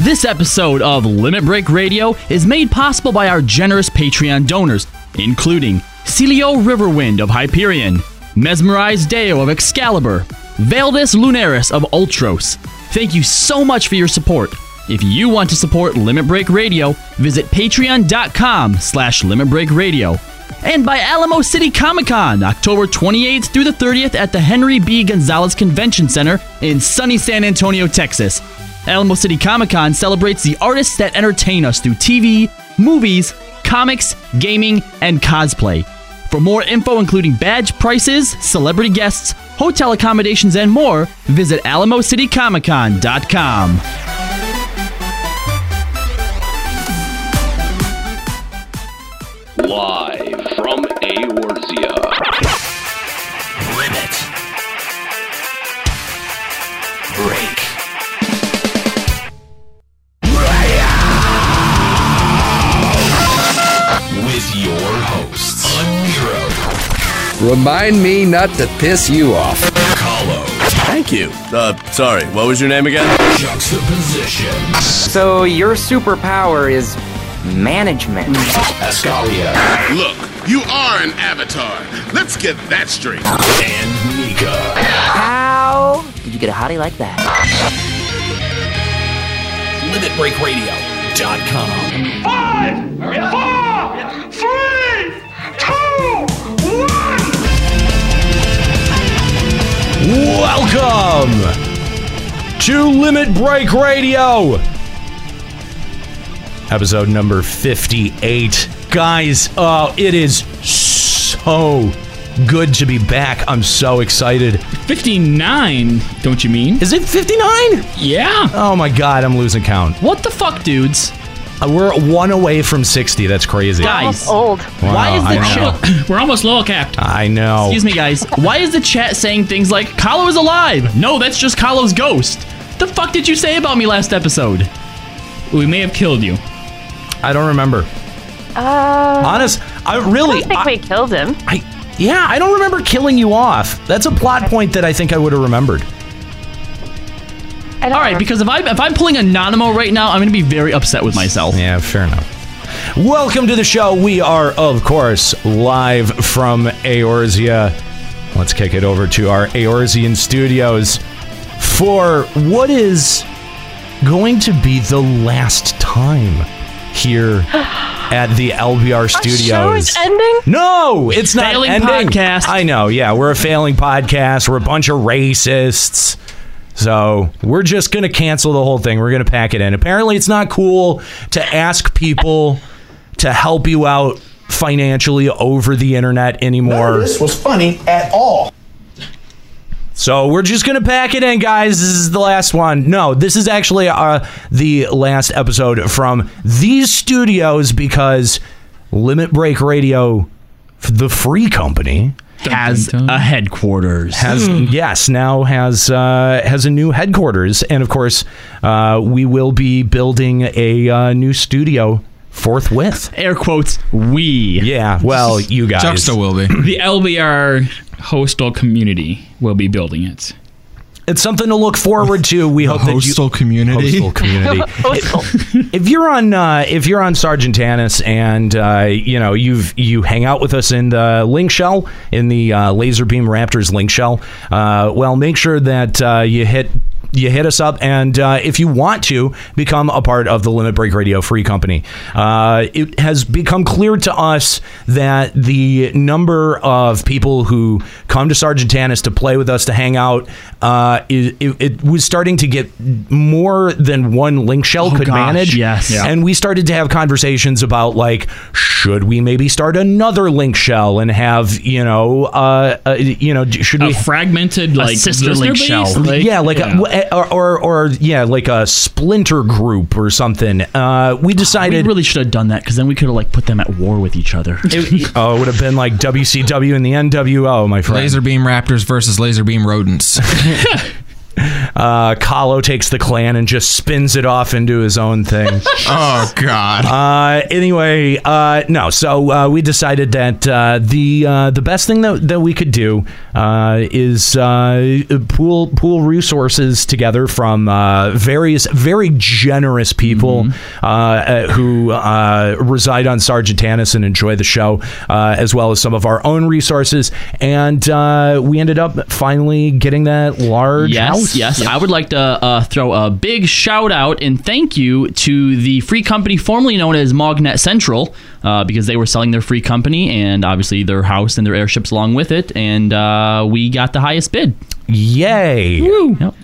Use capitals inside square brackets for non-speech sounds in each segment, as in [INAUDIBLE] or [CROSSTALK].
This episode of Limit Break Radio is made possible by our generous Patreon donors, including Celio Riverwind of Hyperion, Mesmerized Deo of Excalibur, Valdis Lunaris of Ultros. Thank you so much for your support. If you want to support Limit Break Radio, visit patreon.com slash Limit Break Radio. And by Alamo City Comic Con, October 28th through the 30th at the Henry B. Gonzalez Convention Center in sunny San Antonio, Texas. Alamo City Comic Con celebrates the artists that entertain us through TV, movies, comics, gaming, and cosplay. For more info, including badge prices, celebrity guests, hotel accommodations, and more, visit AlamoCityComicCon.com. Live Remind me not to piss you off. Kahlo, Thank you. Uh, sorry, what was your name again? Juxtaposition, So your superpower is management. Ascalia, Look, you are an avatar. Let's get that straight. and Nika. How did you get a hottie like that? LimitBreakRadio.com. Welcome to Limit Break Radio, episode number 58. Guys, oh, it is so good to be back. I'm so excited. 59, don't you mean? Is it 59? Yeah. Oh my god, I'm losing count. What the fuck, dudes? Uh, We're one away from 60. That's crazy. Guys, old. why is the chat? [CLEARS THROAT] We're almost low capped. I know. Excuse me, guys. Why is the chat saying things like "Kahlo is alive"? No, that's just Kahlo's ghost. The fuck did you say about me last episode? We may have killed you. I don't remember. Uh, Honest, I I really. don't think I- we killed him. I yeah, I don't remember killing you off. That's a plot point that I think I would have remembered. I don't All right, because if I if I'm pulling a Nanamo right now, I'm gonna be very upset with myself. Yeah, fair enough. Welcome to the show. We are, of course, live from Eorzea. Let's kick it over to our Eorzean studios for what is going to be the last time here [GASPS] at the LBR studios. Our show is ending. No, it's not Failing ending. podcast. I know. Yeah, we're a failing podcast. We're a bunch of racists. So we're just gonna cancel the whole thing. We're gonna pack it in. Apparently, it's not cool to ask people to help you out financially over the internet anymore. This was funny at all. So we're just gonna pack it in, guys. This is the last one. No, this is actually uh, the last episode from these studios because Limit Break Radio, the free company, Has dun, dun. a headquarters. has yes now has uh, has a new headquarters, and of course, uh, we will be building a uh, new studio forthwith. Air quotes. We. Yeah, well, you guys. Juxta will be. The LBR hostel community will be building it. It's something to look forward to. We hope that you. Hostel community. Postal [LAUGHS] community. [LAUGHS] if you're on uh, if you're on Sargatanas and uh, you know you've you hang out with us in the link shell in the uh, Laser Beam Raptors link shell, uh, well make sure that uh, you hit you hit us up and uh, if you want to become a part of the Limit Break Radio Free Company, uh, it has become clear to us that the number of people who come to Sargatanas to play with us to hang out uh, it, it, it was starting to get more than one link shell Oh, could gosh, manage. yes. Yeah. And we started to have conversations about like, should we maybe start another link shell and have you know, uh, uh you know, should A we fragmented like sister link base? shell. Like, yeah, like yeah. A, or, or or yeah, like a splinter group or something. Uh, we decided We really should have done that because then we could have like put them at war with each other. it, oh, it would have been like WCW and the NWO, my friend. Laser beam raptors versus laser beam rodents. [LAUGHS] Uh, Kahlo takes the clan and just spins it off into his own thing. [LAUGHS] oh God. Uh, anyway, uh, no. So uh, we decided that uh, the uh, the best thing that, that we could do uh, is uh, pool pool resources together from uh, various very generous people uh, uh, who uh, reside on Sargatanas and enjoy the show, uh, as well as some of our own resources. And uh, we ended up finally getting that large Yes, house. yes. I would like to uh, throw a big shout out and thank you to the free company formerly known as Mognet Central uh, because they were selling their free company and obviously their house and their airships along with it. And uh, we got the highest bid. Yay! Yep.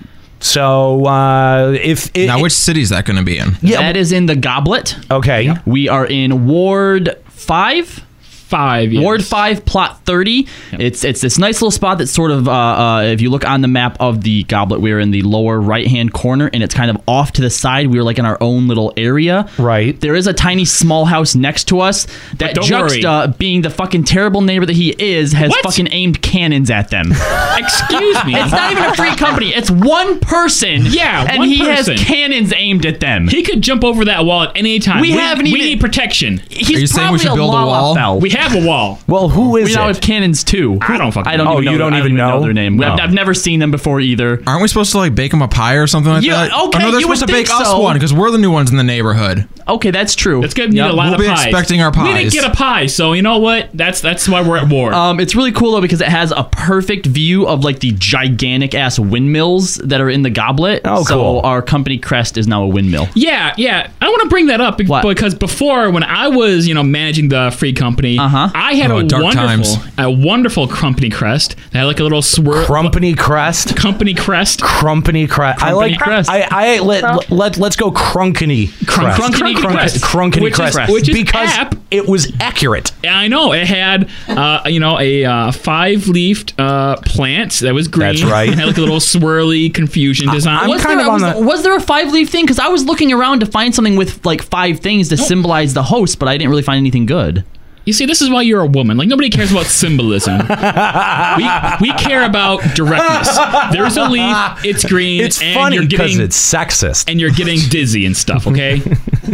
So uh, if it, now, which city is that going to be in? Yeah, That is in the Goblet. Okay. We are in Ward 5. Five. yes. Ward five, plot thirty. It's it's this nice little spot that's sort of uh, uh, if you look on the map of the goblet, we're in the lower right hand corner, and it's kind of off to the side. We're like in our own little area. Right. There is a tiny small house next to us that don't Juxta, being the fucking terrible neighbor that he is, has What? fucking aimed cannons at them. [LAUGHS] Excuse me. it's not even a free company. It's one person. Yeah, and he person. has cannons aimed at them. He could jump over that wall at any time. We haven't we even- need protection. He's Are you saying we should build a Lala wall? Bell. We have a wall. Well, who is We now it? have cannons too. I don't fucking I don't. know. Oh, know you don't I even know? their name. I've, I've never seen them before either. Aren't we supposed to like bake them a pie or something like Yeah, that? okay, Oh, no, they're you supposed to bake think us one because we're the new ones in the neighborhood. Okay, that's true. It's gonna need Yep. a lot We'll of be expecting our pies. We didn't get a pie, so you know what? That's that's why we're at war. Um, it's really cool though because it has a perfect view of like the gigantic ass windmills that are in the goblet. Oh, so cool. our company crest is now a windmill. Yeah, yeah. I want to bring that up What? because before, when I was, you know, managing the free company, Uh-huh. I had Oh, a dark wonderful, times. a wonderful company crest. That had like a little swirl. Crumpany crest. company crest. Crumpany crest. I like crest. I, I let, let let's go crunkany crest. crunkany crest. Crunkany Which is- crest. which is because app. it was accurate. I know it had, uh, you know, a uh, five-leafed uh, plant that was green. That's right. [LAUGHS] It had like a little swirly confusion design. I'm was kind there, of on was, the- was there a five leaf thing? Because I was looking around to find something with like five things to symbolize the host, but I didn't really find anything good. You see, this is why you're a woman. Like nobody cares about symbolism. we we care about directness. There's a leaf. It's green. It's and funny because it's sexist. and you're getting dizzy and stuff. Okay. [LAUGHS]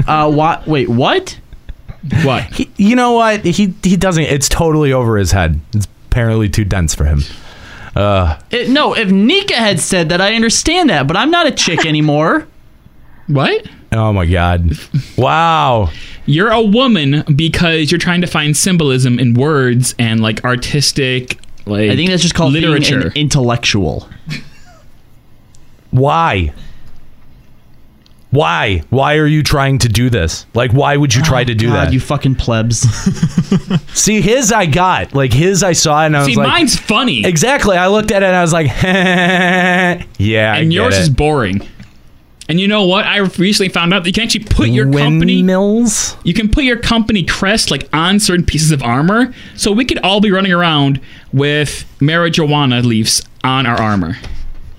Uh, what? Wait, what? what? He, you know what? He he doesn't. It's totally over his head. It's apparently too dense for him. Uh, It, no, if Nika had said that, I understand that, but I'm not a chick [LAUGHS] anymore. What? oh my god! Wow. You're a woman because you're trying to find symbolism in words and like artistic. Like I think that's just called literature. being an intellectual. Why? Why? Why are you trying to do this? Like, why would you try oh, to do Oh, God, that? you fucking plebs. [LAUGHS] See, his I got. Like his I saw, and I was See, like, mine's funny, exactly. I looked at it, and I was like, [LAUGHS] yeah. I and get yours it. is boring. And you know what? I recently found out that you can actually put your company windmills. you can put your company crest like on certain pieces of armor so we could all be running around with marijuana leaves on our armor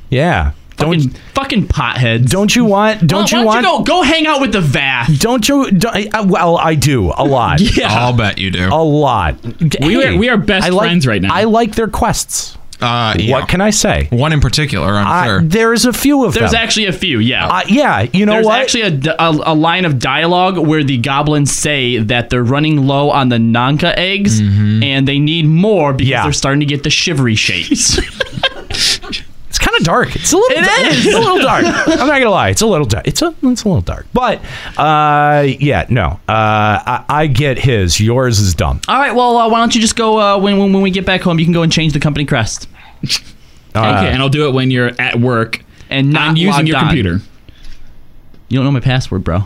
Yeah. Don't fucking potheads. don't you want? Don't Why you don't want? you go go hang out with the Vath? Don't you? Don't, I- well, I do a lot. [LAUGHS] yeah I'll bet you do. A lot. We are- we are best I like- friends right now. I like their quests. Uh, yeah. What can I say? One in particular, I'm I, sure. There's a few of them. There's them. actually a few, yeah. Uh, yeah, you know There's what? actually a a line of dialogue where the goblins say that they're running low on the Nanka eggs and they need more because Yeah. they're starting to get the shivery shapes. [LAUGHS] it's kind of dark. It's a little. It dark. is. It's a little dark. I'm not gonna lie. It's a little dark. It's a. It's a little dark. But, uh, yeah, no. Uh, I, I get his. Yours is dumb. All right, well, uh, why don't you just go uh, when, when when we get back home? You can go and change the company crest okay and i'll do it when you're at work and not i'm using your on. computer You don't know my password, bro.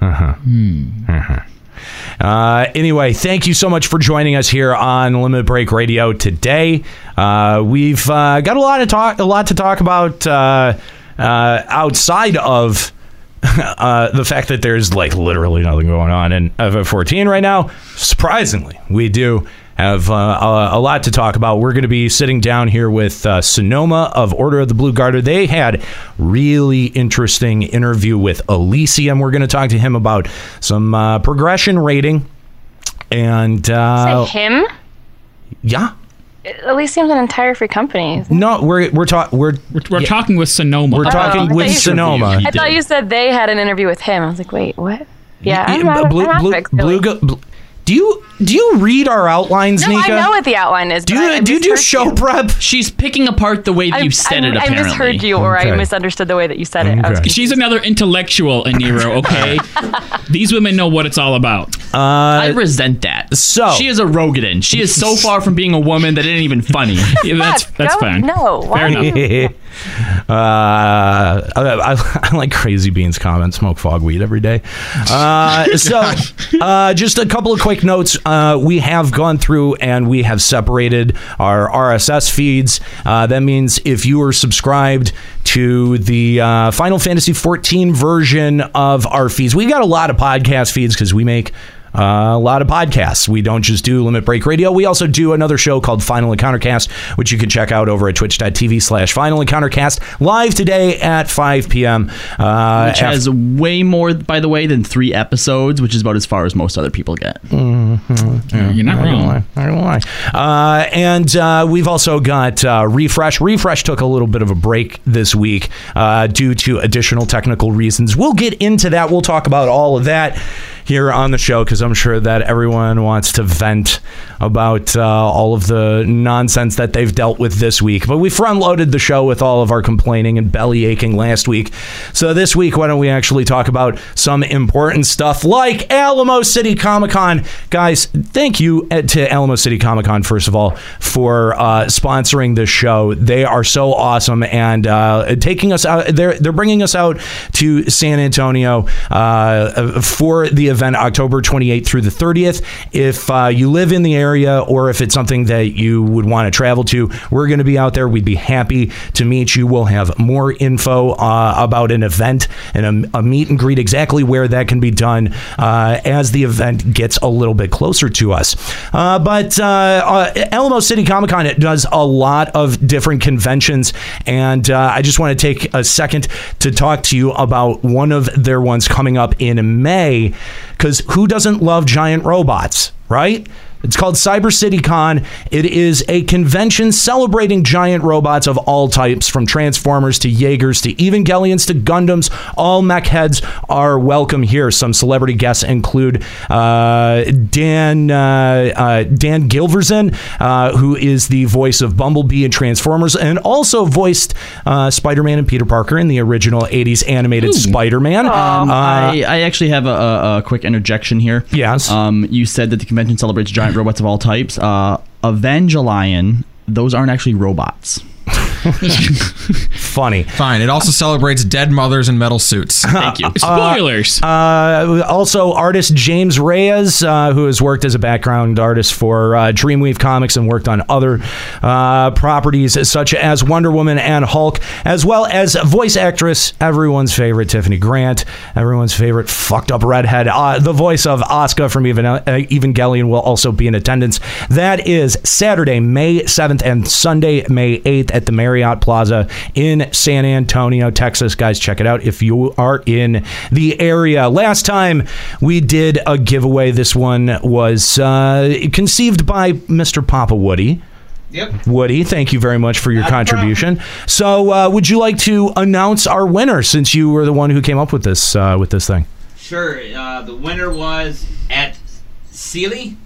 Uh, huh. Hmm. Uh huh. Uh, anyway, thank you so much for joining us here on Limit Break Radio today. Uh, we've uh, got a lot to talk, a lot to talk about uh, uh, outside of [LAUGHS] uh, the fact that there's like literally nothing going on in FF14 right now. Surprisingly, we do have uh, a, a lot to talk about. We're going to be sitting down here with uh, Sonomaa of Order of the Blue Gartr. They had really interesting interview with Elysium. We're going to talk to him about some uh, progression rating and uh, Say him? yeah, At least seems an entire free company. No, we're we're talking we're we're, talking with Sonomaa. We're Oh, talking with Sonomaa. I thought you said they had an interview with him. I was like, wait, what? Yeah, Y- I'm not, blue, I'm blue, not blue, go- bl- do you do you read our outlines, No, Nika? I know what the outline is. Do but you- I, I do you do misheard show prep? She's picking apart the way that I, you said I, it. Apparently. I Apparently, misheard you, or Okay. I misunderstood the way that you said it. Okay. She's another intellectual, Aniro. [LAUGHS] Okay, these women know what it's all about. Uh, I resent that. So she is a Roegadyn. She is so far from being a woman that it ain't even funny. [LAUGHS] Yeah, that's that's Go- fine. No, why Fair enough. Uh, I, I, [LAUGHS] I like Crazy Beans comment. Smoke fog weed every day. Uh, [LAUGHS] so, uh, just a couple of quick notes. Uh, we have gone through and we have separated our RSS feeds. Uh, that means if you are subscribed to the uh, Final Fantasy 14 version of our feeds, we got a lot of podcast feeds because we make. Uh, a lot of podcasts. We don't just do Limit Break Radio. We also do another show called Final Encountercast, which you can check out over at twitch.tv slash Final Encountercast live today at 5 p.m. Uh, which af- has way more, by the way, than three episodes, which is about as far as most other people get. Mhm. You're not I don't wrong. lie. I don't lie. Uh, and uh, we've also got uh, Refresh. Refresh took a little bit of a break this week uh, due to additional technical reasons. We'll get into that. We'll talk about all of that here on the show because I'm sure that everyone wants to vent about uh, all of the nonsense that they've dealt with this week. But we front loaded the show with all of our complaining and belly aching last week. So this week, why don't we actually talk about some important stuff like Alamo City Comic Con? Guys, thank you uh, to Alamo City Comic Con, first of all, for uh, sponsoring this show. They are so awesome and uh, taking us out. They're, they're bringing us out to San Antonio uh, for the event October 28th through the 30th. If uh, you live in the area or if it's something that you would want to travel to, we're going to be out there. We'd be happy to meet you. We'll have more info uh, about an event and a, a meet and greet, exactly where that can be done uh, as the event gets a little bit closer to us. Uh, but uh, uh, Alamo City Comic Con it does a lot of different conventions, and I just want to take a second to talk to you about one of their ones coming up in May. Because who doesn't love giant robots, right? It's called Cyber City Con. It is a convention celebrating giant robots of all types, from Transformers to Jaegers to Evangelions to Gundams. All mech heads are welcome here. Some celebrity guests include uh, Dan uh, uh, Dan Gilvezan, uh, who is the voice of Bumblebee and Transformers, and also voiced uh, Spider-Man and Peter Parker in the original '80s animated Spider-Man. Um, Uh, I, I actually have a, a, a quick interjection here. Yes. Um, you said that the convention celebrates giant robots of all types. Uh, Evangelion, those aren't actually robots. [LAUGHS] [LAUGHS] funny. Fine. It also celebrates dead mothers in metal suits. [LAUGHS] Thank you. Spoilers. Uh, also, artist James Reyes, uh, who has worked as a background artist for uh, Dreamwave Comics and worked on other uh, properties such as Wonder Woman and Hulk, as well as voice actress, everyone's favorite Tiffany Grant, everyone's favorite fucked up redhead. Uh, the voice of Asuka from Even- uh, Evangelion will also be in attendance. That is Saturday, May 7th and Sunday, May 8th at the Marriott Plaza in San Antonio, Texas. Guys, check it out if you are in the area. Last time we did a giveaway, this one was uh, conceived by Mr. Papa Woody. Yep. Woody, thank you very much for your contribution. So, uh, would you like to announce our winner since you were the one who came up with this uh, with this thing? Sure. Uh, the winner was at Sealy.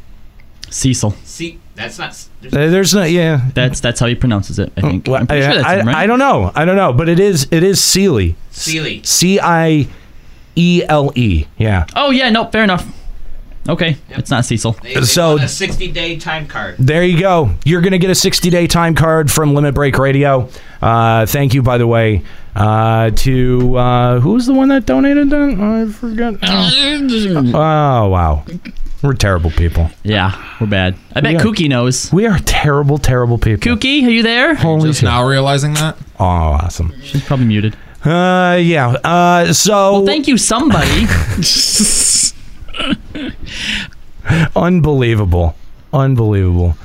Cecil. See, that's not. there's- Uh, There's no, yeah. That's that's how he pronounces it. I think. Well, I'm pretty I, sure that's I, him, right? I don't know. I don't know, but it is it is Sealy. Sealy. C I E L E. Yeah. Oh yeah, no, fair enough. Okay, it's not Cecil. They, they So- a 60 day time card. There you go. You're going to get a 60 day time card from Limit Break Radio. Uh, thank you, by the way, uh, to uh, who was the one that donated that? I forget. Oh, wow. We're terrible people. Yeah, we're bad. I bet We are- Kookie knows. We are terrible, terrible people. Kookie, are you there? Holy Just shit. now realizing that. Oh, awesome. She's probably muted. Uh, yeah. Uh, so. Well, thank you, somebody. [LAUGHS] [LAUGHS] Unbelievable. Unbelievable.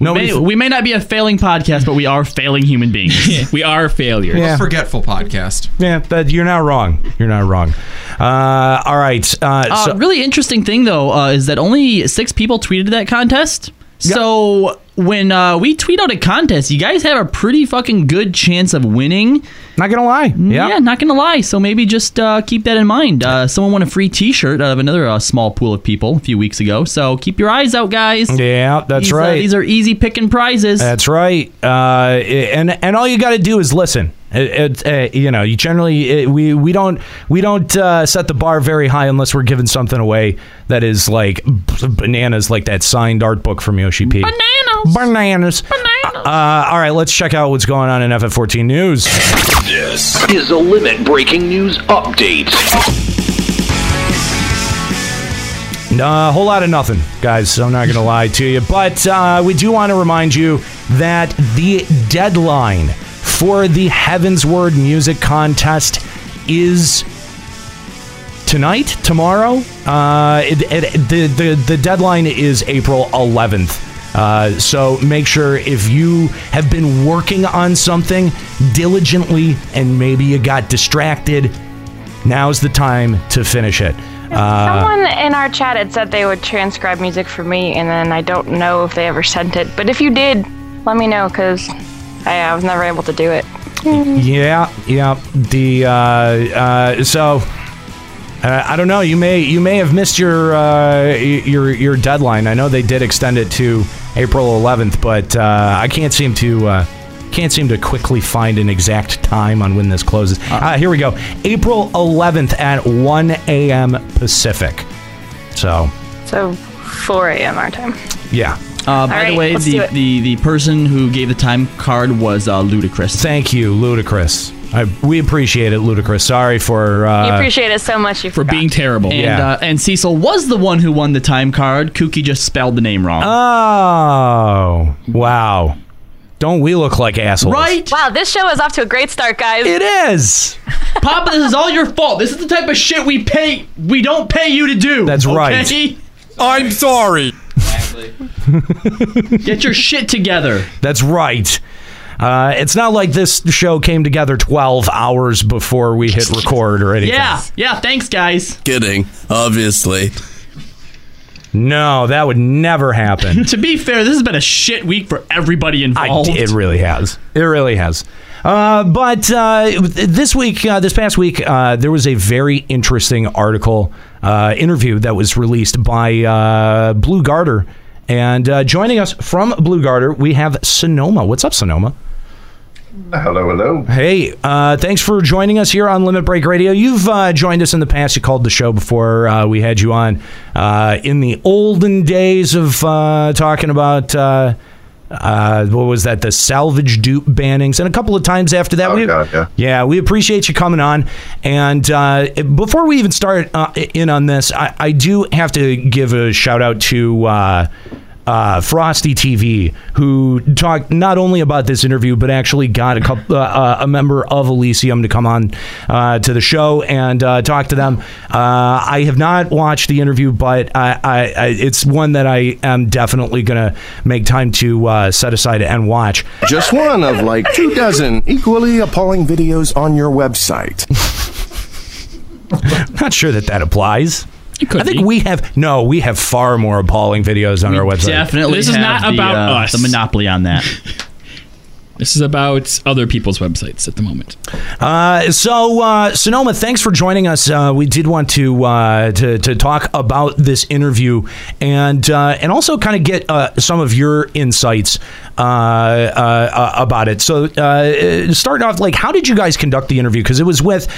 May, Nobody. we may not be a failing podcast, but we are failing human beings. [LAUGHS] we are failures. Yeah. Forgetful podcast. yeah, that you're not wrong. You're not wrong. Uh, all right. Uh, Uh, so, really interesting thing though uh, is that only six people tweeted that contest. So when uh, we tweet out a contest, you guys have a pretty fucking good chance of winning. Not gonna lie. Yeah. Yeah, not gonna lie. So maybe just uh, keep that in mind. Uh, someone won a free T-shirt out of another uh, small pool of people a few weeks ago. So keep your eyes out, guys. Yeah, that's These, uh, right. these are easy picking prizes. That's right. Uh, and and all you got to do is listen. It, it, uh, you know, you generally it, we we don't we don't uh, set the bar very high unless we're giving something away that is like bananas, like that signed art book from Yoshi P. Bananas. Bananas. Uh, all right, let's check out what's going on in FF14 news. This is a limit breaking news update. A whole lot of nothing, guys. I'm not going to lie to you. But uh, we do want to remind you that the deadline for the Heavensward Music Contest is tonight, tomorrow. Uh, it, it, the, the, the deadline is April 11th. Uh, so make sure if you have been working on something diligently and maybe you got distracted, now's the time to finish it. Uh, Someone in our chat had said they would transcribe music for me, and then I don't know if they ever sent it. But if you did, let me know because I, I was never able to do it. Yeah, yeah. The uh, uh, so uh, I don't know. You may you may have missed your uh, your your deadline. I know they did extend it to April 11th, but uh, I can't seem to uh, can't seem to quickly find an exact time on when this closes. Uh, here we go. April 11th at 1 a.m. Pacific. So So 4 a.m. our time. yeah. Uh, by All the way, the, the the person who gave the time card was uh, Ludacris. Thank you, Ludacris. I, we appreciate it, Ludacris. Sorry for you uh, appreciate it so much. You For being terrible. And Yeah. uh, and Cecil was the one who won the time card. Kookie just spelled the name wrong. Oh, wow. Don't we look like assholes? right? Wow, this show is off to a great start, guys. It is. Papa, this is all your fault. This is the type of shit we pay. We don't pay you to do. That's right. I'm sorry. Get your shit together. That's right. Uh, it's not like this show came together 12 hours before we hit record or anything. Yeah, yeah. Thanks, guys. Kidding, obviously. No, that would never happen. [LAUGHS] To be fair, this has been a shit week for everybody I, involved. it really has. It really has. Uh, but uh, this week, uh, this past week, uh, there was a very interesting article, uh, interview that was released by uh, BlueGartr. And uh, joining us from BlueGartr, we have Sonomaa. What's up, Sonomaa? Hello, hello. Hey, uh, thanks for joining us here on Limit Break Radio. You've uh, joined us in the past. You called the show before uh, we had you on uh, in the olden days of uh, talking about. Uh, uh, what was that? The salvage dupe bannings, and a couple of times after that. Oh, we, God, yeah. we appreciate you coming on. And uh, before we even start uh, in on this, I, I do have to give a shout out to. Uh, Frosty TV, who talked not only about this interview, but actually got a couple, uh, uh, a member of Elysium to come on uh, to the show and uh, talk to them. Uh, I have not watched the interview, but I, I, I, it's one that I am definitely going to make time to uh, set aside and watch. Just one of like two dozen equally appalling videos on your website. [LAUGHS] Not sure that that applies. It could I think be. we have no, we have far more appalling videos on our website. Definitely. This is not the, about uh, us. The monopoly on that. [LAUGHS] This is about other people's websites at the moment. Uh, so uh, Sonomaa, thanks for joining us. Uh, we did want to uh, to to talk about this interview and uh, and also kind of get uh, some of your insights about it. So starting off, like, how did you guys conduct the interview? Because it was with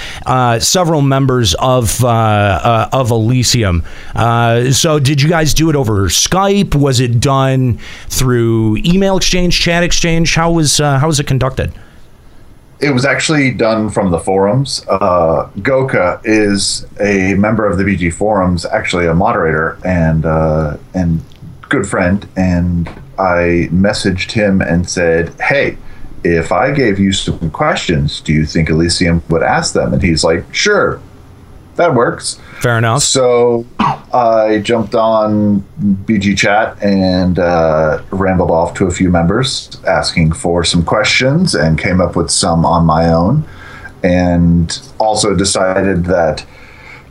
several members of of Elysium. So did you guys do it over Skype? Was it done through email exchange, chat exchange? How was uh, how was it conducted? It was actually done from the forums. Uh, Goka is a member of the BG forums, actually a moderator and uh, and good friend. And I messaged him and said, "Hey, if I gave you some questions, do you think Elysium would ask them?" And he's like, "Sure, that works." Fair enough. So I jumped on BG Chat and uh, rambled off to a few members asking for some questions and came up with some on my own. And also decided that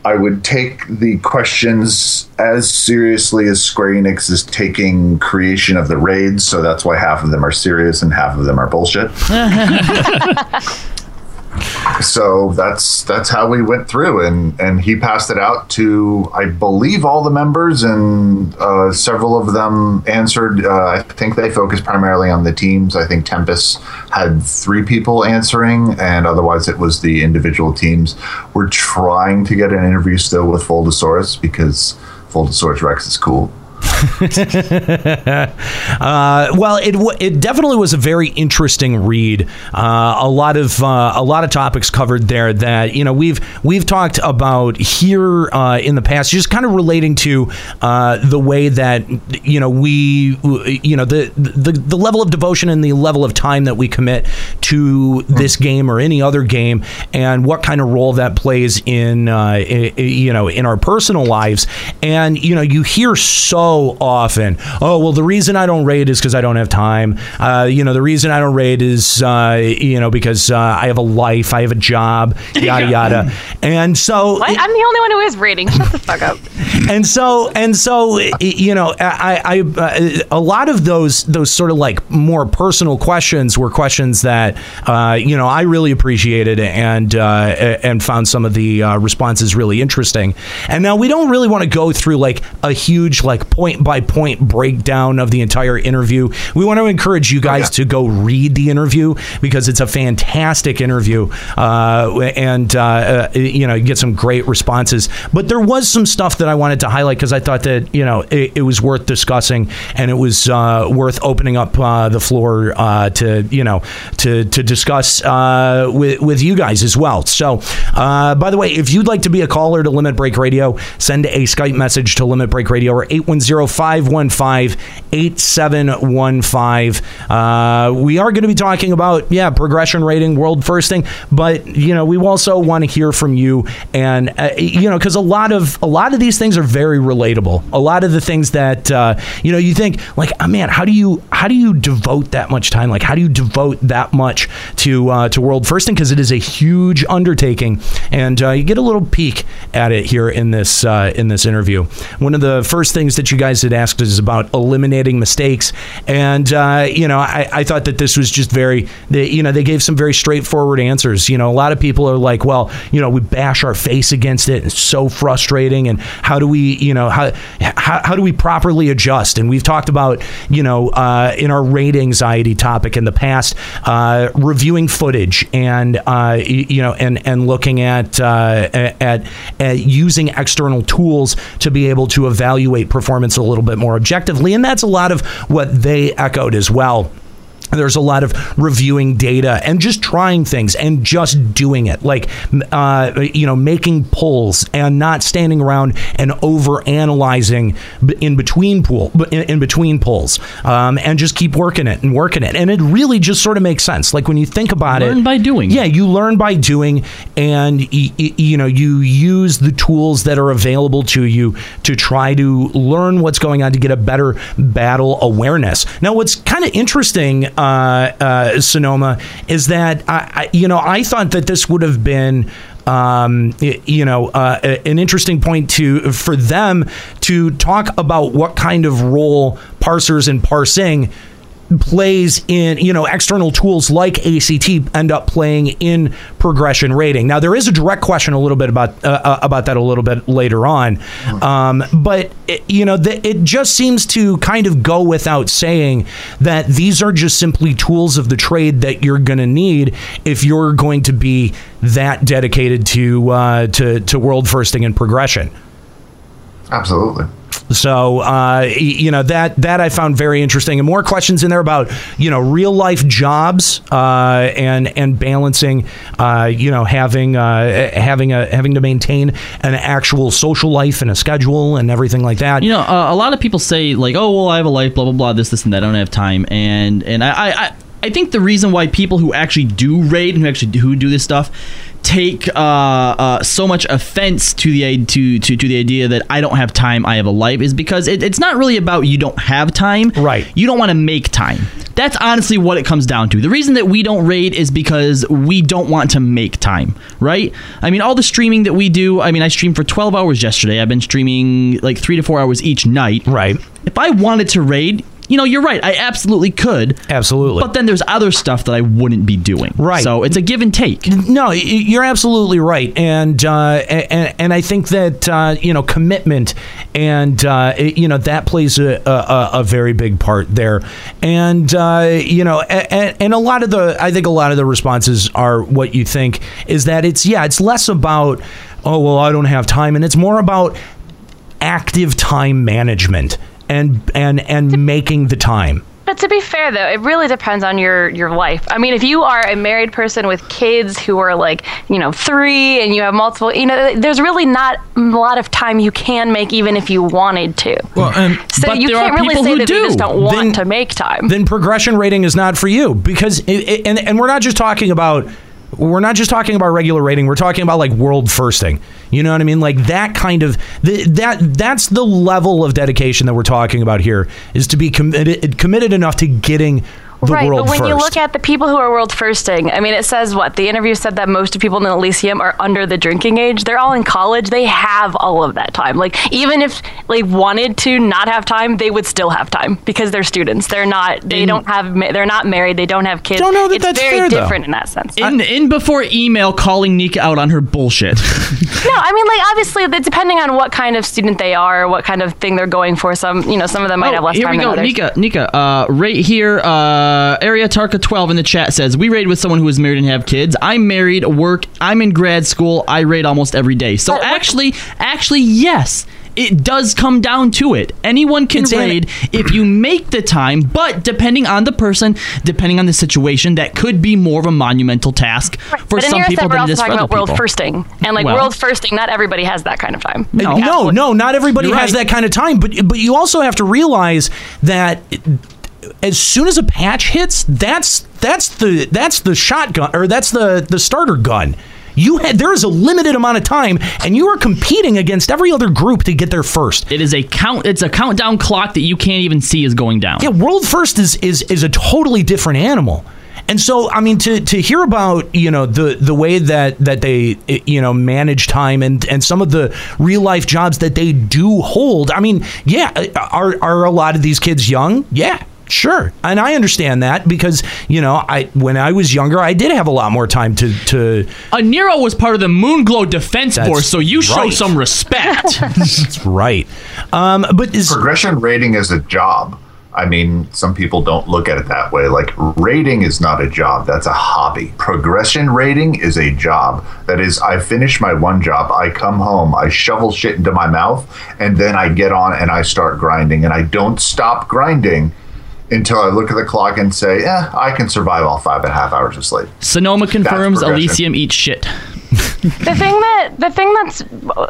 I would take the questions as seriously as Square Enix is taking creation of the raids, so that's why half of them are serious and half of them are bullshit. [LAUGHS] so that's that's how we went through and and he passed it out to i believe all the members and uh, several of them answered uh, i think they focused primarily on the teams. I think tempest had three people answering and otherwise it was the individual teams. We're trying to get an interview still with foldosaurus because foldosaurus rex is cool [LAUGHS] uh, well, it w- it definitely was a very interesting read. Uh, a lot of uh, a lot of topics covered there that you know we've we've talked about here uh, in the past, just kind of relating to uh, the way that you know we you know the, the the level of devotion and the level of time that we commit to this game or any other game, and what kind of role that plays in uh, i- i- you know in our personal lives. And you know you hear so often, oh well, the reason I don't raid is because I don't have time. Uh, you know, the reason I don't raid is uh, you know because uh, I have a life, I have a job, [LAUGHS] yada yada. And so What? I'm the only one who is rating. Shut the fuck up. [LAUGHS] and so and so you know I, I uh, a lot of those those sort of like more personal questions were questions that uh, you know I really appreciated and uh, and found some of the uh, responses really interesting and now we don't really want to go through like a huge like point by point breakdown of the entire interview. We want to encourage you guys to go read the interview because it's a fantastic interview uh, and uh, uh, you know you get some great responses. But there was some stuff that I wanted to highlight because I thought that you know it, it was worth discussing and it was uh, worth opening up uh, the floor uh, to you know to to discuss uh, with with you guys as well. So uh, by the way, if you'd like to be a caller to Limit Break Radio, send a Skype message to Limit Break Radio or 810-515-8715. Uh, we are going to be talking about yeah progression rating, world firsting, but you know we also want to hear from you and uh, you know because a lot of a lot of these things are very relatable. A lot of the things that uh, you know you think like oh, man, how do you how do you devote that much time? Like how do you devote that much to uh, to world firsting? Because it is a huge undertaking, and uh, you get a little peek at it here in this uh, in this interview. One of the first things that you guys had asked us about eliminating mistakes, and uh, you know I, I thought that this was just very they, you know they gave some very straightforward answers. You know a lot of people are like, well, you know we bash our face against it. It's so frustrating, and how do we you know how how, how do we properly adjust? And we've talked about you know uh, in our raid anxiety topic in the past, uh, reviewing footage and uh, you know and and looking at, uh, at at using external tools to be able to evaluate performance little bit more objectively, and that's a lot of what they echoed as well. There's a lot of reviewing data and just trying things and just doing it, like uh, you know, making pulls and not standing around and over analyzing in between pool in, between pulls, um, and just keep working it and working it. And it really just sort of makes sense. Like when you think about it, Learn by doing. Yeah, you learn by doing, and y- y- you know you use the tools that are available to you to try to learn what's going on to get a better battle awareness. Now, what's kind of interesting, Sonomaa, is that I, I, you know I thought that this would have been um, you know, uh, an interesting point to for them to talk about what kind of role parsers and parsing plays in you know external tools like ACT end up playing in progression rating. Now there is a direct question a little bit about uh, uh, about that a little bit later on, um, but it, you know the, it just seems to kind of go without saying that these are just simply tools of the trade that you're going to need if you're going to be that dedicated to uh, to to world firsting and progression. Absolutely. So uh, you know that that I found very interesting, and more questions in there about you know real life jobs uh, and and balancing uh, you know having uh, having a having to maintain an actual social life and a schedule and everything like that. You know, uh, a lot of people say like, "Oh, well, I have a life, blah blah blah, this, this, and that. I don't have time." And and I, I, I- think the reason why people who actually do raid and who actually do, who do this stuff take uh, uh, so much offense to the to, to to the idea that I don't have time, I have a life, is because it, it's not really about you don't have time. Right. You don't want to make time. That's honestly what it comes down to. The reason that we don't raid is because we don't want to make time, right? I mean, all the streaming that we do. I mean, I streamed for 12 hours yesterday. I've been streaming like three to four hours each night. Right. If I wanted to raid. You know, you're right. I absolutely could. Absolutely. But then there's other stuff that I wouldn't be doing. Right. So it's a give and take. No, you're absolutely right, and uh, and and I think that uh, you know commitment and uh, you know that plays a, a, a very big part there, and uh, you know and, and a lot of the I think a lot of the responses are what you think is that it's yeah it's less about oh well I don't have time and it's more about active time management and and and making the time. But to be fair, though, it really depends on your your life. I mean, if you are a married person with kids who are like, you know, three, and you have multiple, you know, there's really not a lot of time you can make, even if you wanted to. Well, and so you can't really say that you just don't want to make time. then progression rating is not for you because it, it- and and we're not just talking about we're not just talking about regular rating we're talking about like world firsting you know what i mean? Like that kind of that that's the level of dedication that we're talking about here is to be committed committed enough to getting the right, world but when first you look at the people who are world firsting, I mean, it says what the interview said that most of people in the Elysium are under the drinking age. They're all in college. They have all of that time. Like even if they wanted to not have time, they would still have time because they're students. They're not. They don't have. They're not married. They don't have kids. Don't know that it's that's very fair, though. different in that sense. In in before email calling Nika out on her bullshit. [LAUGHS] no, I mean, like obviously, that depending on what kind of student they are, what kind of thing they're going for. Some, you know, some of them might have less Oh, here time we go, others. Nika. Nika, uh, right here, uh, area Tarka twelve in the chat says we raid with someone who is married and have kids. I'm married, work. I'm in grad school. I raid almost every day. So actually, actually, yes. It does come down to it. Anyone can It's raid if you make the time, but depending on the person, depending on the situation, that could be more of a monumental task for but some people set, than it also is for talking other about world firsting, and like Well- world firsting, not everybody has that kind of time. Uh, no, no, not everybody has that kind of time. But but you also have to realize that as soon as a patch hits, that's that's the that's the shotgun or that's the the starter gun. You had there is a limited amount of time, and you are competing against every other group to get there first. It is a count. It's a countdown clock that you can't even see is going down. Yeah, world first is is is a totally different animal. And so, I mean, to, to hear about you know the the way that that they you know manage time and and some of the real life jobs that they do hold. I mean, yeah, are are a lot of these kids young? Yeah. Sure, and I understand that because you know, I when I was younger, I did have a lot more time to to. Uh, Nero was part of the Moonglow Defense That's Force, so you show some respect. [LAUGHS] That's right. Um, but is progression rating is a job. I mean, some people don't look at it that way. Like rating is not a job; that's a hobby. Progression rating is a job. That is, I finish my one job, I come home, I shovel shit into my mouth, and then I get on and I start grinding, and I don't stop grinding until I look at the clock and say, "Eh, I can survive all five and a half hours of sleep." Sonomaa confirms. Elysium eats shit. The thing that the thing that's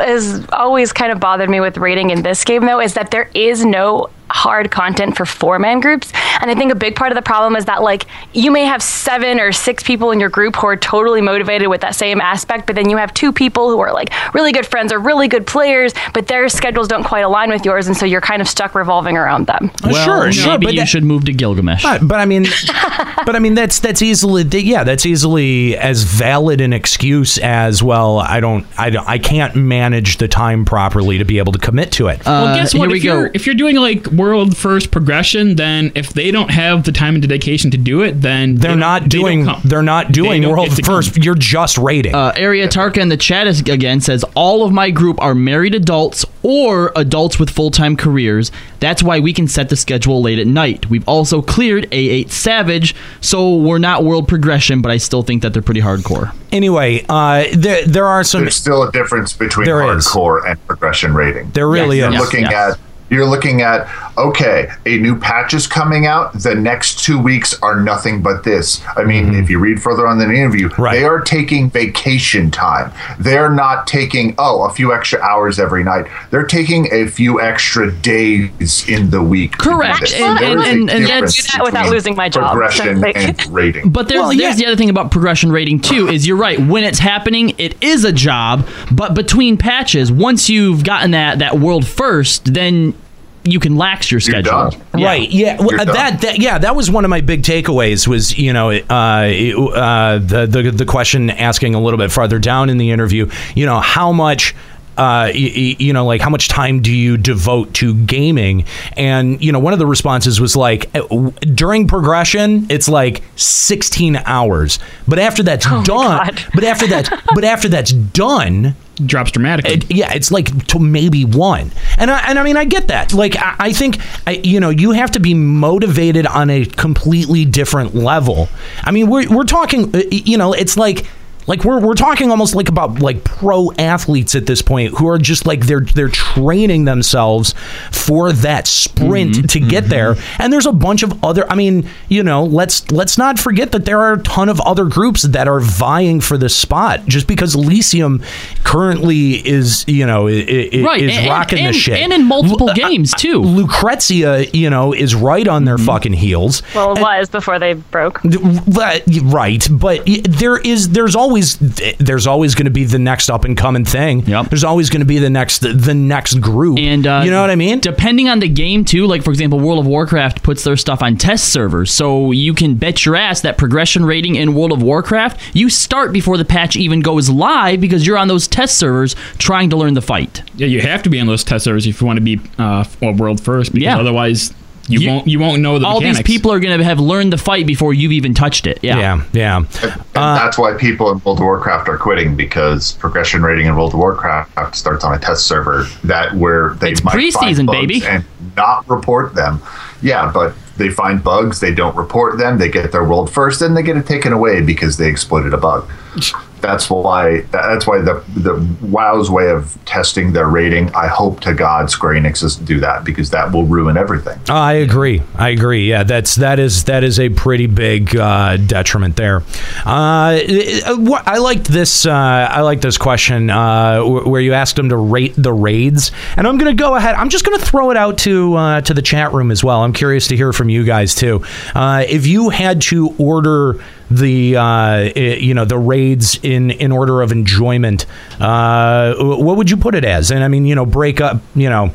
is always kind of bothered me with rating in this game though is that there is no hard content for four man groups and i think a big part of the problem is that like you may have seven or six people in your group who are totally motivated with that same aspect but then you have two people who are like really good friends or really good players but their schedules don't quite align with yours and so you're kind of stuck revolving around them well, maybe you should move to Gilgamesh. But, but I mean, [LAUGHS] but I mean that's that's easily yeah that's easily as valid an excuse as well. I don't I don't I can't manage the time properly to be able to commit to it. well, guess what? If you're, if you're doing like world first progression, then if they don't have the time and dedication to do it, then They're not doing. They're not doing don't world get to first. You're just rating. Uh, Area Tarka in the chat is, again says all of my group are married adults or adults with full time careers. That's why we can set the schedule late at night. We've also cleared A8 Savage, so we're not world progression, but I still think that they're pretty hardcore. Anyway, uh, there there are some. There's still a difference between There is. hardcore and progression rating. There really you're is. looking Yes. at you're looking at okay, a new patch is coming out. The next two weeks are nothing but this. I mean, mm-hmm. if you read further on in the interview, they are taking vacation time. They're not taking, oh, a few extra hours every night. They're taking a few extra days in the week. to do Correct. this. And- There and- and- and do that without losing my job. Progression Like- and [LAUGHS] rating. But there's, there's the other thing about progression rating too is you're right when it's happening it is a job but between patches once you've gotten that that world first then you can lax your schedule Right. Yeah. well, uh, that, that. Yeah. That was one of my big takeaways. Was you know uh, uh, the the the question asking a little bit farther down in the interview. You know how much. Uh, y- y- you know, like how much time do you devote to gaming? And you know, one of the responses was like, uh, during progression, it's like 16 hours. But after that's done, [LAUGHS] but after that, but after that's done, drops dramatically. yeah, it's like to maybe one. And I, and I mean, I get that. Like, I, I think, I, you know, you have to be motivated on a completely different level. I mean, we're, we're talking, uh, you know, it's like, like we're, we're talking almost like about like pro athletes at this point who are just like they're they're training themselves for that sprint mm-hmm. to get mm-hmm. there. And there's a bunch of other I mean you know let's let's not forget that there are a ton of other groups that are vying for this spot just because Elysium currently is you know i- i- Right, is and- rocking and- this shit. and in multiple uh, games uh, too. Lucrezia you know is right on their mm-hmm. fucking heels. Well, it was before they broke. Right, right, but there is there's always there's always going to be the next up and coming thing. Yep. There's always going to be the next the next group. And uh, you know what I mean? Depending on the game too, like for example, World of Warcraft puts their stuff on test servers, so you can bet your ass that progression rating in World of Warcraft you start before the patch even goes live because you're on those test servers trying to learn the fight. Yeah, you have to be on those test servers if you want to be uh, world first, because Yeah. otherwise you, won't you won't know the All mechanics. these people are going to have learned the fight before you've even touched it. Yeah, yeah, yeah. And uh, that's why people in World of Warcraft are quitting because progression rating in World of Warcraft starts on a test server that where they It's might find preseason, bugs baby. and not report them. Yeah, but they find bugs, they don't report them, they get their world first, then they get it taken away because they exploited a bug. That's why that's why the the WoW's way of testing their rating. I hope to God Square Enix doesn't do that because that will ruin everything. I agree. I agree. Yeah, that's that is that is a pretty big uh, detriment there. Uh, I liked this. Uh, I like this question uh, where you asked them to rate the raids, and I'm going to go ahead. I'm just going to throw it out to uh, to the chat room as well. I'm curious to hear from you guys too. Uh, if you had to order the uh, i- you know the raids in in order of enjoyment, uh, what would you put it as? And I mean, you know, break up, you know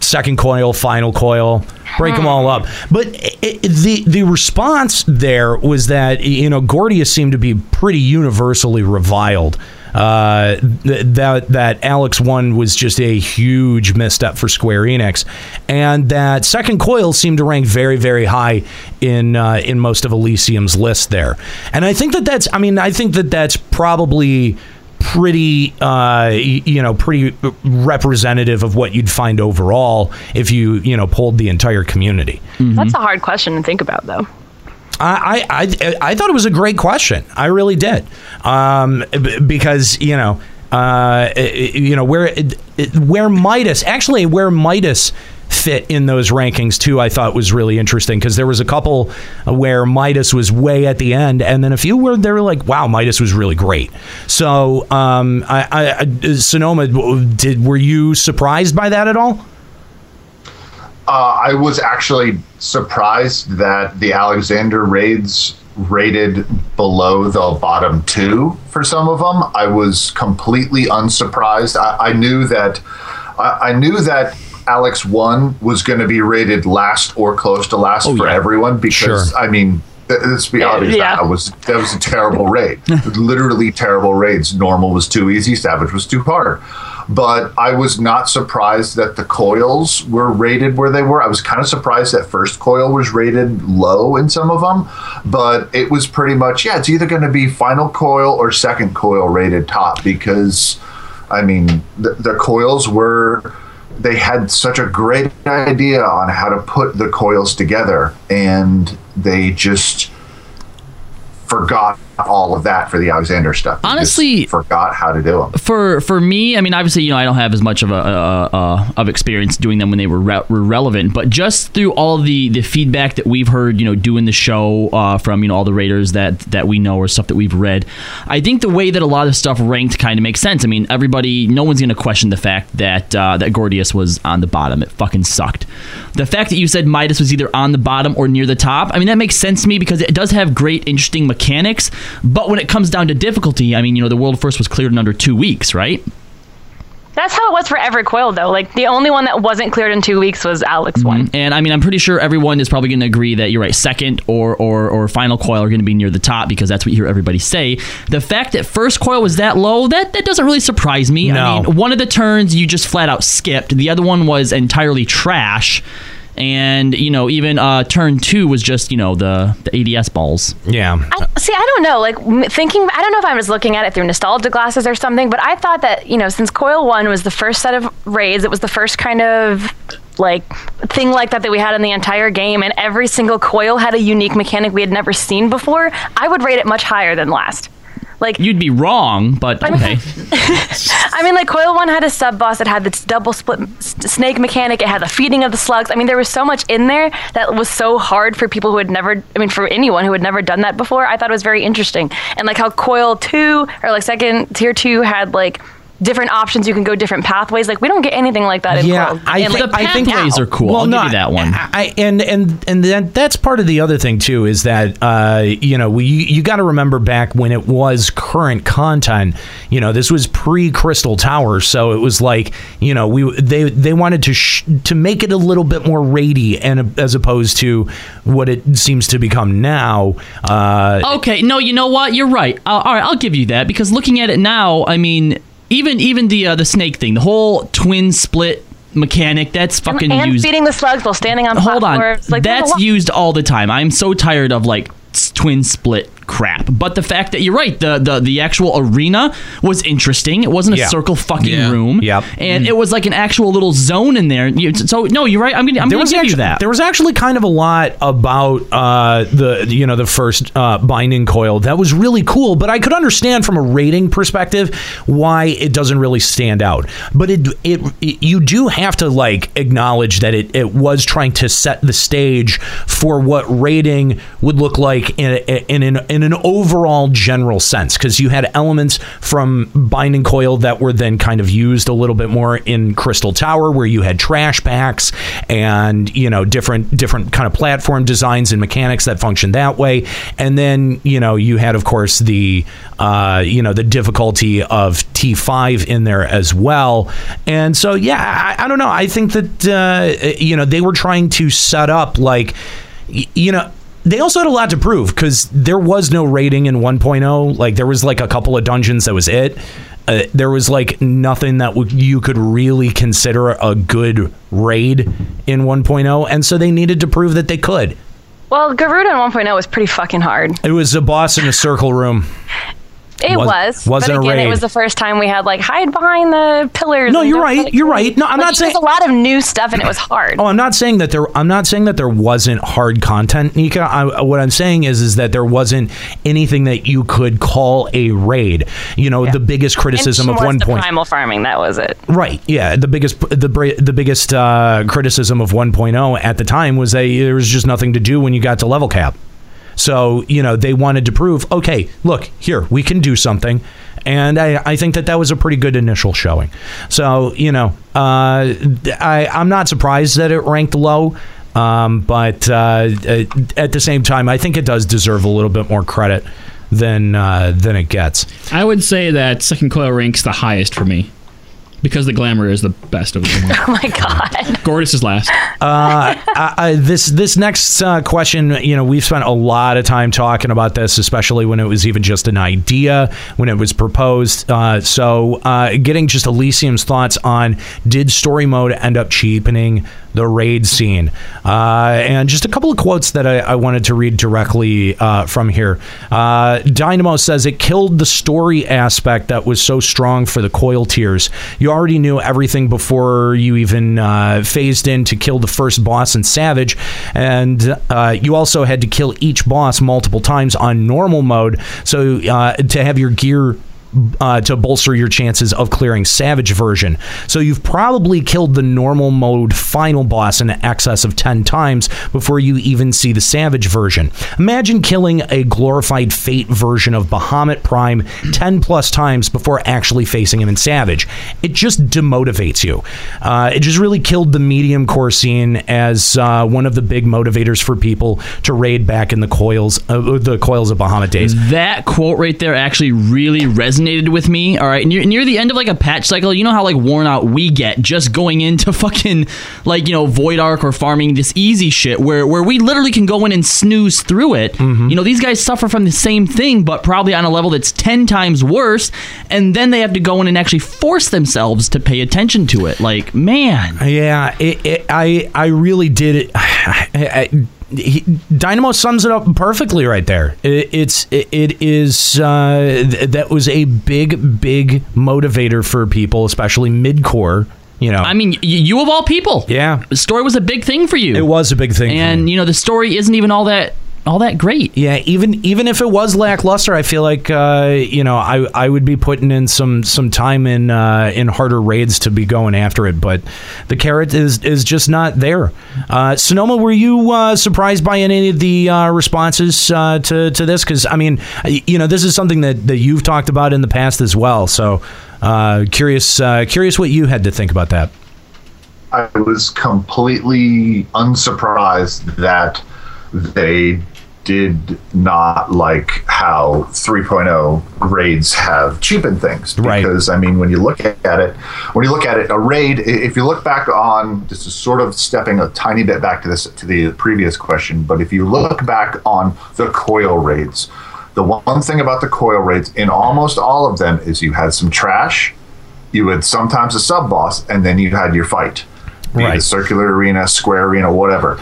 second coil, final coil, break them all up. But i i the the response there was that you know Gordius seemed to be pretty universally reviled. Uh, th- that that Alex one was just a huge misstep for Square Enix, and that second coil seemed to rank very very high in uh, in most of Elysium's list there. And I think that that's I mean I think that that's probably pretty uh, you know pretty representative of what you'd find overall if you you know polled the entire community. That's a hard question to think about, though. I, I I thought it was a great question. I really did, um, because you know. Uh, you know where where Midas actually where Midas fit in those rankings too. I thought was really interesting because there was a couple where Midas was way at the end, and then a few where they were like, "Wow, Midas was really great." So, um, I, I Sonomaa, did were you surprised by that at all? Uh, I was actually surprised that the Alexander raids rated below the bottom two for some of them. I was completely unsurprised. I, I knew that I, I knew that Alex one was going to be rated last or close to last for everyone because Sure. I mean. th- Let's be obvious. yeah. That was that was a terrible raid. [LAUGHS] Literally terrible raids. Normal was too easy. Savage was too hard but I was not surprised that the coils were rated where they were. I was kind of surprised that first coil was rated low in some of them, but it was pretty much yeah. It's either going to be final coil or second coil rated top because, I mean, the, the coils were they had such a great idea on how to put the coils together, and they just forgot all of that for the Alexander stuff. Honestly- forgot how to do them. for for me, I mean, obviously, you know, I don't have as much of a uh, uh, of experience doing them when they were, re- were relevant, but just through all the the feedback that we've heard, you know, doing the show uh, from you know all the Raiders that that we know or stuff that we've read, I think the way that a lot of stuff ranked kind of makes sense. I mean, everybody, no one's going to question the fact that uh, that Gordius was on the bottom. It fucking sucked. The fact that you said Midas was either on the bottom or near the top, I mean, that makes sense to me because it does have great, interesting mechanics. But when it comes down to difficulty, I mean, you know, the world first was cleared in under two weeks, right? That's how it was for every coil, though. Like the only one that wasn't cleared in two weeks was Alex one. Mm-hmm. And I mean, I'm pretty sure everyone is probably going to agree that you're right. Second or or or final coil are going to be near the top because that's what you hear everybody say. The fact that first coil was that low, that that doesn't really surprise me. I mean, one of the turns you just flat out skipped. The other one was entirely trash. And you know, even uh, turn two was just you know the the ADS balls. Yeah. I, see, I don't know. Like thinking, I don't know if I was looking at it through nostalgia glasses or something, but I thought that you know, since Coil One was the first set of raids, it was the first kind of like thing like that that we had in the entire game, and every single coil had a unique mechanic we had never seen before. I would rate it much higher than last. Like You'd be wrong, but okay. [LAUGHS] I mean, like Coil One had a sub boss. It had this double split snake mechanic. It had the feeding of the slugs. I mean, there was so much in there that was so hard for people who had never. I mean, for anyone who had never done that before. I thought it was very interesting. And like how Coil Two or like second tier two had like different options. You can go different pathways. Like we don't get anything like that in Yeah, Coil. I in, think- like, I think now. Pathways are cool. I'll give you that one. I, and and and that, that's part of the other thing too is that uh, you know we you got to remember back when it was current content. You know, this was pre Crystal Tower, so it was like you know we they they wanted to sh- to make it a little bit more raidy and as opposed to what it seems to become now. Uh, Okay, no, you know what? You're right. Uh, all right, I'll give you that because looking at it now, I mean, even even the uh, the snake thing, the whole twin split mechanic, that's fucking and used. feeding the slugs while standing on Hold on. Like that's used all the time. I'm so tired of like twin split crap. But the fact that you're right, the the, the actual arena was interesting. It wasn't a Yeah. circle fucking Yeah. room. Yep. and it was like an actual little zone in there. So no, you're right. I'm gonna I'm there gonna was give actually, you that. There was actually kind of a lot about uh, the you know the first uh, binding coil that was really cool, but I could understand from a rating perspective why it doesn't really stand out. But it it, it you do have to like acknowledge that it, it was trying to set the stage for what rating would look like in in in, in an overall general sense because you had elements from binding coil that were then kind of used a little bit more in Crystal Tower where you had trash packs and you know different different kind of platform designs and mechanics that function that way. And then you know you had of course the uh, you know the difficulty of T5 in there as well. And so yeah I, I don't know. I think that uh, you know they were trying to set up like you know they also had a lot to prove because there was no rating in 1.0 like there was like a couple of dungeons that was it. Uh, there was like nothing that w- you could really consider a good raid in 1.0 and so they needed to prove that they could. Well, Garuda in 1.0 was pretty fucking hard. it was a boss in a circle room It Was- was. wasn't a but again, raid. it was the first time we had like hide behind the pillars. No, you're right, it you're right. No, I'm Like, not saying- there's a lot of new stuff and it was hard. Oh, I'm not saying that there. I'm not saying that there wasn't hard content, Nika. I, what I'm saying is, is that there wasn't anything that you could call a raid. You know, the biggest criticism of one point. primal farming. That was it. Right. Yeah. The biggest the the biggest uh, criticism of 1.0 at the time was that there was just nothing to do when you got to level cap. So you know they wanted to prove, okay, look here, we can do something, and I, I think that that was a pretty good initial showing. So you know, uh, I I'm not surprised that it ranked low. Um, but uh, at the same time, I think it does deserve a little bit more credit than uh, than it gets. I would say that second coil ranks the highest for me because the glamour is the best of them. [LAUGHS] Oh my god. Gordius is last. uh, I, I, this this next uh, question, you know, we've spent a lot of time talking about this, especially when it was even just an idea when it was proposed. Uh, so, uh, getting just Elysium's thoughts on did story mode end up cheapening the raid scene, uh, and just a couple of quotes that I, I wanted to read directly uh, from here. Uh, Dynamo says it killed the story aspect that was so strong for the coil tiers. You already knew everything before you even uh, phased in to kill the first boss in Savage, and uh, you also had to kill each boss multiple times on normal mode. So uh, to have your gear uh, to bolster your chances of clearing Savage version. So you've probably killed the normal mode final boss in excess of 10 times before you even see the Savage version. Imagine killing a glorified Fate version of Bahamut Prime 10 plus times before actually facing him in Savage. It just demotivates you. Uh, it just really killed the medium core scene as uh, one of the big motivators for people to raid back in the coils, the coils of Bahamut days. That quote right there actually really resonated with me. All right, near, near the end of like a patch cycle, you know how like worn out we get just going into [LAUGHS] fucking like you know Void Ark or farming this easy shit where where we literally can go in and snooze through it. Mm-hmm. You know these guys suffer from the same thing, but probably on a level that's ten times worse, and then they have to go in and actually force themselves to pay attention to it. Like man, Yeah, it, it, I I really did it. [SIGHS] I, I, he, Dynamo sums it up perfectly right there. It, it's it, it is uh, th- that was a big big motivator for people, especially mid core. You know, I mean, y- you of all people, yeah, the story was a big thing for you. It was a big thing, for and you know the story isn't even all that all that great. Yeah, even even if it was lackluster, I feel like uh, you know I I would be putting in some some time in uh, in harder raids to be going after it, but the carrot is is just not there. Uh, Sonomaa, were you uh, surprised by any of the uh, responses uh, to to this? Because I mean, you know, this is something that that you've talked about in the past as well. So uh, curious uh, curious what you had to think about that. I was completely unsurprised that they did not like how 3.0 raids have cheapened things. Because I mean when you look at it when you look at it a raid if you look back on this is sort of stepping a tiny bit back to this to the previous question but if you look back on the coil raids the one thing about the coil raids in almost all of them is you had some trash you had sometimes a sub boss and then you had your fight. A circular arena square arena whatever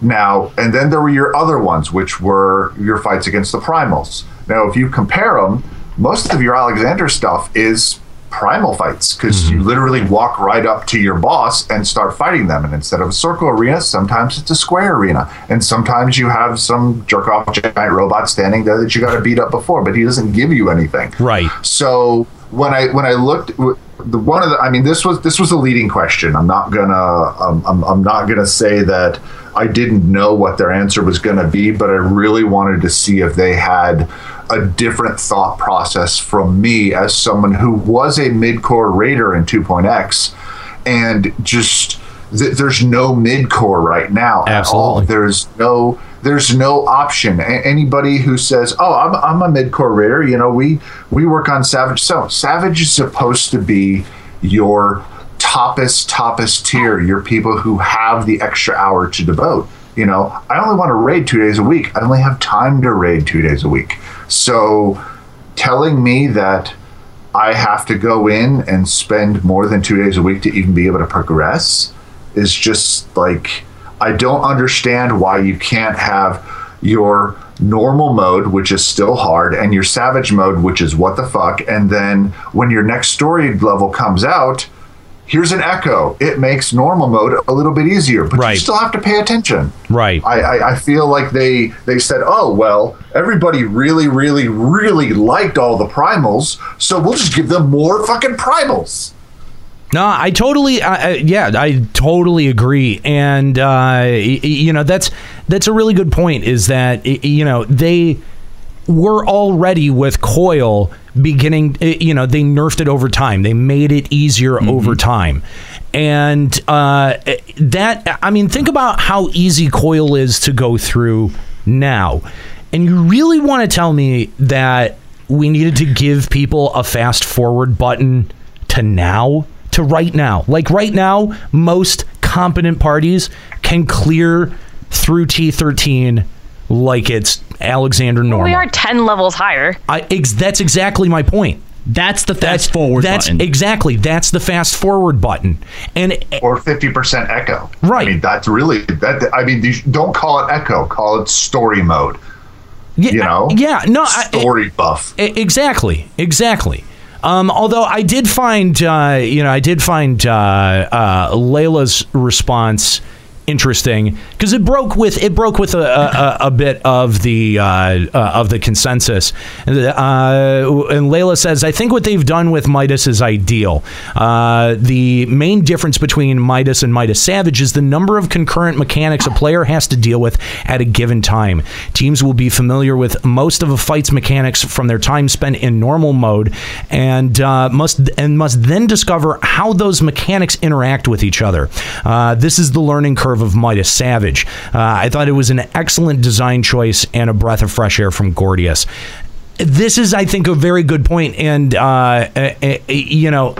now, and then there were your other ones, which were your fights against the primals. Now, if you compare them, most of your Alexander stuff is primal fights because you literally walk right up to your boss and start fighting them. And instead of a circle arena, sometimes it's a square arena. And sometimes you have some jerk off giant robot standing there that you got to beat up before, but he doesn't give you anything. Right. So when I when I looked, the one of the I mean this was this was a leading question. I'm not gonna um, I'm I'm not gonna say that I didn't know what their answer was gonna be, but I really wanted to see if they had a different thought process from me as someone who was a mid-core raider in 2.x and just th- there's no mid-core right now at all. There's no there's no option. A- anybody who says, "Oh, I'm, I'm a mid-core raider," you know, we we work on Savage. So Savage is supposed to be your toppest toppest tier. Your people who have the extra hour to devote. You know, I only want to raid two days a week. I only have time to raid two days a week. So, telling me that I have to go in and spend more than two days a week to even be able to progress is just like I don't understand why you can't have your normal mode, which is still hard, and your savage mode, which is what the fuck, and then when your next story level comes out, here's an echo. It makes normal mode a little bit easier, but you still have to pay attention. Right. I, I, I feel like they they said, oh well, everybody really, really, really liked all the primals, so we'll just give them more fucking primals. No, I totally, I, I, yeah, I totally agree, and uh, you know that's that's a really good point. Is that you know they were already with coil beginning, you know, they nerfed it over time. They made it easier over time, and uh, that I mean, think about how easy coil is to go through now, and you really want to tell me that we needed to give people a fast forward button to now? To right now. Like right now most competent parties can clear through t13 like it's alexander normal We are 10 levels higher. I, ex- that's exactly my point. That's the fast forward that's button. exactly that's the fast forward button. And or 50% echo. Right. I mean that's really that i mean don't call it echo call it story mode. Yeah, you know? yeah no I- story buff. E- Exactly, exactly. Um, although I did find, uh, you know, I did find uh, uh, Layla's response interesting because it broke with it broke with a, a, a bit of the uh, uh, of the consensus. Uh, and Layla says, "I think what they've done with Midas is ideal. Uh, the main difference between Midas and Midas Savage is the number of concurrent mechanics a player has to deal with at a given time. Teams will be familiar with most of a fight's mechanics from their time spent in normal mode, and uh, must and must then discover how those mechanics interact with each other. Uh, this is the learning curve of Midas Savage. Uh, I thought it was an excellent design choice and a breath of fresh air from Gordius. This is, I think, a very good point, and uh, uh, uh, you know.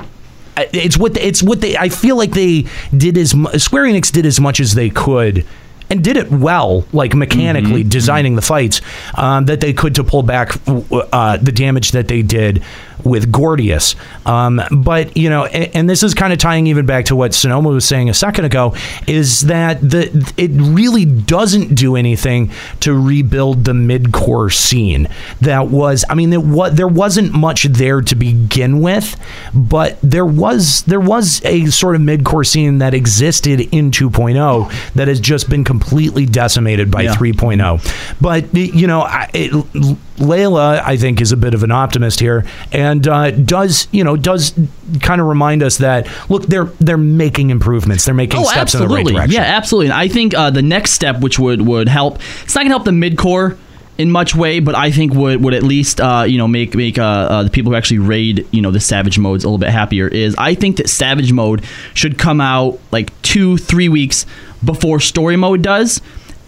It's what it's what they. I feel like they did as Square Enix did as much as they could, and did it well, like mechanically designing the fights um, that they could to pull back uh, the damage that they did with Gordius. Um, but you know, and, and this is kind of tying even back to what Sonomaa was saying a second ago, is that the it really doesn't do anything to rebuild the mid-core scene that was. I mean, there was there wasn't much there to begin with, but there was there was a sort of mid-core scene that existed in 2.0 that has just been completely decimated by Yeah. 3.0. But you know, I- it, Layla, I think, is a bit of an optimist here, and uh, does you know does kind of remind us that look, they're they're making improvements, they're making steps in the right direction. Oh, Yeah, absolutely. And I think uh, the next step, which would would help, it's not gonna help the mid core in much way, but I think would would at least uh, you know make make uh, uh, the people who actually raid you know the savage modes a little bit happier. Is I think that savage mode should come out like two three weeks before story mode does,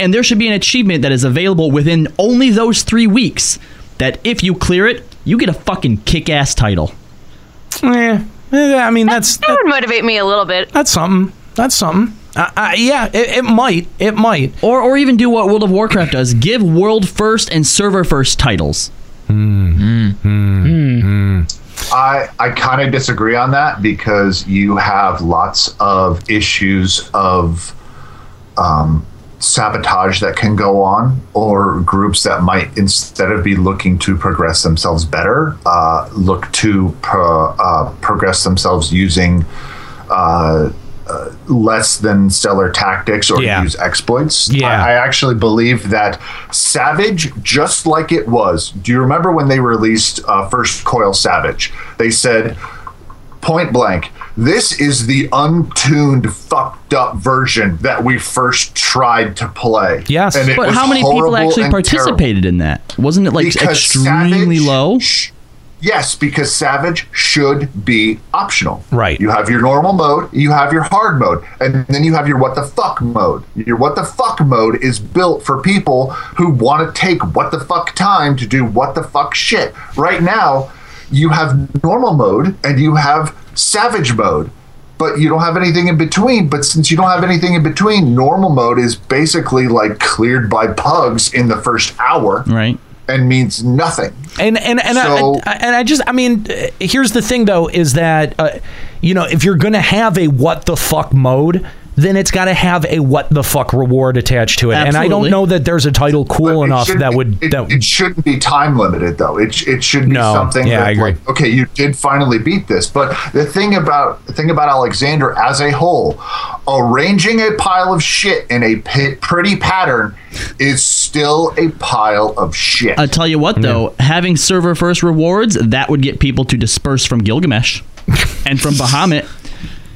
and there should be an achievement that is available within only those three weeks. That if you clear it, you get a fucking kick ass title. Yeah, Eh, I mean that's That would motivate me a little bit. that's something. That's something. Uh, uh, yeah, it, it might. It might. Or or even do what World of Warcraft does: give world first and server first titles. I I kind of disagree on that because you have lots of issues of um, sabotage that can go on, or groups that might instead of be looking to progress themselves better, uh, look to pro, uh, progress themselves using. Uh, uh, less than stellar tactics or Yeah. use exploits. Yeah. I, I actually believe that Savage, just like it was. Do you remember when they released uh, First Coil Savage? They said point blank, this is the untuned, fucked up version that we first tried to play. Yes. and it But was how many people actually and terrible. participated in that? Wasn't it like Because extremely Savage- low? Yes, because Savage should be optional. Right. You have your normal mode, you have your hard mode, and then you have your what the fuck mode. Your what the fuck mode is built for people who want to take what the fuck time to do what the fuck shit. Right now, you have normal mode and you have savage mode. But you don't have anything in between. But since you don't have anything in between, normal mode is basically like cleared by pugs in the first hour Right. and means nothing. And and and, So- I, I, and I just I mean here's the thing though is that uh, you know if you're gonna have a what the fuck mode then it's got to have a what the fuck reward attached to it and I don't know that there's a title cool It enough that would It, that it shouldn't be time limited though. It it should be No. something. Yeah, that, I agree. Like, okay, you did finally beat this, but the thing about the thing about Alexander as a whole, arranging a pile of shit in a pi- pretty pattern is still a pile of shit. I tell you what, mm. though, having server first rewards that would get people to disperse from Gilgamesh [LAUGHS] and from Bahamut.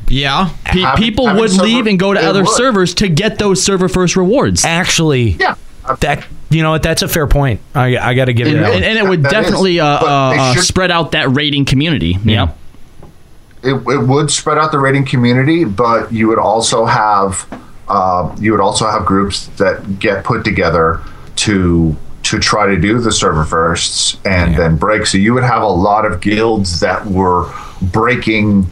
Yeah, Pe- Having- people having would server- leave and go to other would. servers to get those server first rewards. actually yeah. that you know what that's a fair point I, I got to give you And, and, and it would That is, definitely uh, uh, they uh, should- spread out that rating community. Yeah. it, it would spread out the rating community, but you would also have uh, you would also have groups that get put together to to try to do the server firsts and then break. So you would have a lot of guilds that were breaking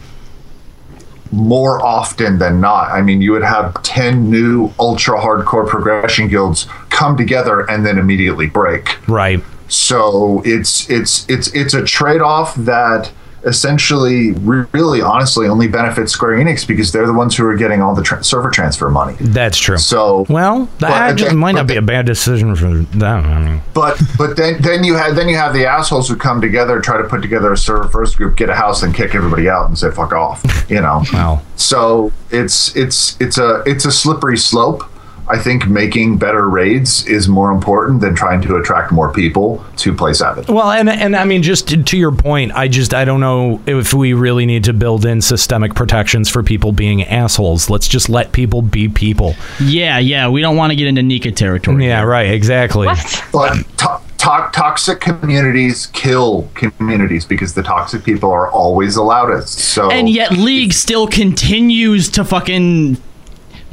more often than not. I mean, you would have 10 new ultra hardcore progression guilds come together and then immediately break. right So it's it's it's it's a trade off that essentially re- really honestly only benefits Square Enix because they're the ones who are getting all the tra- server transfer money. That's true. So well, that but- might not be a bad decision for them. I mean, But but then then you have then you have the assholes who come together try to put together a server first group, get a house, and kick everybody out and say fuck off. You know. Wow. So it's it's it's a it's a slippery slope. I think making better raids is more important than trying to attract more people to play Savage. Well, and and I mean, just to, to your point, I just I don't know if we really need to build in systemic protections for people being assholes. Let's just let people be people. Yeah, yeah. We don't want to get into Nika territory. Yeah, right. Exactly. But to- to- toxic communities kill communities because the toxic people are always the loudest. So And yet, League still continues to fucking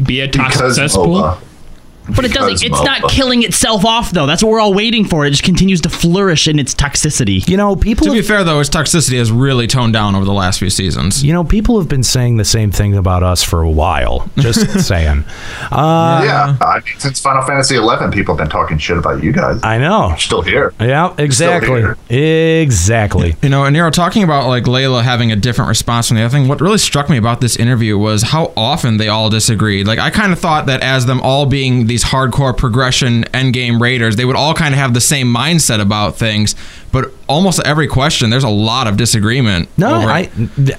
be a because toxic cesspool. MOBA. But it doesn't. Because It's not killing itself off, though. That's what we're all waiting for. It just continues to flourish in its toxicity. You know, people. To be fair, though, its toxicity has really toned down over the last few seasons. You know, people have been saying the same thing about us for a while. Just [LAUGHS] saying. Uh, yeah, I mean, since Final Fantasy XI, people have been talking shit about you guys. I know. Still here. Yeah, exactly. here. Exactly. You know, and Nero talking about like Layla having a different response from the other thing. What really struck me about this interview was how often they all disagreed. Like I kind of thought that as them all being these hardcore progression endgame raiders, they would all kind of have the same mindset about things. But almost every question, there's a lot of disagreement. No, over I.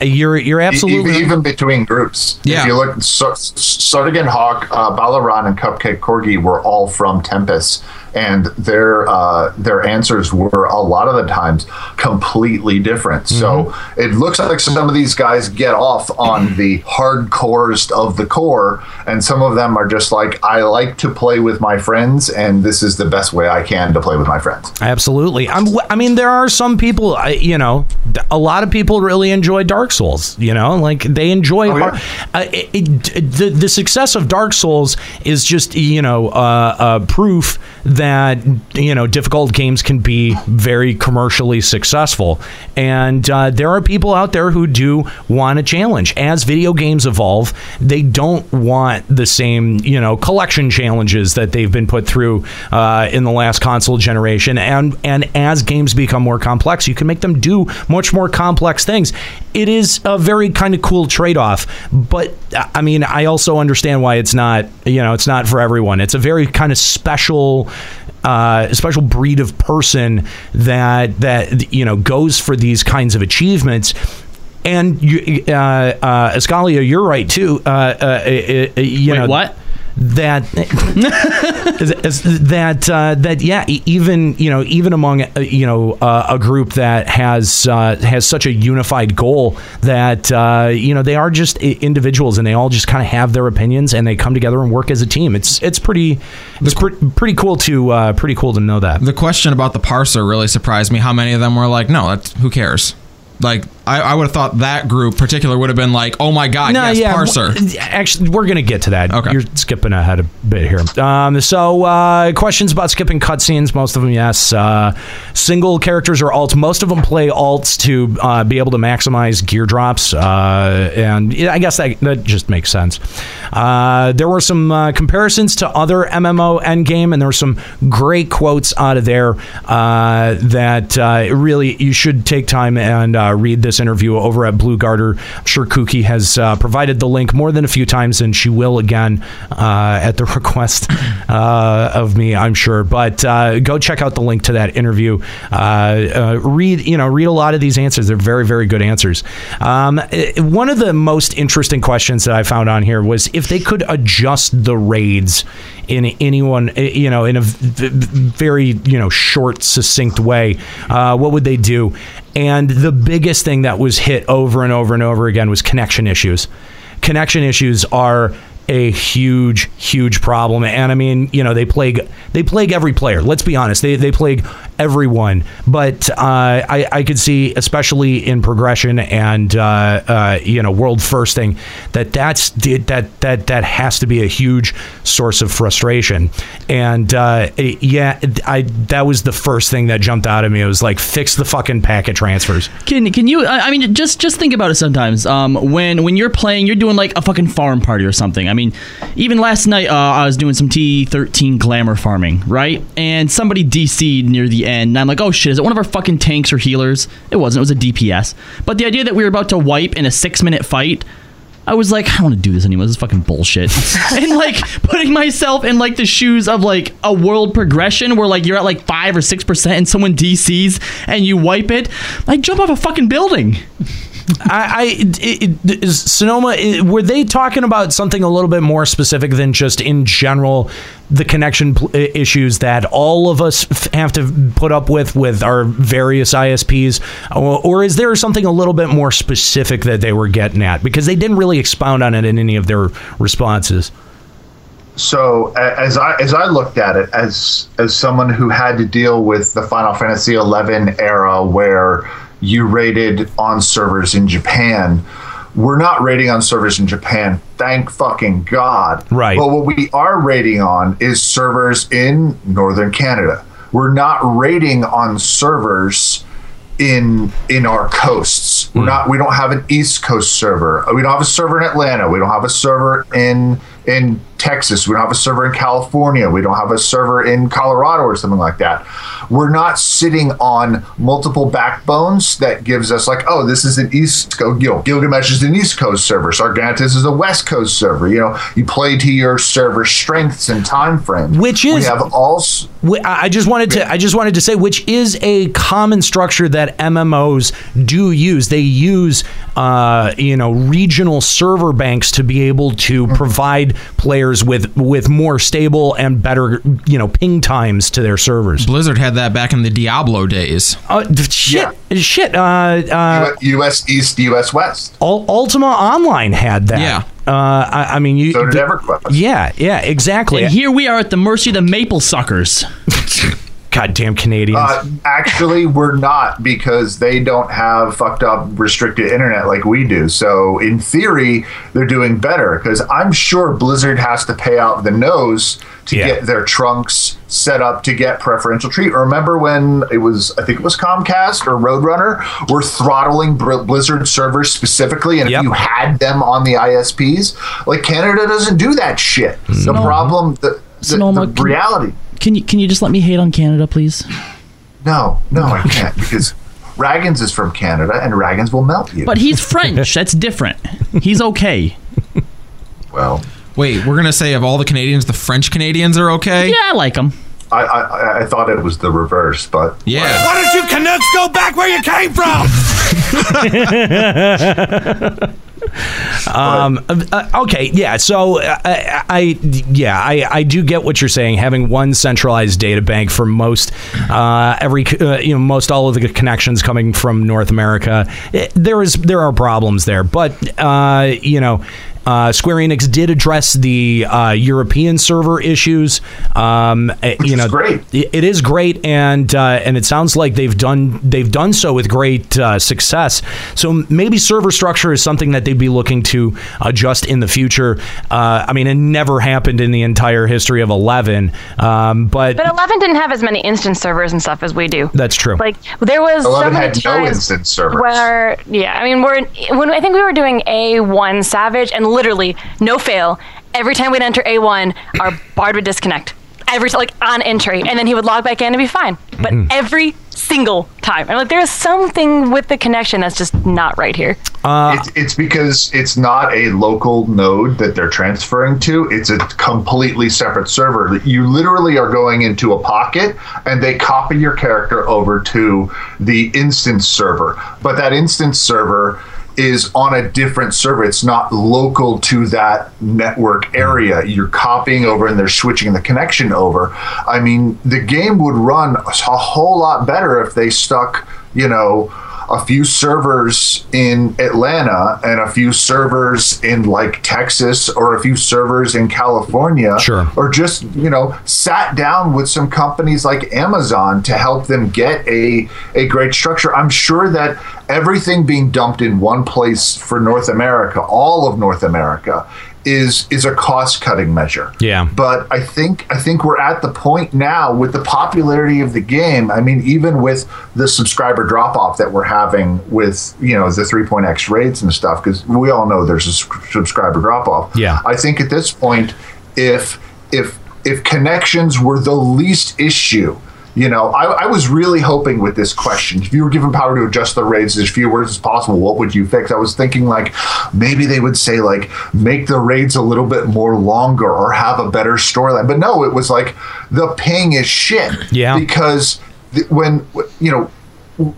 You're you're absolutely. even, even between groups. Yeah. If you look, so, Sardigan Hawk, uh, Balaran, and Cupcake Corgi were all from Tempest, and their uh, their answers were a lot of the times completely different. So Mm-hmm. it looks like some of these guys get off on the hardcorest of the core, and some of them are just like, I like to play with my friends, and this is the best way I can to play with my friends. Absolutely. I'm, I mean, there are some people, I- you know, a lot of people really enjoy Dark Souls, you know, like they enjoy Oh, har- uh, it, it- the, the success of Dark Souls is just, you know, uh, uh, proof that, you know, difficult games can be very commercially successful. And uh, there are people out there who do want a challenge. As video games evolve, they don't want the same, you know, collection challenges that they've been put through uh, in the last console generation. And and as games become more complex, you can make them do much more complex things. It is a very kind of cool trade off. But I mean, I also understand why it's not, you know, it's not for everyone. It's a very kind of special uh, a special breed of person that that you know goes for these kinds of achievements. And you, uh, uh, Escalia, you're right too. Uh, uh, uh, uh, you Wait, know what? That that uh, that yeah even you know even among uh, you know uh, a group that has uh, has such a unified goal that uh, you know they are just individuals and they all just kind of have their opinions and they come together and work as a team it's it's pretty it's pre- pretty cool to pretty cool to know that The question about the parser really surprised me. How many of them were like, "No, who cares." Like I, I would have thought that group particular would have been like, "Oh my god, yes, parser." w- Actually, we're going to get to that. Okay. You're skipping ahead a bit here. Um, so, uh, questions about skipping cutscenes. Most of them, yes. Uh, single characters or alts. Most of them play alts to uh, be able to maximize gear drops. Uh, and yeah, I guess that, that just makes sense. Uh, there were some uh, comparisons to other MMO endgame, and there were some great quotes out of there uh, that uh, really you should take time and uh, read this interview over at Blue Gartr. I'm sure Kookie has uh, provided the link more than a few times, and she will again uh, at the [LAUGHS] request uh, of me, I'm sure. But uh, go check out the link to that interview. Uh, read, you know, read a lot of these answers. They're very, very good answers. Um, eh, one of the most interesting questions that I found on here was if they could adjust the raids in anyone, eh, you know, in a very, you know, short, succinct way, uh, what would they do? And the biggest thing that was hit over and over and over again was connection issues. Connection issues are a huge, huge problem. And I mean, you know, they plague they plague every player. Let's be honest, they they plague everyone. But uh, I I could see, especially in progression and uh, uh, you know world firsting, that that's that that that has to be a huge source of frustration. And uh, it- yeah, I that was the first thing that jumped out at me. It was like fix the fucking packet transfers. Can can you? I mean, just just think about it. Sometimes, um, when when you're playing, you're doing like a fucking farm party or something. I mean, even last night, uh, I was doing some T13 glamour farming, right? And somebody DC'd near the and I'm like, oh shit, is it one of our fucking tanks or healers? It wasn't. It was a DPS. But the idea that we were about to wipe in a six minute fight. I was like, I don't want to do this anymore. This is fucking bullshit. [LAUGHS] and like putting myself in like the shoes of like a world progression where like you're at like five or six percent and someone DCs and you wipe it, I jump off a fucking building. I, I it, it, Sonomaa, i- were they talking about something a little bit more specific than just in general the connection pl- issues that all of us f- have to put up with with our various ISPs, or, or is there something a little bit more specific that they were getting at? Because they didn't really expound on it in any of their responses. So as I as I looked at it as as someone who had to deal with the Final Fantasy XI era where you rated on servers in Japan, we're not rating on servers in Japan. Thank fucking God. Right. But what we are rating on is servers in northern Canada. We're not rating on servers in in our coasts. We're hmm. not. We don't have an East Coast server. We don't have a server in Atlanta. We don't have a server in in Texas. We don't have a server in California. We don't have a server in Colorado or something like that. We're not sitting on multiple backbones that gives us like, oh, this is an East Coast. You know, Gilgamesh is an East Coast server. Sargatanas is a West Coast server. You know, you play to your server strengths and time frames. Which is we have all. s- I I just wanted to I just wanted to say which is a common structure that MMOs do use. They use uh, you know regional server banks to be able to provide players with with more stable and better you know ping times to their servers. Blizzard had that back in the Diablo days. Uh, d- shit, shit. Uh, uh, U.S. East, U.S. West. Ultima Online had that. Yeah. Uh, I, I mean, you. So did the- EverQuest. Yeah, yeah, exactly. And here we are at the mercy of the maple suckers. [LAUGHS] Goddamn Canadians. Uh, actually, [LAUGHS] we're not because they don't have fucked up restricted internet like we do. So, in theory, they're doing better because I'm sure Blizzard has to pay out the nose to Yeah. get their trunks set up to get preferential treatment. Remember when it was, I think it was Comcast or Roadrunner, were throttling Blizzard servers specifically, and Yep. if you had them on the ISPs, like Canada doesn't do that shit. The problem, the, the, the reality. Can you can you just let me hate on Canada, please? No, no, I can't because Raggins is from Canada and Raggins will melt you. But he's French. That's different. He's okay. well, Wait, we're gonna say of all the Canadians, the French Canadians are okay? Yeah, I like them. I, I I- I thought it was the reverse, but Yeah. Why don't you Canucks go back where you came from? Um, uh, okay, yeah. So uh, I, I, yeah, I, I do get what you're saying. Having one centralized data bank for most, uh, every, uh, you know, most all of the connections coming from North America, it, there is there are problems there. But uh, you know. Uh, Square Enix did address the uh, European server issues. Um, uh, you know, great. it- it is great, and uh, and it sounds like they've done they've done so with great uh, success. So maybe server structure is something that they'd be looking to adjust in the future. Uh, I mean, it never happened in the entire history of Eleven, um, but, But 11 didn't have as many instance servers and stuff as we do. that's true. Like there was so 11 many had no instance servers. where yeah, I mean we're when I think we were doing A1 Savage and literally no fail. Every time we'd enter A1, our [CLEARS THROAT] bard would disconnect. Every like on entry, and then he would log back in and be fine. But Mm-hmm. every single time, I'm like, there is something with the connection that's just not right here. it's, it's because it's not a local node that they're transferring to. It's a completely separate server. You literally are going into a pocket and they copy your character over to the instance server. But that instance server is on a different server. It's not local to that network area. Mm-hmm. You're copying over and they're switching the connection over. I mean, the game would run a whole lot better if they stuck, you know, a few servers in Atlanta and a few servers in like Texas or a few servers in California. Sure. Or just, you know, sat down with some companies like Amazon to help them get a, a great structure. I'm sure that everything being dumped in one place for North America, all of North America, is is a cost cutting measure. Yeah. But I think I think we're at the point now with the popularity of the game. I mean, even with the subscriber drop off that we're having with you know the 3.x raids and stuff, because we all know there's a subscriber drop off. Yeah. I think at this point, if if if connections were the least issue You know, I, I was really hoping with this question, if you were given power to adjust the raids as few words as possible, what would you fix? I was thinking like maybe they would say like make the raids a little bit more longer or have a better storyline. But no, it was like the ping is shit. Yeah. Because th- when you know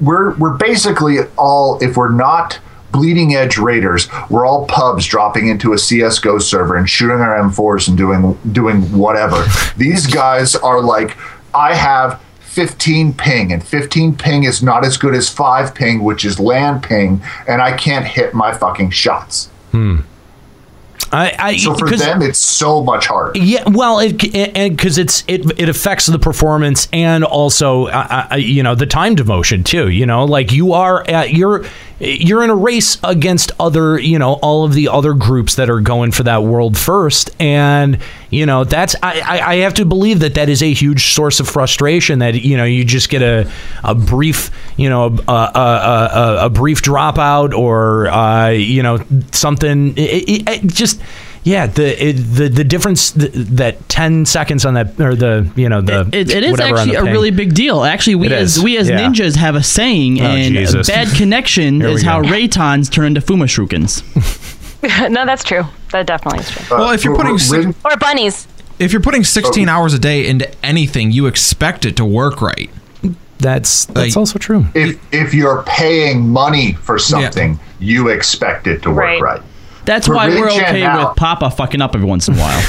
we're we're basically all if we're not bleeding edge raiders we're all pubs dropping into a csgo server and shooting our m4s and doing doing whatever [LAUGHS] these guys are like i have 15 ping and 15 ping is not as good as 5 ping which is land ping and i can't hit my fucking shots Hmm. I, I so for them it's so much harder Yeah, well, it and because it's it it affects the performance and also uh, uh, you know the time devotion too. You know, like you are at you're you're in a race against other you know all of the other groups that are going for that world first, and you know that's I I, have to believe that that is a huge source of frustration that you know you just get a a brief you know a a, a, a, a brief dropout or uh, you know something it, it, it just. Yeah, the it, the the difference th- that ten seconds on that or the you know the It, it is actually a ping. really big deal. Actually, we It as is, we as yeah. ninjas have a saying, Oh, and Jesus. bad [LAUGHS] connection Here we is how go. Raitons turn into Fuma Shurikens. [LAUGHS] no, that's true. That definitely is true. Well, if you're putting si- or bunnies. if you're putting 16 hours a day into anything, you expect it to work right. That's that's also true. if if you're paying money for something you expect it to work Right. right, That's why Rin we're Chan okay now- with Papa fucking up every once in a while.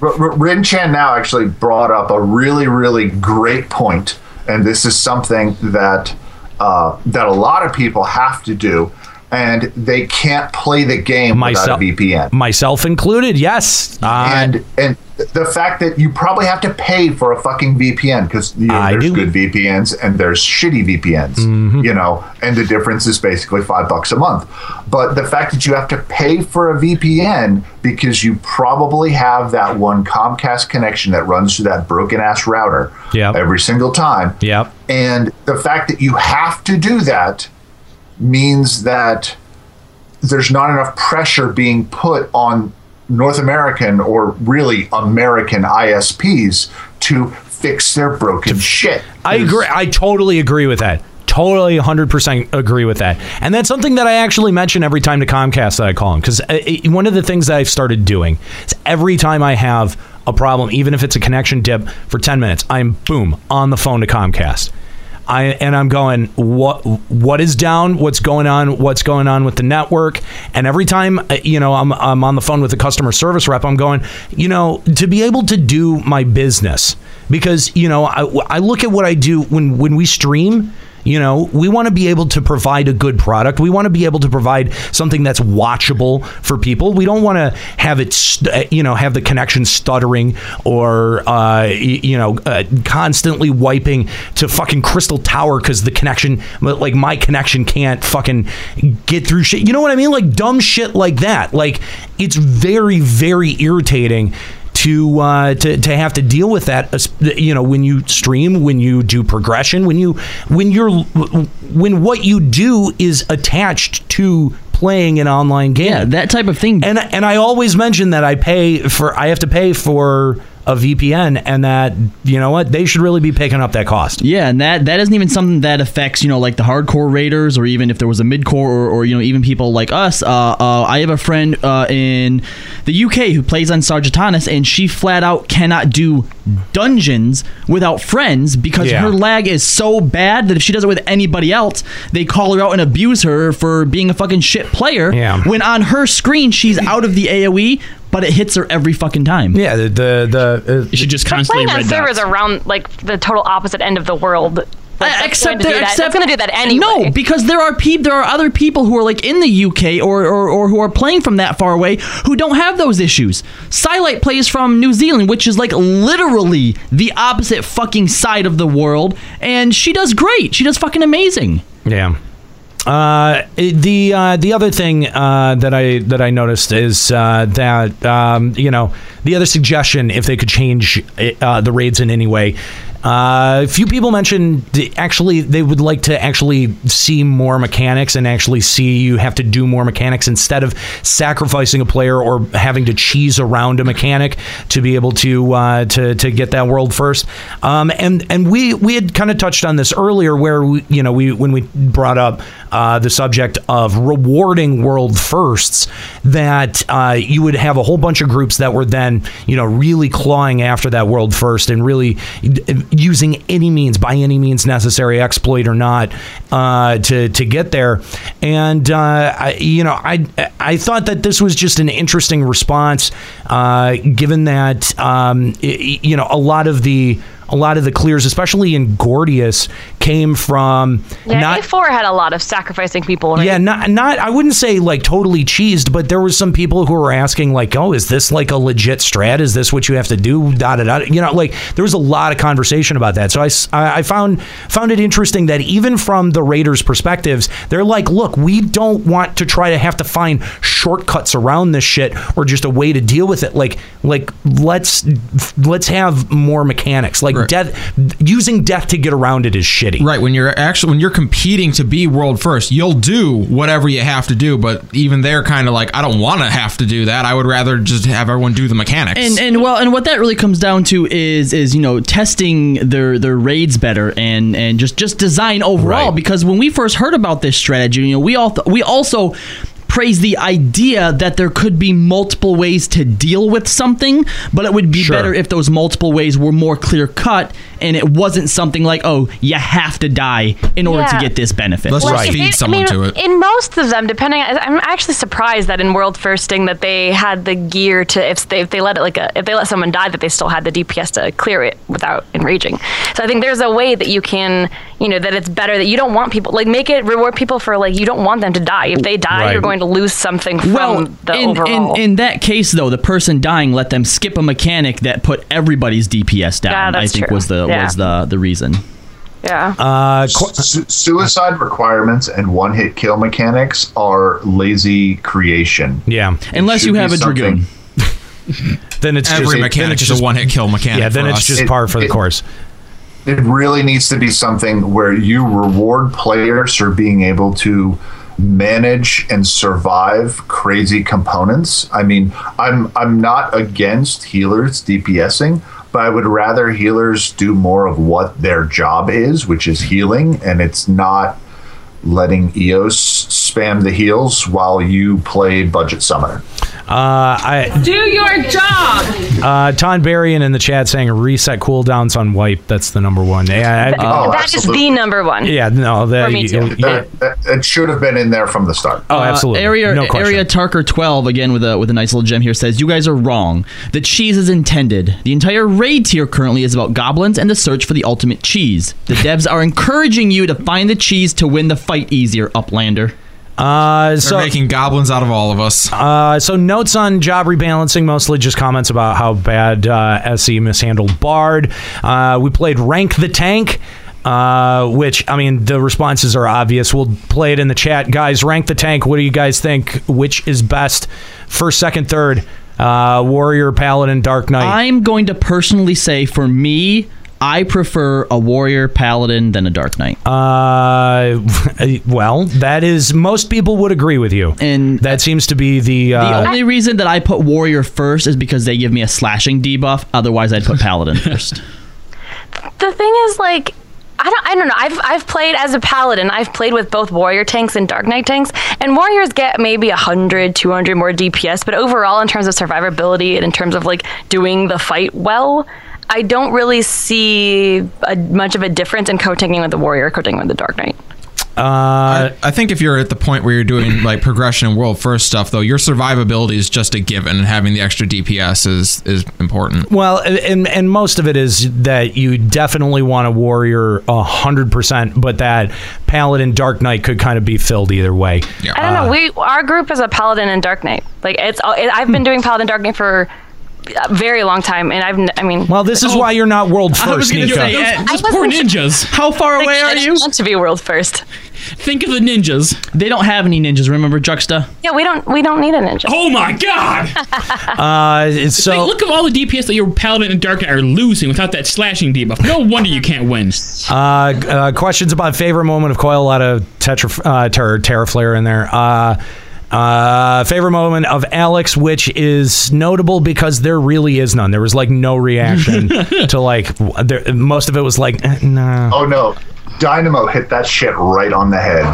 [LAUGHS] Rin Chan now actually brought up a really, really great point, and this is something that uh, that a lot of people have to do, and they can't play the game myself without a VPN. myself included. Yes, uh, and and the fact that you probably have to pay for a fucking VPN because you know, there's do. good VPNs and there's shitty VPNs, Mm-hmm. you know, and the difference is basically five bucks a month. But the fact that you have to pay for a VPN because you probably have that one Comcast connection that runs through that broken ass router Yep. every single time, Yep. and the fact that you have to do that means that there's not enough pressure being put on North American or really American ISPs to fix their broken shit. I agree. I totally agree with that. Totally 100% agree with that. And that's something that I actually mention every time to Comcast that I call them. Because uh, one of the things that I've started doing is every time I have a problem, even if it's a connection dip for 10 minutes, I'm boom on the phone to Comcast. I, and I'm going, what what is down? What's going on? What's going on with the network? And every time, uh, you know, I'm, I'm on the phone with the customer service rep, I'm going, you know, to be able to do my business because you know I, I look at what I do when when we stream. You know, we want to be able to provide a good product. We want to be able to provide something that's watchable for people. We don't want to have it, st- uh, you know, have the connection stuttering or, uh, you know, uh, constantly wiping to fucking Crystal Tower because the connection, like my connection can't fucking get through shit. You know what I mean? Like dumb shit like that. Like it's very, very irritating to uh, to to have to deal with that. You know, when you stream, when you do progression, when you when you're when what you do is attached to playing an online game. Yeah, that type of thing. And and I always mention that I pay for I have to pay for a VPN, and that you know what they should really be picking up that cost. Yeah, and that that isn't even something that affects you know like the hardcore raiders or even if there was a midcore or, or you know even people like us. Uh, uh, I have a friend uh, in the UK who plays on Sargatanas, and she flat out cannot do dungeons without friends because Yeah. her lag is so bad that if she does it with anybody else, they call her out and abuse her for being a fucking shit player. Yeah. When on her screen she's out of the AOE, but it hits her every fucking time. Yeah, the the, the uh, you should just But playing on servers around like the total opposite end of the world. like, that's except going to do that. except That's going to do that anyway. No, because there are people, there are other people who are like in the UK or, or or who are playing from that far away who don't have those issues. Silite plays from New Zealand, which is like literally the opposite fucking side of the world, and she does great. She does fucking amazing. Yeah. Uh, the uh, the other thing uh, that I that I noticed is uh, that um, you know the other suggestion if they could change uh, the raids in any way. Uh, a few people mentioned actually they would like to actually see more mechanics and actually see you have to do more mechanics instead of sacrificing a player or having to cheese around a mechanic to be able to uh, to to get that world first. Um, and and we we had kind of touched on this earlier, where we, you know we when we brought up uh, the subject of rewarding world firsts, that uh, you would have a whole bunch of groups that were then you know really clawing after that world first and really using any means by any means necessary, exploit or not, uh, to to get there. And uh, I, you know, I I thought that this was just an interesting response, uh, given that um, i- you know a lot of the a lot of the clears, especially in Gordius, came from Yeah, not A4 had a lot of sacrificing people. Right? yeah, not not I wouldn't say like totally cheesed, but there was some people who were asking like, "Oh, is this like a legit strat? Is this what you have to do?" Da da da. You know, like there was a lot of conversation about that. So I I found found it interesting that even from the Raiders' perspectives, they're like, "Look, we don't want to try to have to find shortcuts around this shit or just a way to deal with it. Like like let's let's have more mechanics. Like death using death to get around it is shitty. Right when you're actually when you're competing to be world first, you'll do whatever you have to do. But even they're kind of like, I don't want to have to do that. I would rather just have everyone do the mechanics. And and well, and what that really comes down to is is you know testing their their raids better and and just just design overall. Because when we first heard about this strategy, you know, we all th- we also praise the idea that there could be multiple ways to deal with something, but it would be better if those multiple ways were more clear cut and it wasn't something like, oh, you have to die in order to get this benefit. Well, if it- I mean, to it. In most of them, depending, I- I'm actually surprised that in World Firsting that they had the gear to if they if they let it like a if they let someone die that they still had the DPS to clear it without enraging. So I think there's a way that you can you know that it's better that you don't want people like make it reward people for like you don't want them to die. If they die, Right. you're going to lose something from Well, the in, overall. in in that case, though, the person dying let them skip a mechanic that put everybody's DPS down. Yeah, I that's think true. was the Yeah. was the the reason. yeah. Uh, Su- suicide requirements and one hit kill mechanics are lazy creation. Yeah. It Unless you have a something- dragoon. then it's Every just, mechanic then it's is a one-hit kill mechanic Yeah, then for it's us. just It- par for the it- course. It really needs to be something where you reward players for being able to manage and survive crazy components. I mean, I'm I'm not against healers DPSing, but I would rather healers do more of what their job is, which is healing, and it's not letting EOS spam the heals while you play budget summoner. Uh, I Do your job. uh, Ton Berrien in the chat saying reset cooldowns on wipe. That's the number one. Yeah, I- Oh, that is the number one. yeah. No, that, For me too. you- That- that- it should have been in there from the start. Oh, absolutely. Uh, area no area Tarker twelve again with a with a nice little gem here says you guys are wrong. The cheese is intended. The entire raid tier currently is about goblins and the search for the ultimate cheese. The devs are encouraging you to find the cheese to win the fight easier, Uplander. Uh, They're so making goblins out of all of us. Uh, so notes on job rebalancing, mostly just comments about how bad uh, SE mishandled Bard. Uh, we played Rank the Tank. Uh, which I mean, the responses are obvious. We'll play it in the chat, guys. Rank the tank. What do you guys think? Which is best? First, second, third. Uh, Warrior, Paladin, Dark Knight. I'm going to personally say for me, I prefer a warrior paladin than a dark knight. Uh, [LAUGHS] well, that is most people would agree with you, and that seems to be the. Uh, the only reason that I put warrior first is because they give me a slashing debuff. Otherwise, I'd put paladin [LAUGHS] first. the thing is like I don't, I don't know. I've, I've played as a paladin. I've played with both warrior tanks and dark knight tanks. And warriors get maybe 100, 200 more DPS. But overall, in terms of survivability and in terms of like doing the fight well, I don't really see a, much of a difference in co-tanking with the warrior, co-tanking with the dark knight. Uh, I think if you're at the point where you're doing like progression and world first stuff, though, your survivability is just a given, and having the extra DPS is is important. Well, and and most of it is that you definitely want a warrior hundred percent, but that paladin dark knight could kind of be filled either way. Yeah. I don't know. We our group is a paladin and dark knight. Like it's all- it, I've been doing paladin dark knight for a very long time, and I've n- I mean. Well, this is why you're not world first. I was first, gonna say, uh, those poor ninjas. How far away are you? Want to be world first? Think of the ninjas. They don't have any ninjas. Remember, Juxta? Yeah, we don't we don't need a ninja. Oh my god! [LAUGHS] Uh, it's so Like, look at all the DPS that your Paladin and Dark Knight are losing without that slashing debuff. No wonder you can't win. Uh, uh, questions about favorite moment of Coil. A lot of tetra, uh, ter- Terraflare in there. Uh, uh, favorite moment of Alex, which is notable because there really is none. There was like no reaction [LAUGHS] to like there, most of it was like eh, nah. Oh no, Dynamo hit that shit right on the head.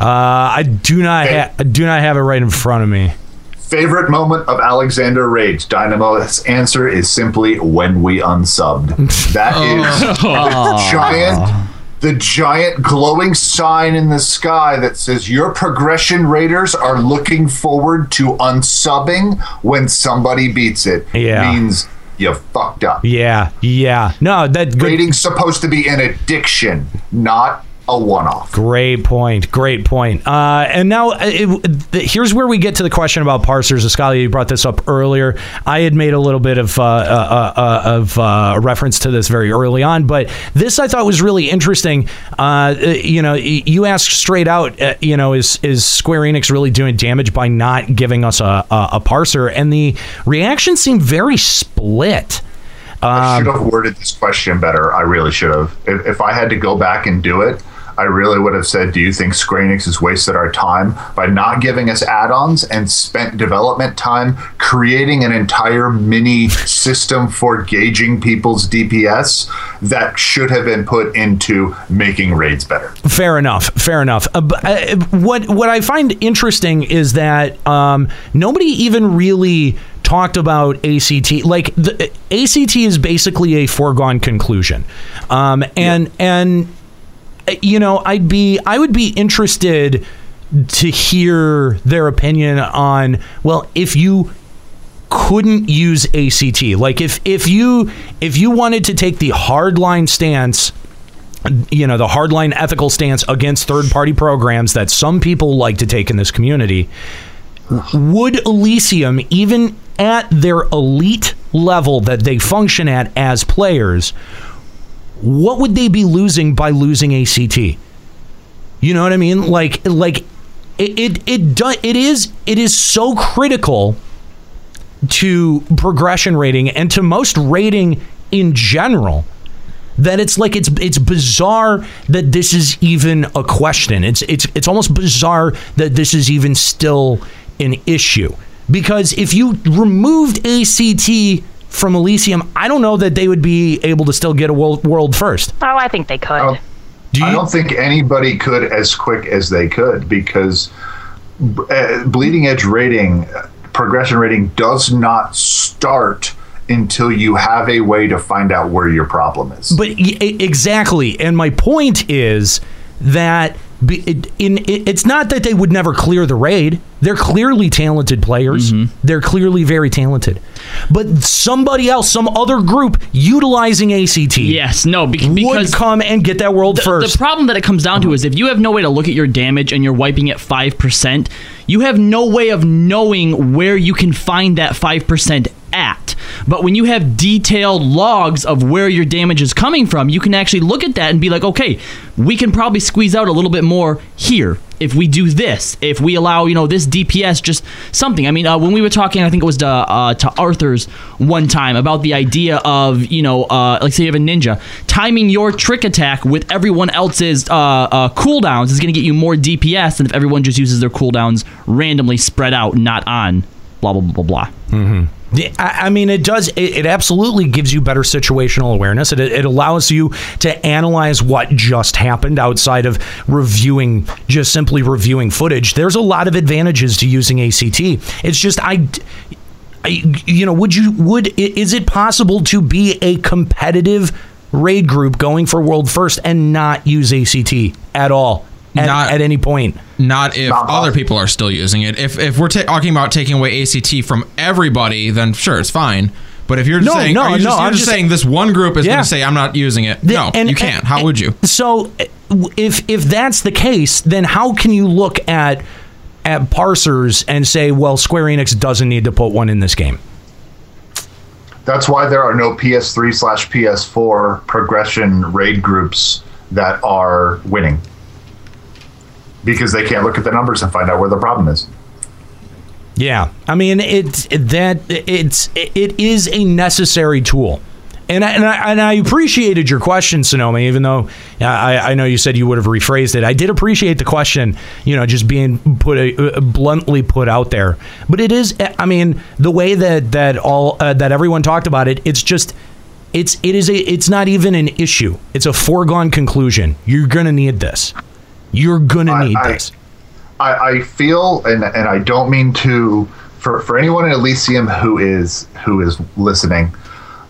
Uh, I do not ha- I do not have it right in front of me. Favorite moment of Alexander Rage. Dynamo's answer is simply when we unsubbed. That [LAUGHS] is the giant the giant glowing sign in the sky that says your progression raiders are looking forward to unsubbing when somebody beats it. Yeah. Means you fucked up. Yeah, yeah. No, that good, Raiding's supposed to be an addiction, not a one-off. Great point. Great point. Uh, and now uh, it, here's where we get to the question about parsers. Ascalia, you brought this up earlier. I had made a little bit of uh, uh, uh, of uh, reference to this very early on, but this I thought was really interesting. Uh, uh, you know, you asked straight out. Uh, you know, is is Square Enix really doing damage by not giving us a, a, a parser? And the reaction seemed very split. I Um, should have worded this question better. I really should have. If, if I had to go back and do it, I really would have said, "Do you think Square Enix has wasted our time by not giving us add-ons and spent development time creating an entire mini system for gauging people's DPS that should have been put into making raids better?" Fair enough. Fair enough. Uh, uh, what what I find interesting is that um, nobody even really talked about ACT. Like the ACT is basically a foregone conclusion, um, and and uh, you know I'd be I would be interested to hear their opinion on well if you couldn't use ACT like if if you if you wanted to take the hardline stance you know the hardline ethical stance against third party programs that some people like to take in this community would Elysium even at their elite level that they function at as players what would they be losing by losing ACT you know what I mean? Like like it it it, do, it is it is so critical to progression rating and to most rating in general that it's like it's it's bizarre that this is even a question. It's it's it's almost bizarre that this is even still an issue. Because if you removed ACT from Elysium, I don't know that they would be able to still get a world world first. Oh, I think they could. Do I don't think anybody could as quick as they could because uh, bleeding edge rating, uh, progression rating does not start until you have a way to find out where your problem is. But y- exactly, and my point is that be, it, in it, it's not that they would never clear the raid. They're clearly talented players. Mm-hmm. They're clearly very talented. But somebody else, some other group utilizing ACT, yes, no, bec- would come and get that world the, first. The problem that it comes down to uh-huh. is if you have no way to look at your damage and you're wiping at 5%, you have no way of knowing where you can find that 5% at. But when you have detailed logs of where your damage is coming from, you can actually look at that and be like, okay, we can probably squeeze out a little bit more here if we do this. If we allow, you know, this DPS just something. I mean, uh, when we were talking, I think it was to, uh, to Arthur's one time about the idea of, you know, uh, like say you have a ninja, timing your trick attack with everyone else's uh, uh, cooldowns is going to get you more DPS than if everyone just uses their cooldowns randomly spread out, not on. Blah blah blah blah blah. Mm-hmm. I, mean, it does. It, it absolutely gives you better situational awareness. It, it allows you to analyze what just happened outside of reviewing, just simply reviewing footage. There's a lot of advantages to using ACT. It's just I. I, you know, would you would is it possible to be a competitive raid group going for world first and not use ACT at all at, Not- at any point? Not if other people are still using it. If if we're ta- talking about taking away ACT from everybody, then sure, it's fine. But if you're No, saying, no, are you just, no, you're I'm just just- saying this one group is Yeah. going to say I'm not using it. The- no, and- you can't. and- How would you? So, uh, if if that's the case, then how can you look at at parsers and say, well, Square Enix doesn't need to put one in this game? That's why there are no PS3 slash PS4 progression raid groups that are winning. Because they can't look at the numbers and find out where the problem is. Yeah, I mean it's that it's it is a necessary tool. And I, and, I, and I appreciated your question, Sonomaa, even though I, I know you said you would have rephrased it. I did appreciate the question, you know, just being put uh, bluntly put out there. But it is, I mean, the way that that all uh, that everyone talked about it, it's just it's it is a it's not even an issue. It's a foregone conclusion. You're gonna need this. You're gonna need I- this. I, I feel, and and I don't mean to for for anyone in Elysium who is who is listening.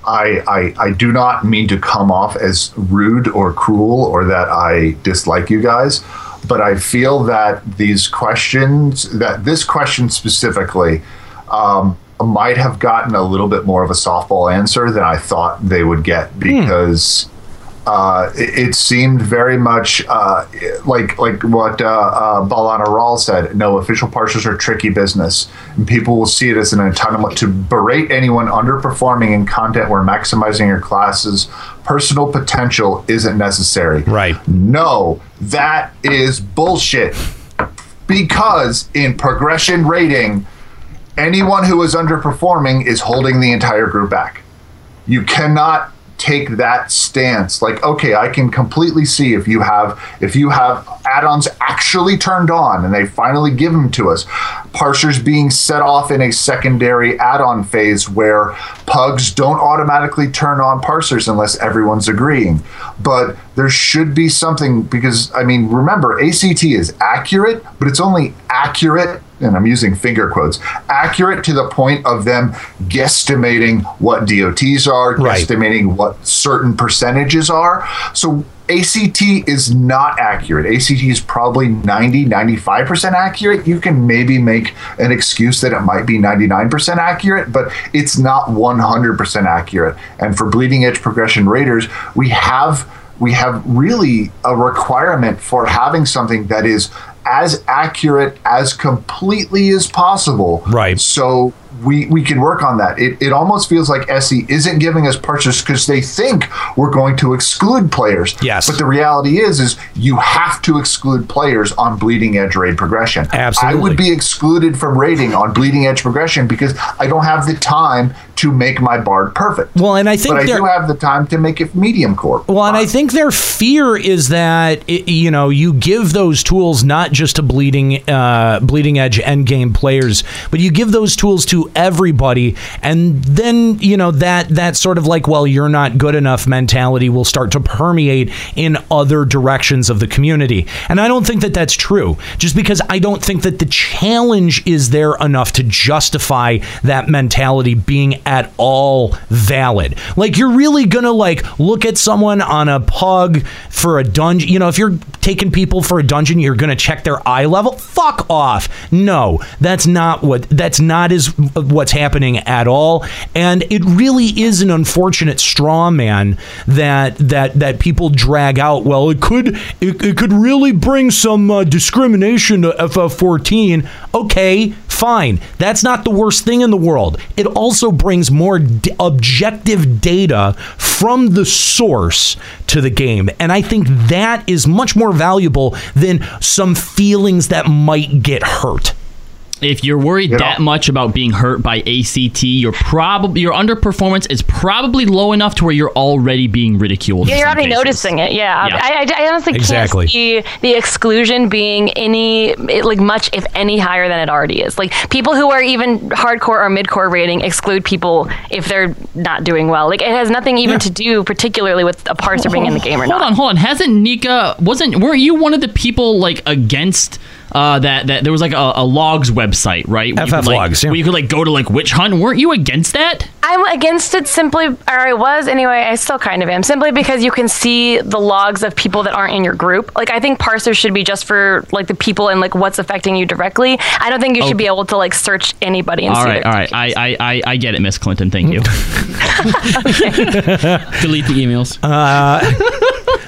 I, I I do not mean to come off as rude or cruel or that I dislike you guys, but I feel that these questions, that this question specifically, um, might have gotten a little bit more of a softball answer than I thought they would get because uh, it, it seemed very much uh, like like what uh, uh, Balana Ral said. No, official parsers are tricky business, and people will see it as an entitlement to berate anyone underperforming in content where maximizing your class's personal potential isn't necessary. Right. No, that is bullshit. Because in progression rating, anyone who is underperforming is holding the entire group back. You cannot take that stance. Like okay i can completely see if you have if you have add-ons actually turned on and they finally give them to us. Parsers being set off in a secondary add-on phase where pugs don't automatically turn on parsers unless everyone's agreeing. But there should be something because i mean remember act is accurate but it's only accurate and I'm using finger quotes, accurate to the point of them guesstimating what DOTs are, Right. guesstimating what certain percentages are. So ACT is not accurate. ACT is probably 90, 95% accurate. You can maybe make an excuse that it might be 99% accurate, but it's not 100% accurate. And for bleeding edge progression raters, we have we have really a requirement for having something that is as accurate as completely as possible. Right. So we we can work on that. It, it almost feels like SE isn't giving us parsers because they think we're going to exclude players. Yes. But the reality is is you have to exclude players on bleeding edge raid progression. Absolutely. I would be excluded from raiding on bleeding edge progression because I don't have the time to make my bard perfect. Well, and I think but I do have the time to make it medium core. Well, and I think their fear is that it, you know you give those tools not just to bleeding uh, bleeding edge end game players, but you give those tools to everybody, and then you know that that sort of like well you're not good enough mentality will start to permeate in other directions of the community, and I don't think that that's true. Just because I don't think that the challenge is there enough to justify that mentality being at all valid. Like you're really gonna like look at someone on a pug for a dungeon. You know, if you're taking people for a dungeon, you're gonna check their eye level. Fuck off. No, that's not what. That's not is what's happening at all. And it really is an unfortunate straw man that that that people drag out. Well, it could it, it could really bring some uh, discrimination to FF14. Okay, fine. That's not the worst thing in the world. It also brings more d- objective data from the source to the game. And I think that is much more valuable than some feelings that might get hurt. If you're worried that much about being hurt by ACT, you're probably your underperformance is probably low enough to where you're already being ridiculed. Yeah, you're some already cases. noticing it. Yeah, Yeah. I, I, I honestly Exactly. can't see the exclusion being any like much, if any, higher than it already is. Like people who are even hardcore or midcore rating exclude people if they're not doing well. Like it has nothing even to do particularly with a parser being in the game or hold not. Hold on, hold on. Hasn't Nika wasn't weren't you one of the people like against uh, that that there was like a, a logs website, right? Where you FF could, like, Logs, yeah. Where you could like go to like witch hunt. Weren't you against that? I'm against it simply, or I was anyway. I still kind of am, simply because you can see the logs of people that aren't in your group. Like I think parsers should be just for like the people and like what's affecting you directly. I don't think you should be able to like search anybody And all see right, all right. I, I I I get it, Miss Clinton. Thank you. [LAUGHS] [LAUGHS] Delete the emails. Uh,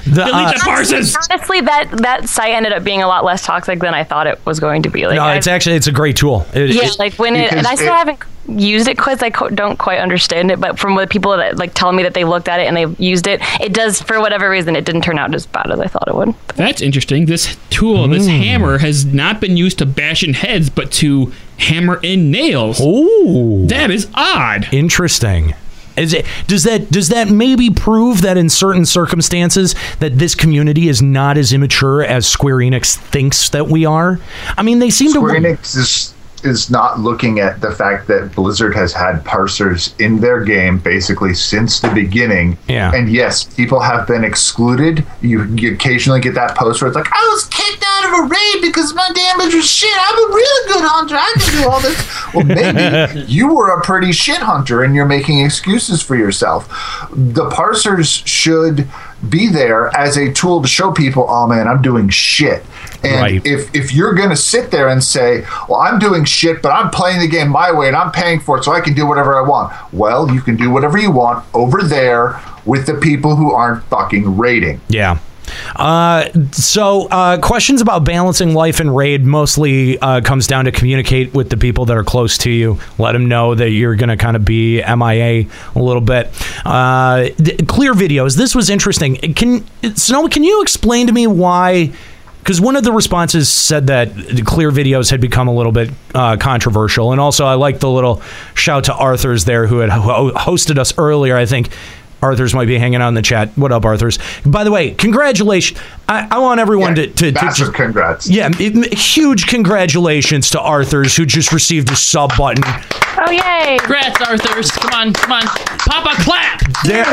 the, Delete the parsers. Honestly, that that site ended up being a lot less toxic than I thought it was going to be. Like, no, I- it's actually it's a great tool. It- yeah, it- like when it, and I still it- haven't used it because I co- don't quite understand it, but from what people that like tell me that they looked at it and they used it, it does for whatever reason it didn't turn out as bad as I thought it would. That's interesting. This tool, this hmm. hammer, has not been used to bash in heads, but to hammer in nails. Ooh, that is odd. Interesting. Is it, does that does that maybe prove that in certain circumstances that this community is not as immature as Square Enix thinks that we are? I mean, they seem Square to. Square Enix is is not looking at the fact that Blizzard has had parsers in their game basically since the beginning. Yeah. And yes, people have been excluded. You, you occasionally get that post where it's like, I was kicked out of a raid because my damage was shit. I'm a really good hunter. I can do all this. Well, maybe [LAUGHS] you were a pretty shit hunter and you're making excuses for yourself. The parsers should be there as a tool to show people, oh man, I'm doing shit. And Right. if if you're going to sit there and say, "Well, I'm doing shit, but I'm playing the game my way and I'm paying for it, so I can do whatever I want," well, you can do whatever you want over there with the people who aren't fucking raiding. Yeah. Uh, so uh, questions about balancing life and raid mostly uh, comes down to communicate with the people that are close to you. Let them know that you're going to kind of be MIA a little bit. Uh, clear videos. This was interesting. Can Snow? Can you explain to me why? Because one of the responses said that clear videos had become a little bit uh, controversial, and also I like the little shout to Arthur's there who had ho- hosted us earlier. I think Arthur's might be hanging out in the chat. What up, Arthur's? By the way, congratulations. I, I want everyone to, to, to Massive just, congrats. yeah, it- huge congratulations to Arthur's who just received a sub button. Oh yay! Congrats, Arthur's. Come on, come on. Pop a clap. There,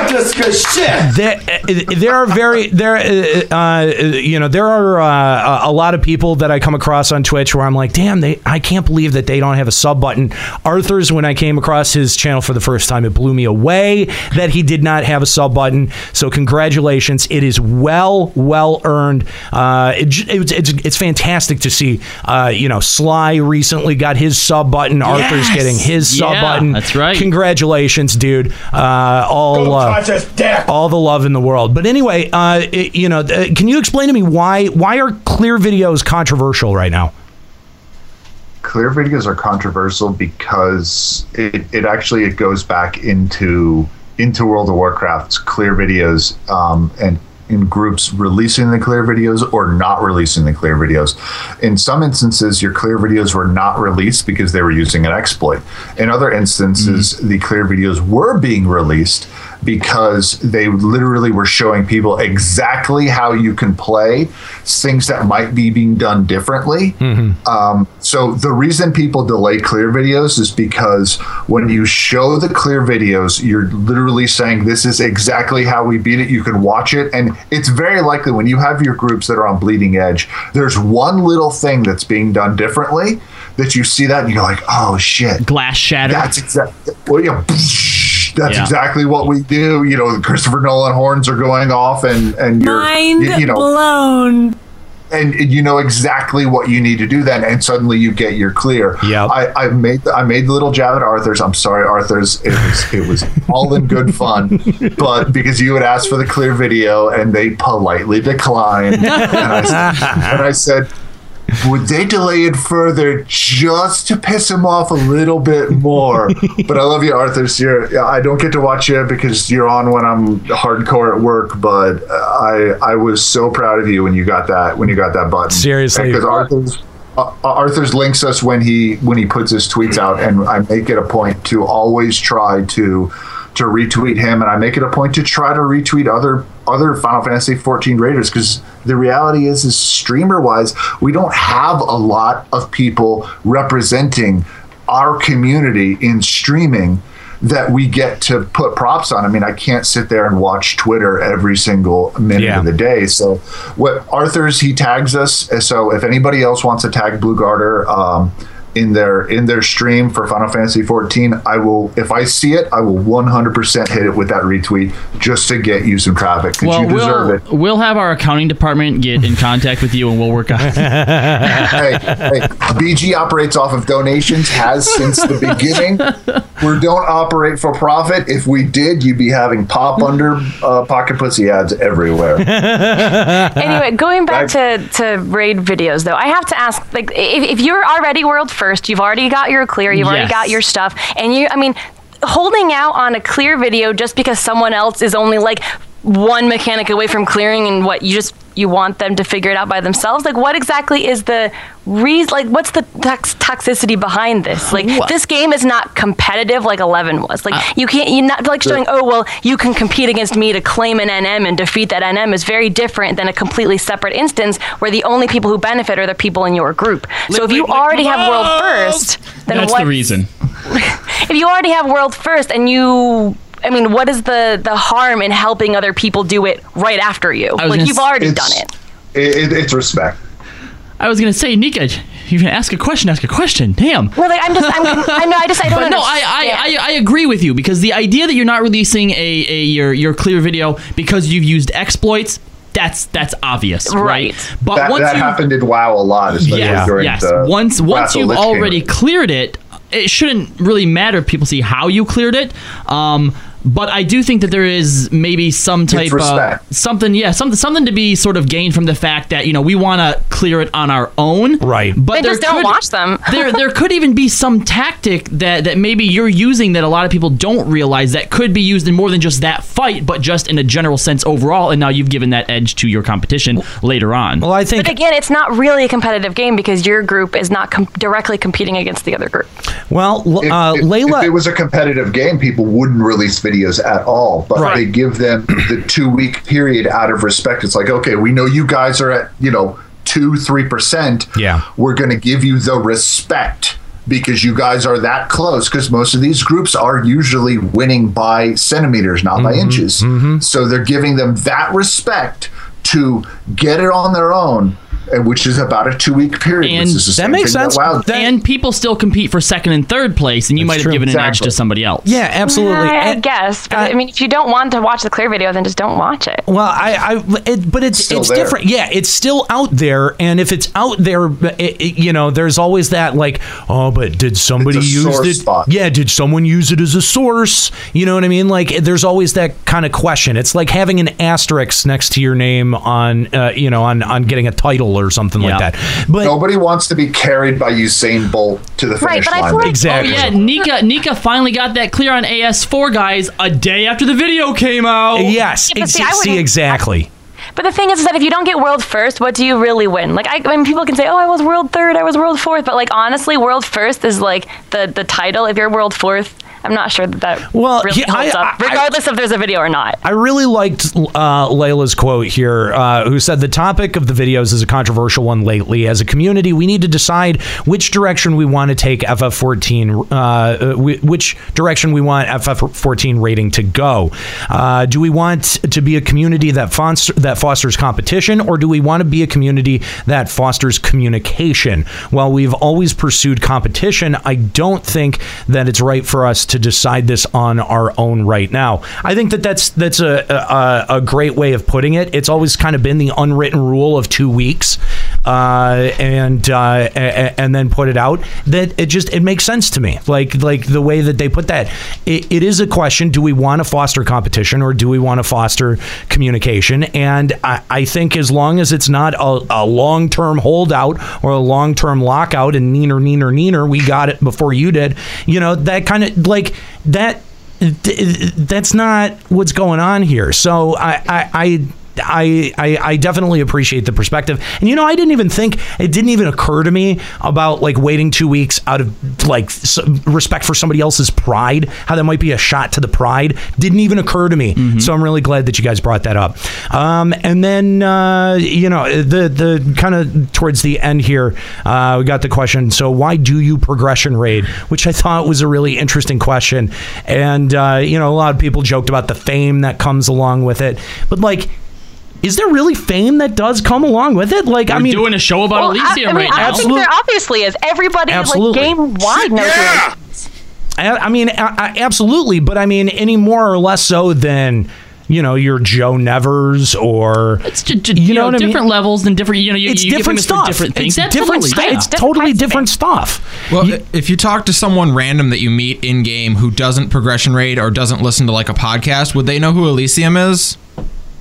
shit. there, uh, there are very there, uh, uh, you know, there are uh, a lot of people that I come across on Twitch where I'm like, damn, they, I can't believe that they don't have a sub button. Arthur's, when I came across his channel for the first time, it blew me away that he did not have a sub button. So congratulations, it is well, well earned. Uh, it, j- it's, it's it's fantastic to see. Uh, you know, Sly recently got his sub button. Arthur's getting his sub button. that's right. Congratulations, dude. Uh, all uh, touch his dick. all the love in the world. But anyway, uh, it- you know, uh, can you explain to me why why are clear videos controversial right now? clear videos are controversial because it, it actually it goes back into into World of Warcraft's clear videos um, and in groups releasing the clear videos or not releasing the clear videos. In some instances, your clear videos were not released because they were using an exploit. In other instances, mm-hmm. the clear videos were being released because they literally were showing people exactly how you can play things that might be being done differently. Um, so the reason people delay clear videos is because when you show the clear videos, you're literally saying this is exactly how we beat it. You can watch it, and it's very likely when you have your groups that are on bleeding edge, there's one little thing that's being done differently that you see that and you're like, oh shit, Glass shatter. that's exactly. Well, yeah, [LAUGHS] that's Yeah. exactly what we do. You know, the Christopher Nolan horns are going off, and and you're Mind you, you know blown. and you know exactly what you need to do then and suddenly you get your clear Yeah. I, I made the, i made the little jab at arthur's i'm sorry arthur's it was it was all in good fun [LAUGHS] but because you had asked for the clear video and they politely declined and I, s- and I said would they delay it further just to piss him off a little bit more? [LAUGHS] but I love you, Arthur. So you're, I don't get to watch you because you're on when I'm hardcore at work. But I I was so proud of you when you got that when you got that button. Seriously. because Arthur's. Uh, Arthur's links us when he when he puts his tweets out, and I make it a point to always try to to retweet him, and I make it a point to try to retweet other other Final Fantasy 14 raiders because the reality is, is streamer wise, we don't have a lot of people representing our community in streaming that we get to put props on. I mean, I can't sit there and watch Twitter every single minute Yeah. of the day. So, what Arthur's he tags us. So, if anybody else wants to tag Blue Gartr um, in their in their stream for Final Fantasy 14, I will. If I see it, I will 100% hit it with that retweet just to get you some traffic because Well, you deserve we'll, it. we'll have our accounting department get in contact with you and we'll work on it. [LAUGHS] hey, hey, BG operates off of donations, has since the beginning. We don't operate for profit. If we did, you'd be having pop under uh, pocket pussy ads everywhere. anyway, going back to, to raid videos though, I have to ask, like, if, if you're already world first. You've already got your clear. You've already got your stuff, and you. I mean, holding out on a clear video just because someone else is only like one mechanic away from clearing, and what you just you want them to figure it out by themselves. Like, what exactly is the reason? Like, what's the tox- toxicity behind this? Like, this game is not competitive like Eleven was. Like, you can't. You're not like showing. Oh well, you can compete against me to claim an NM and defeat that NM is very different than a completely separate instance where the only people who benefit are the people in your group. So if you already have world first, then That's what? the reason. [LAUGHS] if you already have world first and you. I mean, what is the the harm in helping other people do it right after you? Like you've already done it. It, it, it's respect. I was gonna say, Nika, you can ask a question. Ask a question. Damn. Well, like I'm just, I'm, [LAUGHS] I know, I just, I don't But no, I. I, I, I agree with you because the idea that you're not releasing a, a your your clear video because you've used exploits, that's that's obvious, right? But that, once that you happened in WoW a lot, especially yes, during yes. the once once Wrath of you've already cleared it, it shouldn't really matter if people see how you cleared it. Um, but I do think that there is maybe some type of respect. something, yeah, something something to be sort of gained from the fact that you know we want to clear it on our own, right? But Then there just don't could- watch them. [LAUGHS] there there could even be some tactic that that maybe you're using that a lot of people don't realize that could be used in more than just that fight, but just in a general sense overall. And now you've given that edge to your competition later on. Well, I think, But again, it's not really a competitive game because your group is not com- directly competing against the other group. Well, uh, if- Layla. if it was a competitive game, people wouldn't release videos at all. But Right. they give them the two week period out of respect. It's like, okay, we know you guys are at you know two, three percent. Yeah. we're going to give you the respect because you guys are that close. Because most of these groups are usually winning by centimeters, not by Mm-hmm. inches. So they're giving them that respect to get it on their own. And Which is about a two-week period. And which is the same thing that WoW and people still compete for second and third place, and you might have true. given an edge to somebody else. Yeah, absolutely. I, I guess, but I mean, if you don't want to watch the clear video, then just don't watch it. Well, I, I it, but it's Still it's there. different. Yeah, it's still out there, and if it's out there, it, it- you know, there's always that like, oh, but did somebody It's a use it? spot. Yeah, did someone use it as a source? You know what I mean? Like, there's always that kind of question. It's like having an asterisk next to your name on, uh, you know, on on getting a title or something like that. But Nobody wants to be carried by Usain Bolt to the Right, finish but I line. feel like- exactly. Oh yeah, Nika Nika finally got that clear on AS4 guys a day after the video came out. Yes, Yeah, but ex- see, I see, exactly. But the thing is, is that if you don't get world first, what do you really win? Like, I, I mean, people can say, "Oh, I was world third, I was world fourth, but like honestly, world first is like the the title. If you're world fourth, I'm not sure that that Well, really yeah, I- holds up, I- regardless if there's a video or not. I really liked uh, Layla's quote here, uh, who said the topic of the videos is a controversial one lately. As a community, we need to decide which direction we want to take FF14, uh, uh, which direction we want FF14 rating to go. Uh, do we want to be a community that foster, that fosters competition, or do we want to be a community that fosters communication? While we've always pursued competition, I don't think that it's right for us to decide this on our own right now. I think that that's that's a a, a great way of putting it. It's always kind of been the unwritten rule of two weeks, uh, and uh, and then put it out. That it just it makes sense to me. Like like the way that they put that. It, it is a question: Do we want to foster competition or do we want to foster communication? And I, I think as long as it's not a, a long term holdout or a long term lockout and neener neener neener, we got it before you did. You know that kind of like that th- that's not what's going on here. So I, I, I I, I definitely appreciate the perspective, and you know I didn't even think it didn't even occur to me about like waiting two weeks out of like s- respect for somebody else's pride, how that might be a shot to the pride. Didn't even occur to me, so I'm really glad that you guys brought that up. Um, and then uh, you know the the kind of towards the end here, uh, we got the question. So why do you progression raid? Which I thought was a really interesting question, and uh, you know a lot of people joked about the fame that comes along with it, but like. Is there really fame that does come along with it? Like, I We're mean, doing a show about Well, Elysium I mean, right I now. think Absolute- there obviously is. Everybody Absolutely. like game wide knows who Yeah. I, I mean, I, I, absolutely, but I mean, any more or less so than you know your Joe Nevers or It's ju- ju- you, know, what I mean? different levels and different. You know, you, It's you different stuff. different things. It's different stuff. yeah. It's totally different stuff. Well, if you talk to someone random that you meet in game who doesn't progression raid or doesn't listen to like a podcast, would they know who Elysium is?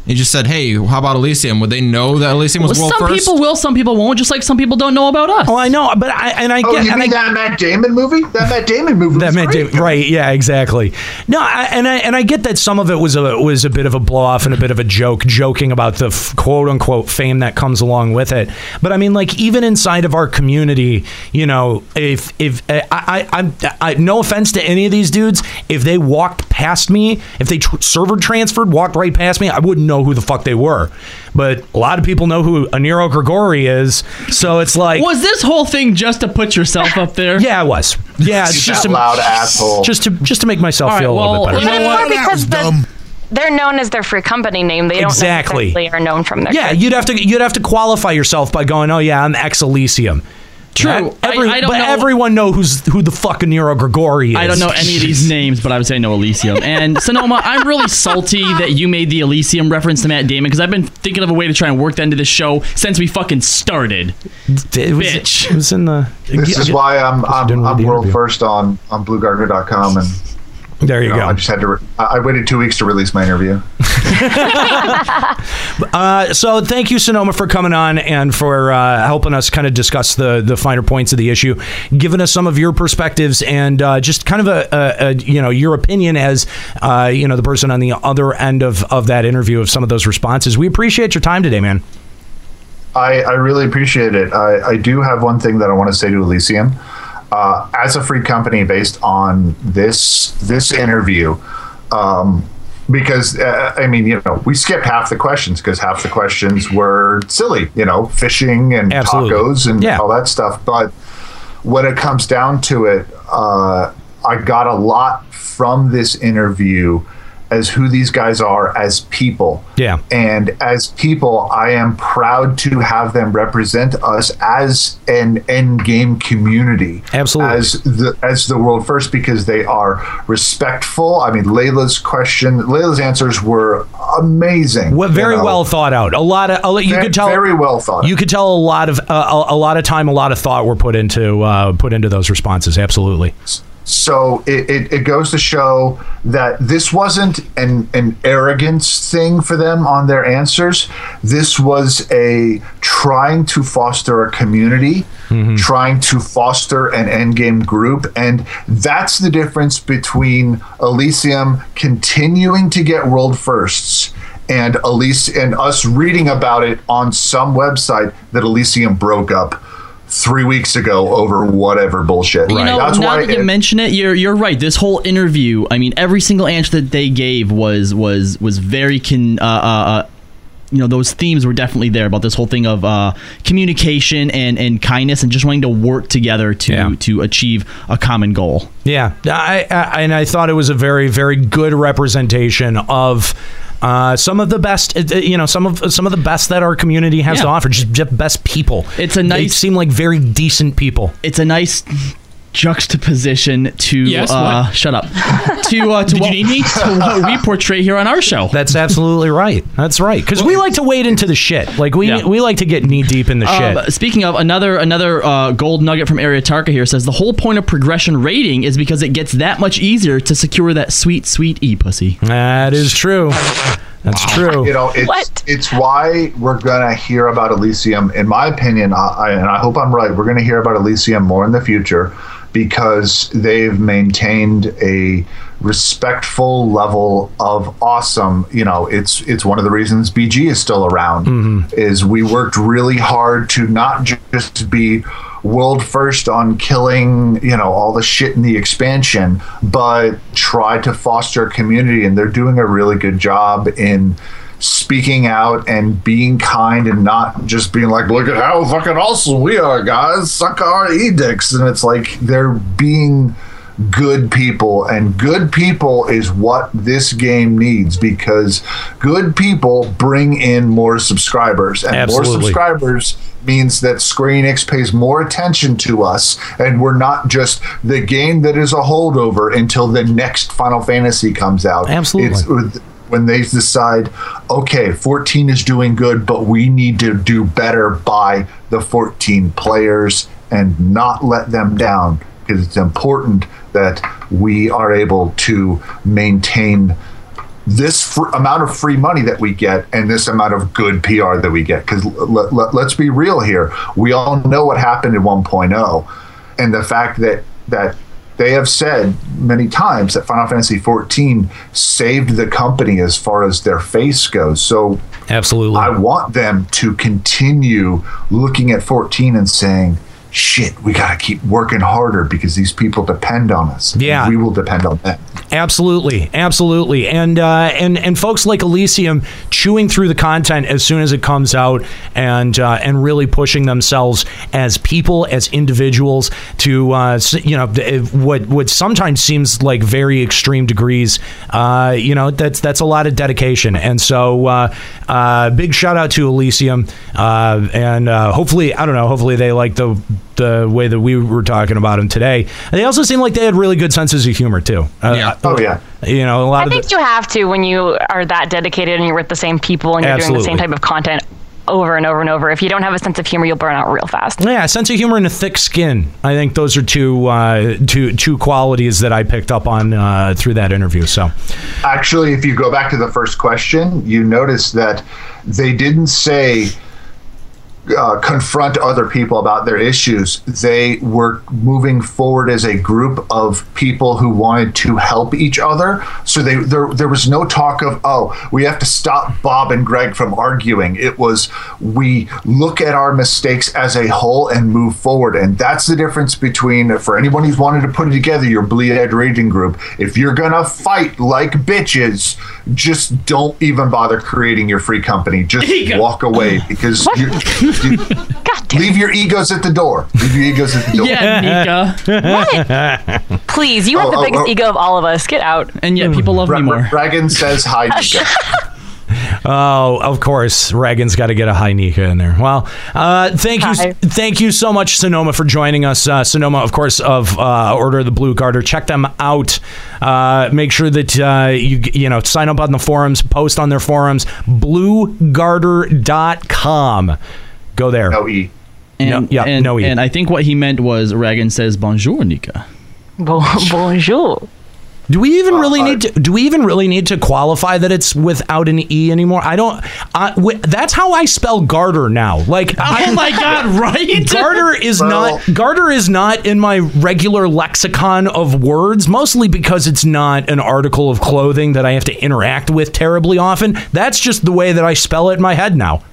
You just said, "Hey, how about Elysium?" Would they know that Elysium was Well, world some first? people will, some people won't. Just like some people don't know about us. Oh, I know, but I and I Oh, get you and mean I, that Matt Damon movie? That Matt Damon movie. that was meant great. to- right? Yeah, exactly. No, I, and I and I get that some of it was a was a bit of a blow off and a bit of a joke, joking about the f- quote unquote fame that comes along with it. But I mean, like even inside of our community, you know, if if eh, I I, I'm I no offense to any of these dudes, if they walked past me, if they tr- server transferred, walked right past me, I wouldn't know who the fuck they were. But a lot of people know who Aniro Grigori is, so it's like. Was this whole thing just to put yourself up there? [LAUGHS] Yeah, it was. Yeah, it's just that to, loud asshole. just to just to make myself All right, feel a little bit better. you know But what? it's more because the, they're known as their free company name. They don't Exactly. necessarily are known from their Yeah, you'd have to you'd have to qualify yourself by going, "Oh yeah, I'm ex Elysium." True. That- every- I- I don't but know- everyone know who's who the fucking Nero Grigori is. I don't know any of these names, but I would say no Elysium. And [LAUGHS] Sonomaa, I'm really salty that you made the Elysium reference to Matt Damon because I've been thinking of a way to try and work that into this show since we fucking started. It was, Bitch. It was in the. This is why I'm I'm, I'm world interview. first on on BlueGartr.com, and There you you know, I just had to. Re- I I waited two weeks to release my interview. [LAUGHS] [LAUGHS] Uh, so thank you, Sonomaa, for coming on and for uh, helping us kind of discuss the the finer points of the issue, giving us some of your perspectives and uh, just kind of a, a, a you know your opinion as uh, you know the person on the other end of of that interview of some of those responses. We appreciate your time today, man. I, I really appreciate it. I, I do have one thing that I want to say to Elysium. Uh, as a free company based on this this interview, um, because uh, I mean, you know, we skipped half the questions because half the questions were silly, you know, fishing and Absolutely. tacos and Yeah. all that stuff. But when it comes down to it, uh, I got a lot from this interview as who these guys are as people. Yeah. And as people, I am proud to have them represent us as an end game community. Absolutely. As the as the world first because they are respectful. I mean Layla's question Layla's answers were amazing. Well, very you know. well thought out. A lot of you Ve- could tell very well thought. You could tell a lot of uh, a, a lot of time, a lot of thought were put into uh, put into those responses. Absolutely. So it, it, it goes to show that this wasn't an, an arrogance thing for them on their answers. This was a trying to foster a community, mm-hmm. trying to foster an endgame group. And that's the difference between Elysium continuing to get world firsts and Elys- and us reading about it on some website that Elysium broke up three weeks ago over whatever bullshit. You know, That's now why that you it- mention it, you're you're right. This whole interview, I mean, every single answer that they gave was was was very con. Uh, uh, uh, you know, those themes were definitely there about this whole thing of uh, communication and, and kindness and just wanting to work together to to achieve a common goal. Yeah, I, I and I thought it was a very very good representation of. Uh, some of the best, uh, you know, some of some of the best that our community has Yeah. to offer. Just, just best people. It's a nice. They seem like very decent people. It's a nice juxtaposition to Yes, uh, what? shut up [LAUGHS] to uh, to Did what, you need [LAUGHS] to what we portray here on our show. That's absolutely right. That's right. Because we like to wade into the shit. Like we Yeah. we like to get knee deep in the shit. Um, speaking of another another uh, gold nugget from Area Tarka here says the whole point of progression rating is because it gets that much easier to secure that sweet sweet e pussy. That is true. That's true. You know, it's What? it's why we're gonna hear about Elysium. In my opinion, I, I, and I hope I'm right, we're gonna hear about Elysium more in the future because they've maintained a respectful level of awesome. You know, it's it's one of the reasons BG is still around. Mm-hmm. Is we worked really hard to not just be world first on killing you know all the shit in the expansion but try to foster a community. And they're doing a really good job in speaking out and being kind and not just being like look at how fucking awesome we are guys. Suck our edicts. And it's like they're being good people and good people is what this game needs because good people bring in more subscribers and Absolutely. more subscribers means that Square Enix pays more attention to us and we're not just the game that is a holdover until the next Final Fantasy comes out. Absolutely. It's when they decide, okay, 14 is doing good, but we need to do better by the 14 players and not let them down because it's important that we are able to maintain this fr- amount of free money that we get and this amount of good PR that we get. Because l- l- let's be real here, we all know what happened in 1.0, and the fact that that they have said many times that Final Fantasy 14 saved the company as far as their face goes. So absolutely, I want them to continue looking at 14 and saying. Shit, we got to keep working harder because these people depend on us. Yeah. we will depend on them. Absolutely, absolutely, and uh, and and folks like Elysium chewing through the content as soon as it comes out, and uh, and really pushing themselves as people, as individuals, to uh, you know what what sometimes seems like very extreme degrees. Uh, you know that's that's a lot of dedication, and so uh, uh, big shout out to Elysium, uh, and uh, hopefully I don't know, hopefully they like the the way that we were talking about them today. They also seem like they had really good senses of humor too. Uh, Yeah. Oh yeah. You know, a lot I of think the, you have to when you are that dedicated and you're with the same people and you're doing the same type of content over and over and over. If you don't have a sense of humor, you'll burn out real fast. yeah, sense of humor and a thick skin. I think those are two uh, two two qualities that I picked up on uh, through that interview. So Actually, if you go back to the first question, you notice that they didn't say uh, confront other people about their issues. They were moving forward as a group of people who wanted to help each other. So they there there was no talk of oh we have to stop Bob and Greg from arguing. It was we look at our mistakes as a whole and move forward. And that's the difference between for anyone who's wanted to put it together your Bleed Edge Raging group. If you're gonna fight like bitches, just don't even bother creating your free company. Just walk away [LAUGHS] because you, you leave your egos at the door. Leave your egos at the door. Yeah, Nika. What? Please, you have Oh, the oh, biggest oh. ego of all of us. Get out. And yet people love me more. Dragon says hi, [LAUGHS] Nika. Oh, of course, Reagan's got to get a high Nika in there. Well, uh, thank you, thank you so much, Sonomaa, for joining us. Uh, Sonomaa, of course, of uh, Order of the Blue Gartr. Check them out. Uh, make sure that uh, you you know sign up on the forums, post on their forums. BlueGartr.com. Go there. No e. And, No, yeah, and, no E. and I think what he meant was Reagan says bonjour, Nika. Bon- [LAUGHS] bonjour. Do we even uh, really need to? Do we even really need to qualify that it's without an e anymore? I don't. I, wi- that's how I spell garter now. Like, Oh my God, [LAUGHS] right? Garter is Well- not. Garter is not in my regular lexicon of words. Mostly because it's not an article of clothing that I have to interact with terribly often. That's just the way that I spell it in my head now.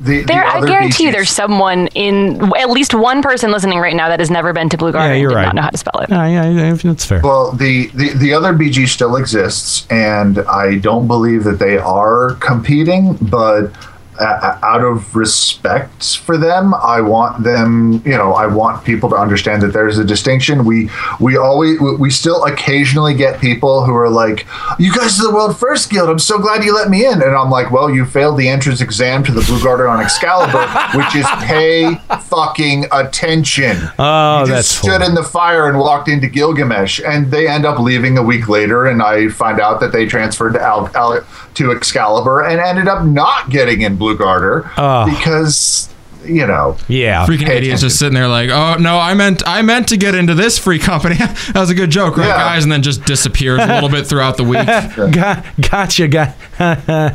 The, the There, I other guarantee you, there's someone in at least one person listening right now that has never been to Blue Gartr Yeah, you're and right. not know how to spell it. Yeah, yeah, yeah, that's fair. Well, the, the, the other BG still exists, and I don't believe that they are competing, but uh, out of respect for them, I want them, you know, I want people to understand that there's a distinction. We we always we- still occasionally get people who are like, "You guys are the world first guild. I'm so glad you let me in." And I'm like, "Well, you failed the entrance exam to the Blue Garden on Excalibur, [LAUGHS] which is pay fucking attention." Oh, you just stood in the fire and walked into Gilgamesh, and they end up leaving a week later. And I find out that they transferred to Al- Al- to Excalibur and ended up not getting in Blue Garter Oh. because you know Yeah. Freaking Pay idiots attention. just sitting there like, oh no, I meant I meant to get into this free company. [LAUGHS] that was a good joke, right, Yeah. guys? And then just disappears a little bit throughout the week. [LAUGHS] Got, gotcha, got. [LAUGHS] uh,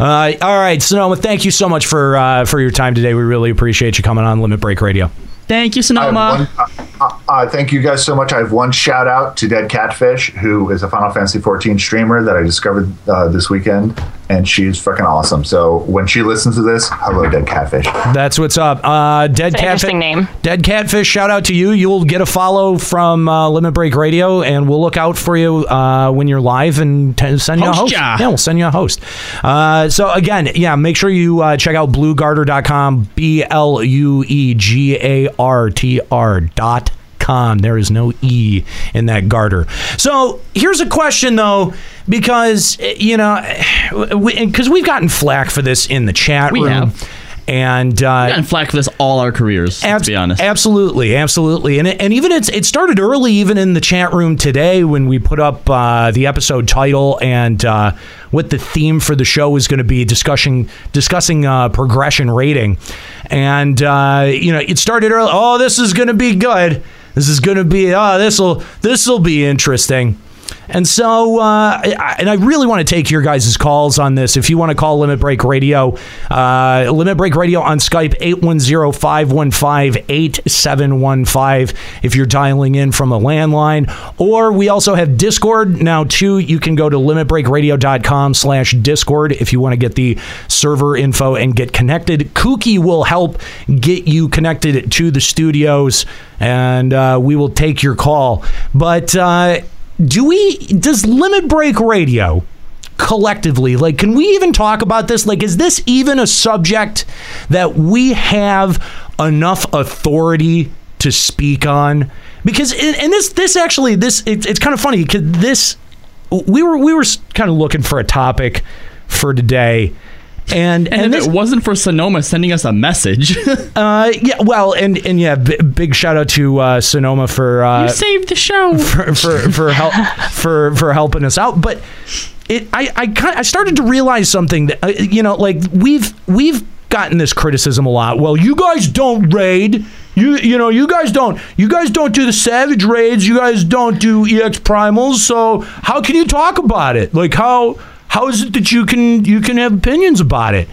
all right, Sonomaa. Thank you so much for uh, for your time today. We really appreciate you coming on Limit Break Radio. Thank you, I have Sonomaa. one, uh, thank you guys so much. I have one shout out to Dead Catfish, who is a Final Fantasy 14 streamer that I discovered uh, this weekend, and she's freaking awesome. So when she listens to this, hello, Dead Catfish. That's what's up. Uh, Dead It's Catfish. interesting name. Dead Catfish. Shout out to you. You'll get a follow from uh, Limit Break Radio, and we'll look out for you uh, when you're live and t- send you a Host host. ya. Yeah, we'll send you a host. Uh, so again, yeah, make sure you uh, check out BlueGartr.com. B L U E G A R T R dot There is no E in that garter. So here's a question though, because you know, because we've gotten flack for this in the chat We room. have. And uh, We've gotten flack for this all our careers, Abs- to be honest. Absolutely, absolutely, and it, and even it's it started early, even in the chat room today when we put up uh, the episode title and uh, what the theme for the show is going to be discussing discussing uh, progression rating, and uh, you know it started early. Oh, this is going to be good. This is going to be ah, oh this will this will be interesting. And so, uh, and I really want to take your guys' calls on this. If you want to call Limit Break Radio, uh, Limit Break Radio on Skype, 810 515 8715, if you're dialing in from a landline. Or we also have Discord now, too. You can go to limitbreakradio.com slash Discord if you want to get the server info and get connected. Kookie will help get you connected to the studios, and uh, we will take your call. But, uh, do we does limit break radio collectively like can we even talk about this? Like is this even a subject that we have enough authority to speak on? Because and this this actually this it, it's kind of funny because this we were we were kind of looking for a topic for today and And, if it wasn't for Sonomaa sending us a message, [LAUGHS] uh yeah well and and yeah b- big shout out to uh Sonomaa for uh you saved the show. [LAUGHS] for for for help for for helping us out. But it, I I kind I started to realize something that uh, you know, like we've we've gotten this criticism a lot. Well, you guys don't raid. You you know you guys don't you guys don't do the savage raids. You guys don't do ex primals. So how can you talk about it? Like how how is it that you can you can have opinions about it?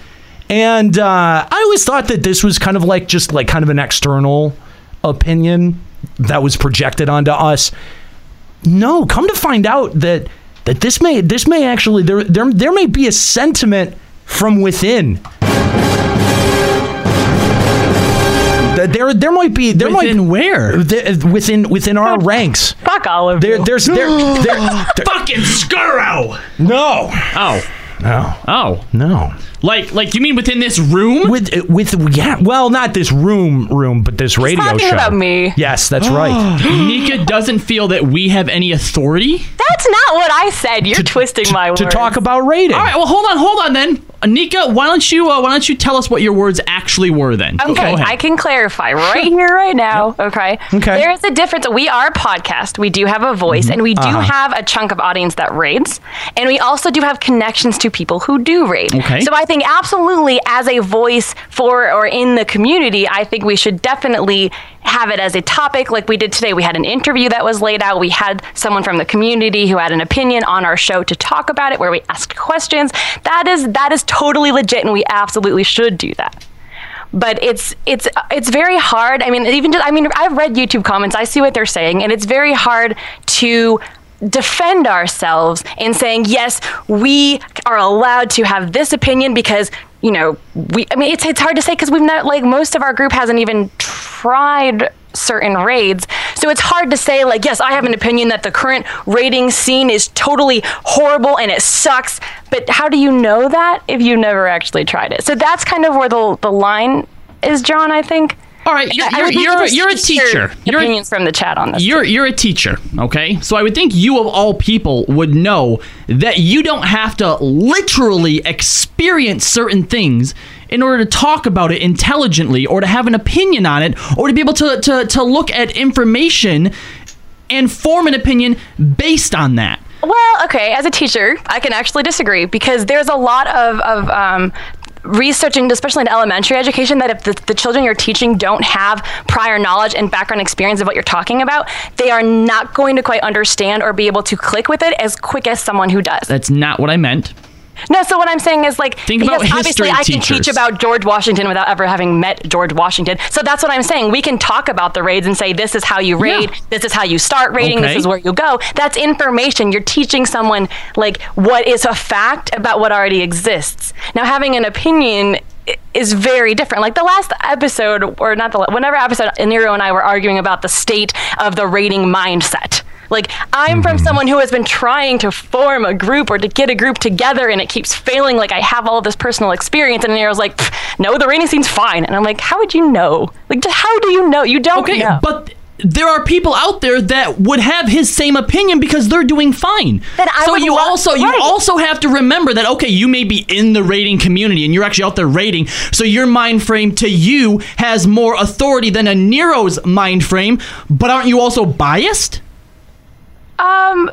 And uh, I always thought that this was kind of like just like kind of an external opinion that was projected onto us. No, come to find out that that this may this may actually there there there may be a sentiment from within. That there there might be there Within might where within within our ranks. Fuck all of There you. there's there, [GASPS] there, there Fucking Scurro. no. Oh, no. Oh, no like like you mean within this room? with with yeah well not this room room but this radio talking show about me. yes that's [GASPS] right Nika doesn't feel that we have any authority. That's not what I said. You're twisting my words. to talk about rating All right, well, hold on, hold on then. Nika, why don't you uh, why don't you tell us what your words actually were then? Go Okay, ahead. I can clarify right here, right now. Okay. Okay. There is a difference. We are a podcast. We do have a voice, and we do Uh-huh. have a chunk of audience that raids, and we also do have connections to people who do raid. Okay. So I think absolutely, as a voice for or in the community, I think we should definitely have it as a topic like we did today. We had an interview that was laid out. We had someone from the community who had an opinion on our show to talk about it, where we asked questions. That is that is totally legit, and we absolutely should do that but it's it's it's very hard. I mean, even just, I mean, I've read YouTube comments. I see what they're saying, and it's very hard to defend ourselves in saying yes, we are allowed to have this opinion because you know we. I mean, it's it's hard to say because we've not like most of our group hasn't even tried certain raids. So it's hard to say like yes, I have an opinion that the current raiding scene is totally horrible and it sucks, but how do you know that if you never actually tried it? So that's kind of where the the line is drawn, I think. All right, you're- you're- you're- you're a teacher. You're opinions from the chat on this. You're you're a teacher, okay? So I would think you of all people would know that you don't have to literally experience certain things in order to talk about it intelligently or to have an opinion on it or to be able to to, to look at information and form an opinion based on that. Well, okay, as a teacher, I can actually disagree because there's a lot of, of um, research, and especially in elementary education, that if the, the children you're teaching don't have prior knowledge and background experience of what you're talking about, they are not going to quite understand or be able to click with it as quick as someone who does. That's not what I meant. No, so what I'm saying is like Think because obviously I can teach about George Washington without ever having met George Washington. So that's what I'm saying. We can talk about the raids and say this is how you raid, this is how you start raiding, Okay. this is where you go. That's information. You're teaching someone like what is a fact about what already exists. Now having an opinion is very different. Like the last episode, or not the whenever episode, Nero and I were arguing about the state of the raiding mindset. Like I'm from mm-hmm. someone who has been trying to form a group or to get a group together, and it keeps failing. Like I have all this personal experience, and Nero's like, "No, the raiding scene's fine," and I'm like, "How would you know? Like, how do you know? You don't Okay, know." but there are people out there that would have his same opinion because they're doing fine. Then I so you lo- also you also have to remember that okay, you may be in the rating community and you're actually out there rating, so your mind frame to you has more authority than a Nero's mind frame. But aren't you also biased? Um,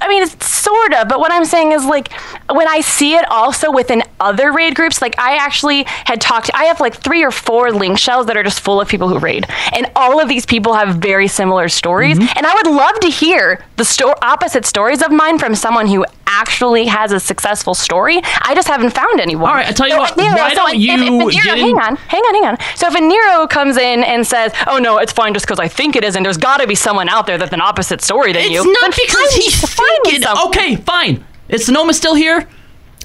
I mean, it's sort sort of. But what I'm saying is like when I see it also within other raid groups, like I actually had talked. I have like three or four link shells that are just full of people who raid, and all of these people have very similar stories. Mm-hmm. And I would love to hear the sto- opposite stories of mine from someone who actually has a successful story. I just haven't found anyone. All right, I tell you So, what, Nero, why so don't if- if a you Nero- hang on, hang on, hang on. So if a Nero comes in and says, "Oh no, it's fine just because I think it is," and there's got to be someone out there that's an opposite story than you. It's not because he's thinking. Okay, fine. Is Sonomaa still here?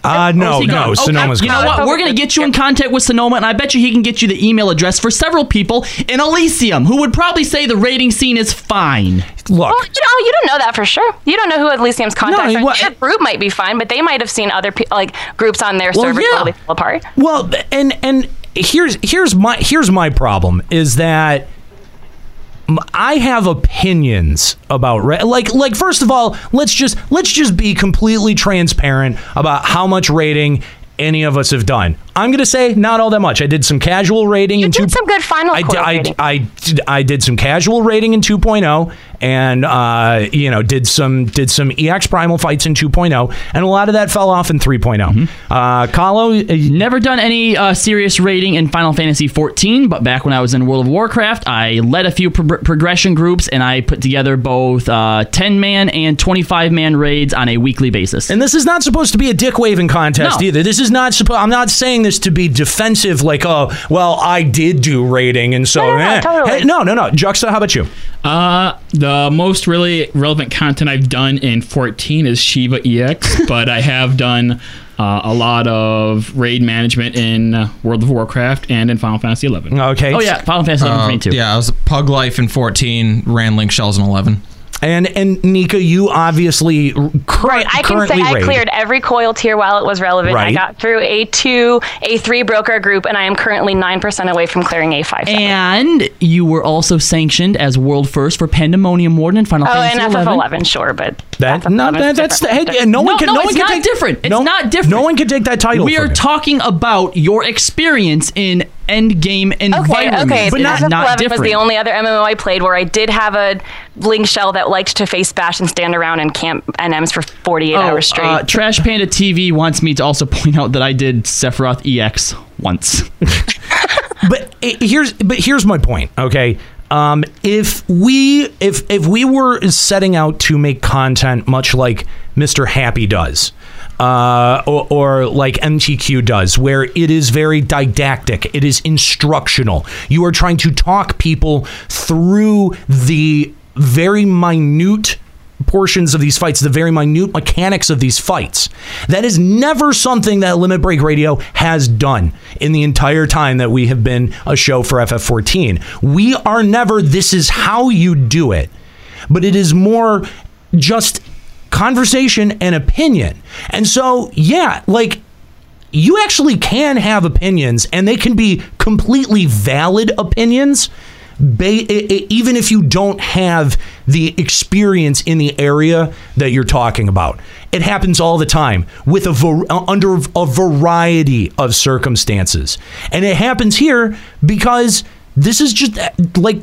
Uh, Or no, is he no, gone? Okay, Sonomaa's You know what? We're going to get you in contact with Sonomaa, and I bet you he can get you the email address for several people in Elysium who would probably say the rating scene is fine. Look, Well, you know, you don't know that for sure. You don't know who Elysium's contacts No, are. what- Their group might be fine, but they might have seen other pe- like groups on their Well, server yeah. totally fall apart. Well, and and here's here's my here's my problem is that m- I have opinions about ra- like like first of all, let's just let's just be completely transparent about how much rating any of us have done. I'm going to say not all that much. I did some casual rating in two Did some good final I, core I, rating. I, did- I did some casual rating in 2.0 and uh, you know did some did some EX primal fights in 2.0 and a lot of that fell off in 3.0. Uh, Kahlo, uh, Never done any uh, serious rating in Final Fantasy 14, but back when I was in World of Warcraft, I led a few pro- progression groups and I put together both 10 man and 25 man raids on a weekly basis. And this is not supposed to be a dick waving contest No. either. This is not supposed. I'm not saying this to be defensive, like, oh, well, I did do rating, and so No, no, no, eh. totally. Hey, no, no, no. Juxta, how about you? Uh, the most really relevant content I've done in 14 is Shiva EX, [LAUGHS] but I have done uh, a lot of raid management in uh, World of Warcraft and in Final Fantasy 11. Okay. Oh, yeah, Final Fantasy 11 Uh, 22. yeah, I was Pug Life in 14, ran Link Shells in 11. And and Nika, you obviously r- cur- Right, I can currently say I raid. cleared every coil tier while it was relevant. I got through a two, a three broker group, and I am currently nine percent away from clearing a five. And you were also sanctioned as world first for Pandemonium Warden in Final Oh, Fantasy and 11. FF11, sure, but That no, that, that's the, hey, yeah, no, one No, can. no, one it's can not take, different. It's no, not different. No one can take that title. We from are you. talking about your experience in endgame Okay, environment. okay. but FF11 not, not was the only other MMO I played where I did have a link shell that liked to face bash and stand around and camp NMs for 48 hours straight. Uh, Trash Panda TV wants me to also point out that I did Sephiroth EX once. [LAUGHS] but i- here's but here's my point okay um, if we if if we were setting out to make content much like Mr. Happy does uh, or, or like MTQ does, where it is very didactic, it is instructional. You are trying to talk people through the very minute portions of these fights, the very minute mechanics of these fights. That is never something that Limit Break Radio has done in the entire time that we have been a show for FF14. We are never, this is how you do it, but it is more just conversation and opinion. And so, yeah, like you actually can have opinions and they can be completely valid opinions even if you don't have the experience in the area that you're talking about it happens all the time with a uh, under a variety of circumstances and it happens here because this is just uh, like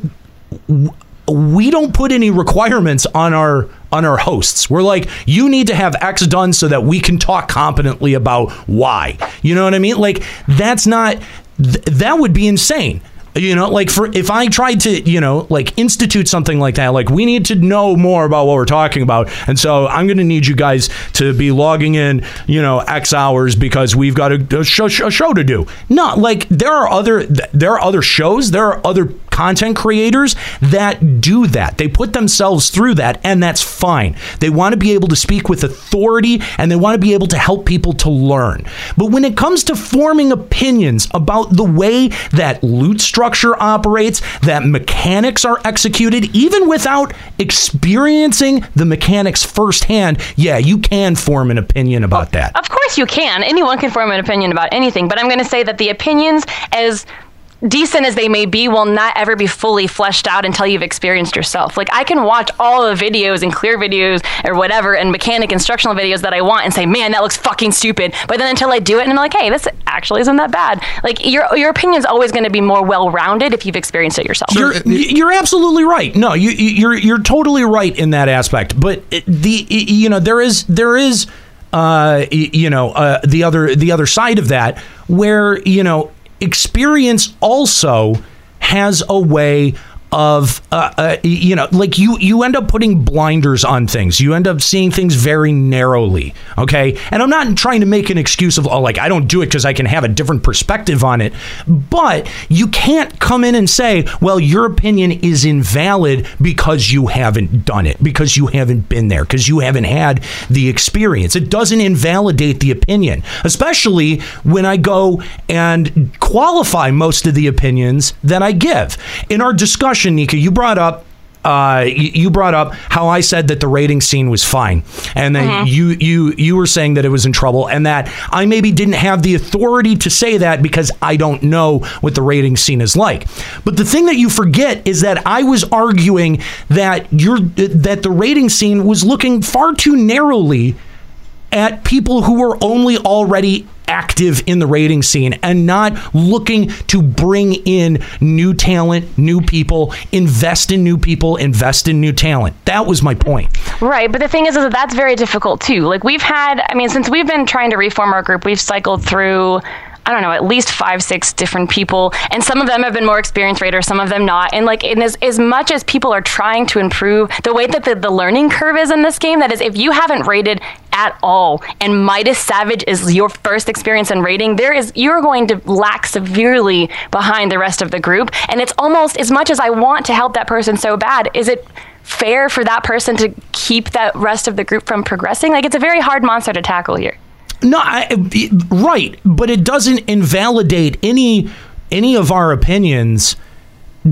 we don't put any requirements on our on our hosts. We're like, you need to have X done so that we can talk competently about why. You know what I mean? Like that's not th- that would be insane. You know, like for if I tried to, you know, like institute something like that, like we need to know more about what we're talking about, and so I'm going to need you guys to be logging in, you know, X hours because we've got a, a, show, a show to do. No, like there are other there are other shows, there are other content creators that do that. They put themselves through that, and that's fine. They want to be able to speak with authority and they want to be able to help people to learn. But when it comes to forming opinions about the way that loot structure operates, that mechanics are executed, even without experiencing the mechanics firsthand, yeah, you can form an opinion about that. Of course you can. Anyone can form an opinion about anything, but I'm going to say that the opinions as decent as they may be, will not ever be fully fleshed out until you've experienced yourself. Like I can watch all the videos and clear videos or whatever and mechanic instructional videos that I want and say, man, that looks fucking stupid. But then until I do it and I'm like, hey, this actually isn't that bad. Like your your opinion's always going to be more well rounded if you've experienced it yourself. You're, you're absolutely right. No, you, you're you're totally right in that aspect. But the you know there is there is uh, you know uh, the other the other side of that where you know experience also has a way of uh, uh, you know like you you end up putting blinders on things. You end up seeing things very narrowly okay? And i'm not trying to make an excuse of oh like i don't do it because i can have a different perspective on it. But you can't come in and say well your opinion is invalid because you haven't done it because you haven't been there because you haven't had the experience. It doesn't invalidate the opinion especially when i go and qualify most of the opinions that i give. In our discussion nika you brought up uh, you brought up how I said that the rating scene was fine, and then you you you were saying that it was in trouble, and that I maybe didn't have the authority to say that because I don't know what the rating scene is like. But the thing that you forget is that I was arguing that you're that the rating scene was looking far too narrowly at people who were only already active in the rating scene and not looking to bring in new talent, new people, invest in new people, invest in new talent. That was my point. Right, but the thing is, is that that's very difficult too. Like we've had, I mean, since we've been trying to reform our group, we've cycled through. I don't know, at least five, six different people, and some of them have been more experienced raters, some of them not. And like, in as, as much as people are trying to improve, the way that the, the learning curve is in this game, that is, if you haven't rated at all, and Midas Savage is your first experience in rating, there is you're going to lack severely behind the rest of the group. And it's almost as much as I want to help that person so bad, is it fair for that person to keep that rest of the group from progressing? Like, it's a very hard monster to tackle here. No, I, right, but it doesn't invalidate any any of our opinions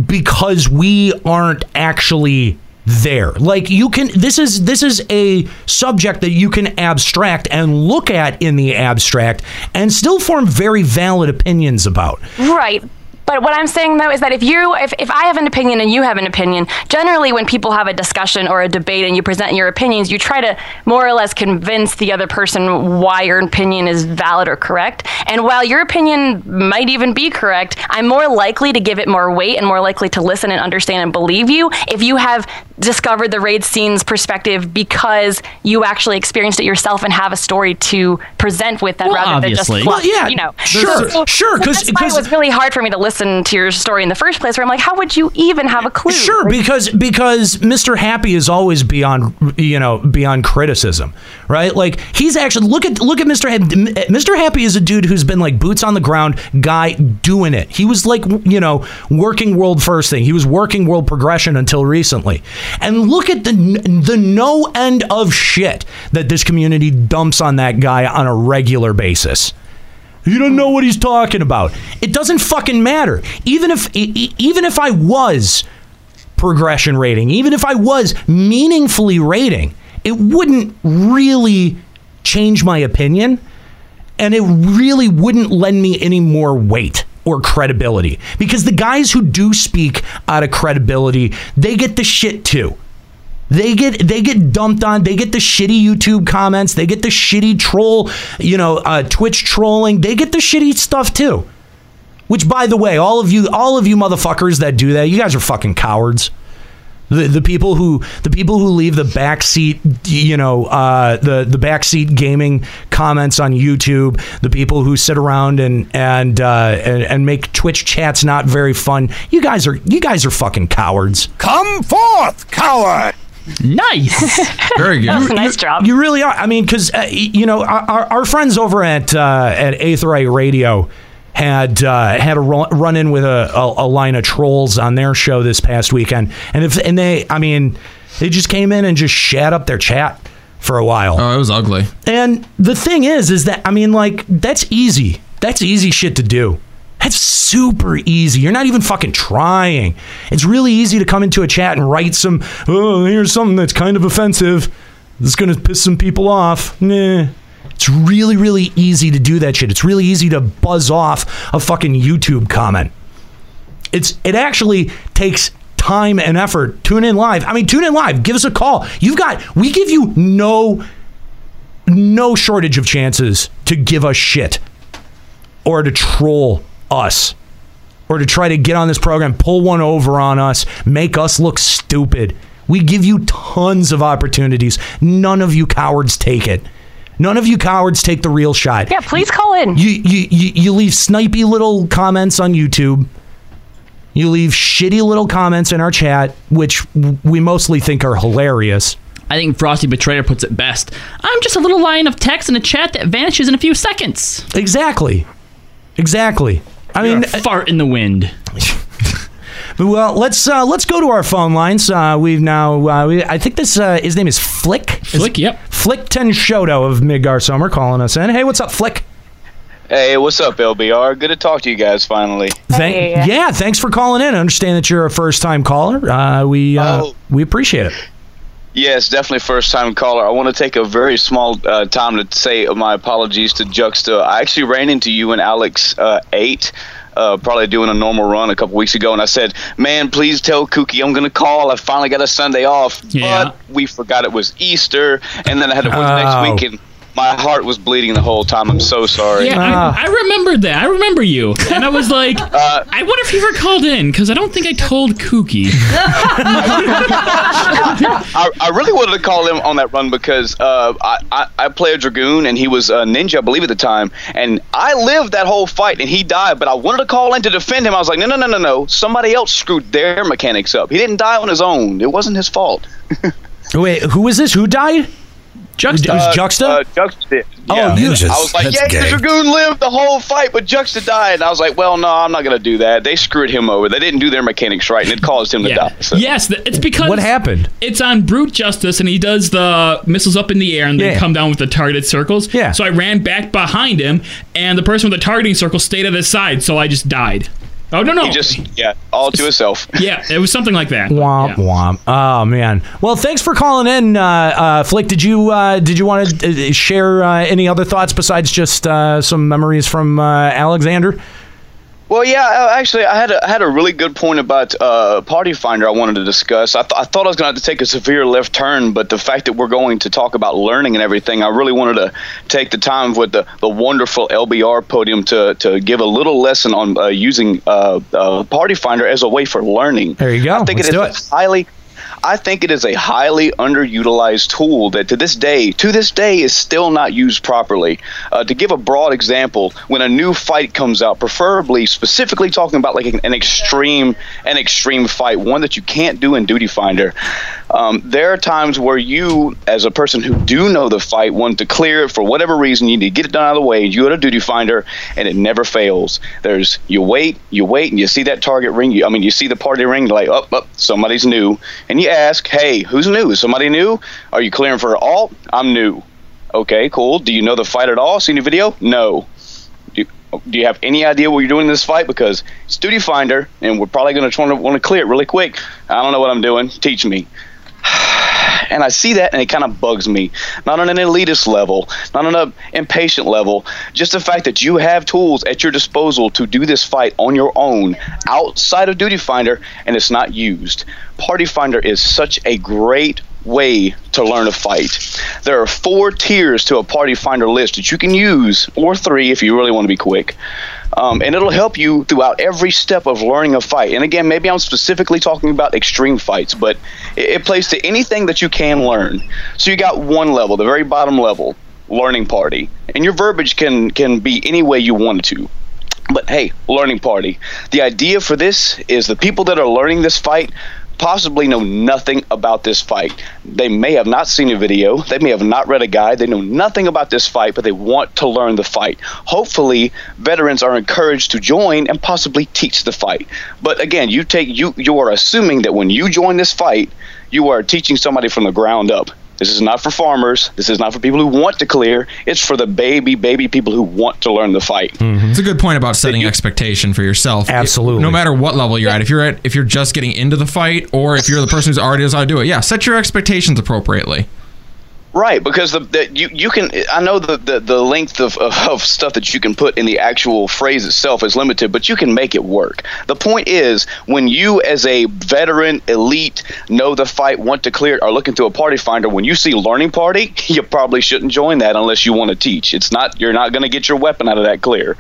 because we aren't actually there. Like you can this is this is a subject that you can abstract and look at in the abstract and still form very valid opinions about. Right. But what I'm saying though is that if you if, if I have an opinion and you have an opinion, generally when people have a discussion or a debate and you present your opinions, you try to more or less convince the other person why your opinion is valid or correct. And while your opinion might even be correct, I'm more likely to give it more weight and more likely to listen and understand and believe you if you have discovered the raid scene's perspective because you actually experienced it yourself and have a story to present with that Well, rather obviously. than Well, just yeah, you know sure, So- sure, so 'cause- that's it was really hard for me to listen to your story in the first place where I'm like how would you even have a clue Sure, because because Mr. Happy is always beyond you know beyond criticism, right? Like he's actually look at look at Mr. Happy. Mr. Happy is a dude who's been like boots on the ground guy doing it. He was like you know working world first thing. He was working world progression until recently, and look at the the no end of shit that this community dumps on that guy on a regular basis. You don't know what he's talking about. It doesn't fucking matter. Even if even if I was progression rating, even if I was meaningfully rating, it wouldn't really change my opinion and it really wouldn't lend me any more weight or credibility because the guys who do speak out of credibility, they get the shit too. They get they get dumped on. They get the shitty YouTube comments. They get the shitty troll, you know, uh, Twitch trolling. They get the shitty stuff too. Which, by the way, all of you, all of you motherfuckers that do that, you guys are fucking cowards. The, the people who the people who leave the backseat you know uh, the the backseat gaming comments on YouTube the people who sit around and and, uh, and and make Twitch chats not very fun you guys are you guys are fucking cowards come forth coward Nice. [LAUGHS] Very good. That was a nice job. you really are. I mean, because uh, you know our, our our friends over at uh, at Aetheryte Radio had uh, had a run, run in with a, a, a line of trolls on their show this past weekend, and if and they, I mean, they just came in and just shat up their chat for a while. Oh, it was ugly. And the thing is, is that I mean, like that's easy. That's easy shit to do. That's super easy. You're not even fucking trying. It's really easy to come into a chat and write some. Oh, here's something that's kind of offensive. That's gonna piss some people off. Nah. It's really, really easy to do that shit. It's really easy to buzz off a fucking YouTube comment. It's it actually takes time and effort. Tune in live. I mean, tune in live. Give us a call. You've got we give you no no shortage of chances to give us shit or to troll us or to try to get on this program, pull one over on us, make us look stupid. We give you tons of opportunities. None of you cowards take it. None of you cowards take the real shot. Yeah, please call in. You you you, you leave snipey little comments on YouTube. You leave shitty little comments in our chat, which we mostly think are hilarious. I think Frosty Betrayer puts it best. I'm just a little line of text in a chat that vanishes in a few seconds. Exactly. Exactly. I You're mean, a fart in the wind. [LAUGHS] Well, let's uh, let's go to our phone lines. Uh, we've now, uh, we, I think this uh, his name is Flick. Flick, yep. Flick Tenshoto of Midgardsormr calling us in. Hey, what's up, Flick? Hey, what's up, LBR? Good to talk to you guys finally. Thank, yeah, thanks for calling in. I understand that you're a first time caller. Uh, we uh, Oh. we appreciate it. Yes, definitely first time caller. I want to take a very small uh, time to say my apologies to Juxta. I actually ran into you and Alex uh, 8. Uh, probably doing a normal run a couple weeks ago, and I said, "Man, please tell Kookie I'm gonna call. I finally got a Sunday off, Yeah. but we forgot it was Easter, and then I had to work Oh. next week, and my heart was bleeding the whole time. I'm so sorry." Yeah, Ah. I, I remembered that. I remember you, and I was like, [LAUGHS] Uh, I wonder if he ever called in because I don't think I told Kookie. [LAUGHS] I, I really wanted to call him on that run because uh, I, I, I play a dragoon and he was a ninja, I believe, at the time. And I lived that whole fight and he died, but I wanted to call in to defend him. I was like, no, no, no, no, no. Somebody else screwed their mechanics up. He didn't die on his own. It wasn't his fault. [LAUGHS] Wait, who was this? Who died? Juxta. It was Juxta? Uh, Juxta did. Oh, Yeah. ninjas. I was like, That's yeah, gay. the dragoon lived the whole fight, but Juxta died. And I was like, well, no, I'm not going to do that. They screwed him over. They didn't do their mechanics right, and it caused him to die. So. Yes, it's because What happened? It's on Brute Justice, and he does the missiles up in the air and then Yeah. come down with the targeted circles. Yeah. So I ran back behind him, and the person with the targeting circle stayed at his side, so I just died. Oh no no! He just, yeah, all to himself. [LAUGHS] yeah, it was something like that. Womp womp. Oh man. Well, thanks for calling in, uh, uh, Flick. Did you uh, did you want to uh, share uh, any other thoughts besides just uh, some memories from uh, Alexander? Well, yeah, uh, actually, I had a, I had a really good point about uh, Party Finder I wanted to discuss. I, th- I thought I was going to have to take a severe left turn, but the fact that we're going to talk about learning and everything, I really wanted to take the time with the, the wonderful LBR podium to, to give a little lesson on uh, using uh, uh, Party Finder as a way for learning. There you go. I think Let's it is highly I think it is a highly underutilized tool that to this day, to this day, is still not used properly. Uh, to give a broad example, when a new fight comes out, preferably specifically talking about like an, an extreme, an extreme fight, one that you can't do in Duty Finder, um, there are times where you, as a person who do know the fight, want to clear it for whatever reason. You need to get it done out of the way. You go to Duty Finder, and it never fails. There's you wait, you wait, and you see that target ring. You, I mean, you see the party ring, like, up, up, somebody's new, and you ask, hey, who's new? Somebody new? Are you clearing for alt? I'm new. Okay, cool. Do you know the fight at all? Seen the video? No. Do, do you have any idea what you're doing in this fight? Because it's Duty Finder, and we're probably going to want to clear it really quick. I don't know what I'm doing. Teach me. And I see that, and it kind of bugs me. Not on an elitist level, not on an impatient level. Just the fact that you have tools at your disposal to do this fight on your own outside of Duty Finder, and it's not used. Party Finder is such a great way to learn a fight. There are four tiers to a Party Finder list that you can use, or three if you really want to be quick. Um, and it'll help you throughout every step of learning a fight. And again, maybe I'm specifically talking about extreme fights, but it, it plays to anything that you can learn. So you got one level, the very bottom level, learning party, and your verbiage can can be any way you want it to. But hey, learning party. The idea for this is the people that are learning this fight possibly know nothing about this fight. They may have not seen a video, they may have not read a guide, they know nothing about this fight, but they want to learn the fight. Hopefully, veterans are encouraged to join and possibly teach the fight. But again, you take you you are assuming that when you join this fight, you are teaching somebody from the ground up. This is not for farmers. This is not for people who want to clear. It's for the baby, baby people who want to learn the fight. Mm-hmm. It's a good point about setting expectation for yourself. Absolutely. No matter what level you're at, if you're at if you're just getting into the fight, or if you're the person who's already knows how to do it, yeah, set your expectations appropriately. Right, because the, the you you can I know the the, the length of, of, of stuff that you can put in the actual phrase itself is limited, but you can make it work. The point is when you as a veteran elite know the fight, want to clear, are looking through a party finder, when you see learning party, [LAUGHS] you probably shouldn't join that unless you want to teach. It's not you're not going to get your weapon out of that clear.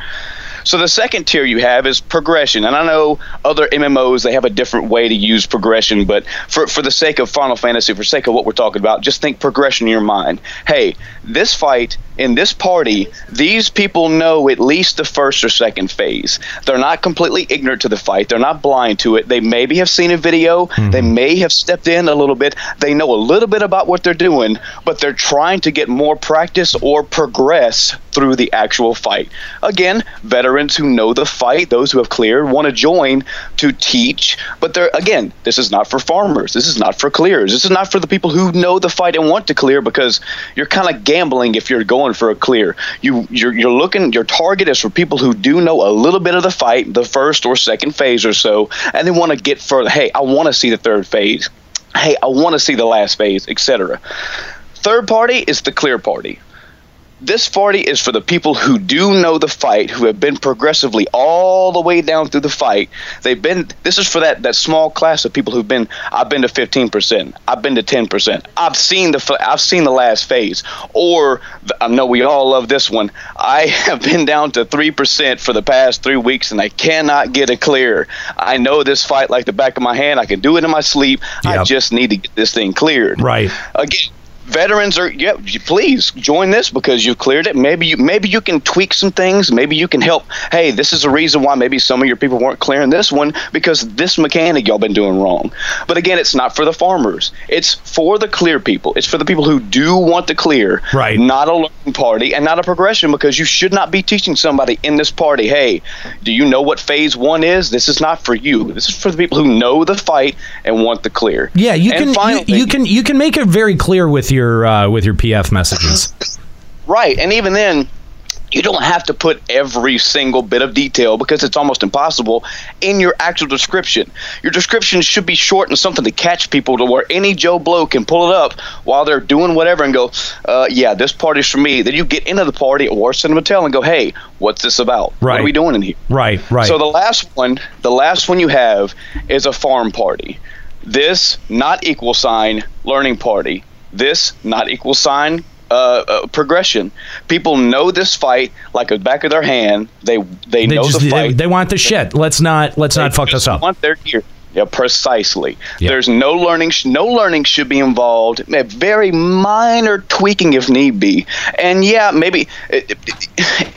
So the second tier you have is progression, and I know other MMOs they have a different way to use progression, but for for the sake of Final Fantasy, for sake of what we're talking about, just think progression in your mind. Hey, this fight in this party, these people know at least the first or second phase. They're not completely ignorant to the fight. They're not blind to it. They maybe have seen a video. Mm-hmm. They may have stepped in a little bit. They know a little bit about what they're doing, but they're trying to get more practice or progress through the actual fight. Again, veterans who know the fight, those who have cleared, want to join to teach, but they're again, this is not for farmers. This is not for clears. This is not for the people who know the fight and want to clear because you're kind of gambling if you're going for a clear. You you're, you're looking your target is for people who do know a little bit of the fight, the first or second phase or so, and they want to get further. Hey, I want to see the third phase. Hey, I want to see the last phase, etc. Third party is the clear party. This party is for the people who do know the fight, who have been progressively all the way down through the fight. They've been. This is for that that small class of people who've been. I've been to fifteen percent. I've been to ten percent. I've seen the. I've seen the last phase. Or I know we all love this one. I [LAUGHS] have been down to three percent for the past three weeks, and I cannot get a clear. I know this fight like the back of my hand. I can do it in my sleep. I just need to get this thing cleared. Right. Again, veterans are yeah please join this because you've cleared it. Maybe you maybe you can tweak some things. Maybe you can help. Hey this is a reason why maybe some of your people weren't clearing this one because this mechanic y'all been doing wrong. But again it's not for the farmers. It's for the clear people. It's for the people who do want to clear Right. not a learning party and not a progression because you should not be teaching somebody in this party hey do you know what phase one is? This is not for you. This is for the people who know the fight and want the clear. Yeah, you And can you, you can you can make it very clear with your uh, with your PF messages. Right, and even then, you don't have to put every single bit of detail because it's almost impossible in your actual description. Your description should be short and something to catch people to where any Joe Blow can pull it up while they're doing whatever and go, uh, "Yeah, this party's for me." Then you get into the party or send them a tell and go, "Hey, what's this about? What are we doing in here?" Right, right. So the last one, the last one you have is a farm party. This not equal sign learning party. This not equal sign uh, uh, progression. People know this fight like the back of their hand. They they, they know just the fight. they want the shit. Let's not let's not fuck this up. want their gear. Yeah, precisely. There's no learning. sh- No learning should be involved. A very minor tweaking if need be. And yeah, maybe it, it,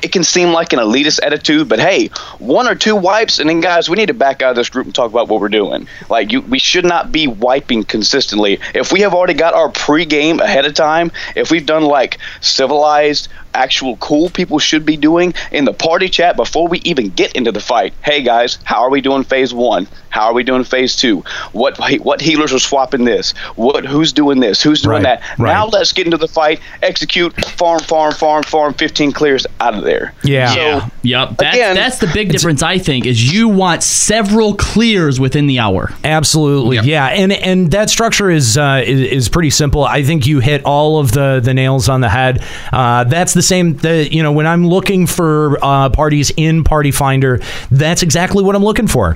it can seem like an elitist attitude, but hey, one or two wipes, and then guys, we need to back out of this group and talk about what we're doing. Like you, we should not be wiping consistently. If we have already got our pregame ahead of time, if we've done like civilized actual cool people should be doing in the party chat before we even get into the fight. Hey guys, how are we doing phase one? How are we doing phase two? What what healers are swapping this? What who's doing this? Who's doing Right, that? right. Now let's get into the fight. Execute. Farm, farm, farm, farm. Fifteen clears out of there. Yeah. So Yep. That's, Again, that's the big difference, I think, is you want several clears within the hour. Absolutely, yeah, and and that structure is, uh, is is pretty simple. I think you hit all of the the nails on the head. Uh, that's the same. The, you know, when I'm looking for uh, parties in Party Finder, that's exactly what I'm looking for.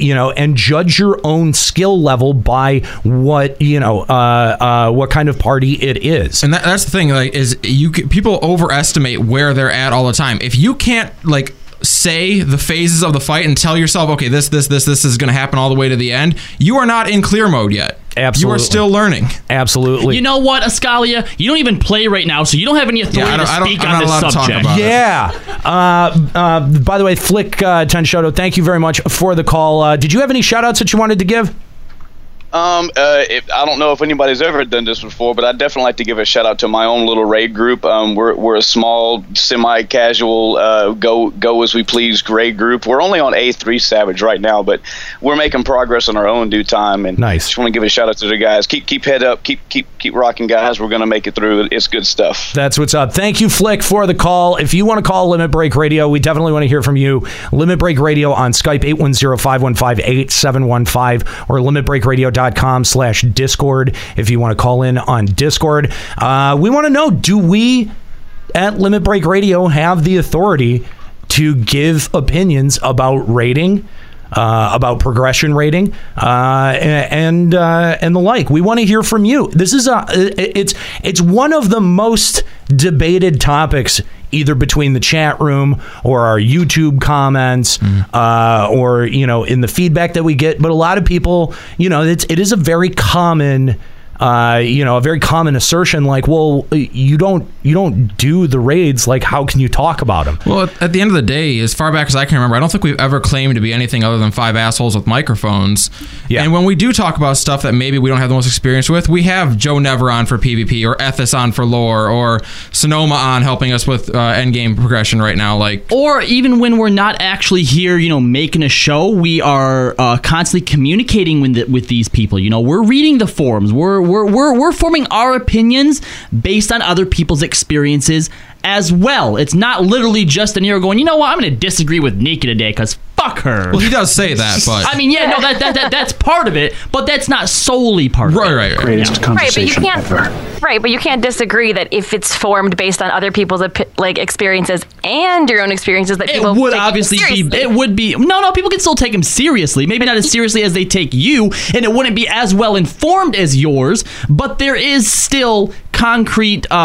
You know, and judge your own skill level by what you know, uh, uh, what kind of party it is. And that, that's the thing, like, is you c- people overestimate where they're at all the time. If you can't like say the phases of the fight and tell yourself, okay, this, this, this, this is going to happen all the way to the end, you are not in clear mode yet. Absolutely. you are still learning. Absolutely. You know what, Ascalia? You don't even play right now, so you don't have any authority I don't- to I don't- speak I'm on not this allowed to talk subject. about it. Yeah. Uh, uh, by the way, Flick uh, Tenshoto, thank you very much for the call. Uh, did you have any shout outs that you wanted to give? Um, uh, if, I don't know if anybody's ever done this before, but I'd definitely like to give a shout out to my own little raid group. Um, we're, we're a small, semi-casual, uh, go go as we please raid group. We're only on A3 Savage right now, but we're making progress on our own due time. And nice. Just want to give a shout out to the guys. Keep keep head up. Keep keep keep rocking, guys. We're gonna make it through. It's good stuff. That's what's up. Thank you, Flick, for the call. If you want to call Limit Break Radio, we definitely want to hear from you. Limit Break Radio on Skype, 810-515-8715 or limitbreakradio.com. limitbreak.com slash discord if you want to call in on discord uh, we want to know do we at limit break radio have the authority to give opinions about raiding uh, about progression raiding uh, and uh, and the like. We want to hear from you. This is a it's it's one of the most debated topics either between the chat room or our YouTube comments uh, or you know in the feedback that we get. But a lot of people, you know, it's it is a very common. Uh, you know, a very common assertion like, "Well, you don't you don't do the raids. Like, how can you talk about them?" Well, at- at the end of the day, as far back as I can remember, I don't think we've ever claimed to be anything other than five assholes with microphones. Yeah. And when we do talk about stuff that maybe we don't have the most experience with, we have Joe Never on for PvP, or Ethis on for lore, or Sonomaa on helping us with uh, endgame progression right now. Like, Or even when we're not actually here, you know, making a show, we are uh, constantly communicating with the, with these people. You know, we're reading the forums. We're we're we're we're forming our opinions based on other people's experiences as well. It's not literally just an ear going, you know what, I'm going to disagree with Nika today because fuck her. well, he does say that, but I mean, yeah, no, that, that, that that's part of it, but that's not solely part of it. Right, right, right. Yeah. Right, but you can't. Right, but you can't disagree that if it's formed based on other people's like experiences and your own experiences, that It people would take obviously be. It would be. No, no. People can still take him seriously. Maybe not as [LAUGHS] seriously as they take you, and it wouldn't be as well informed as yours. But there is still concrete uh, uh,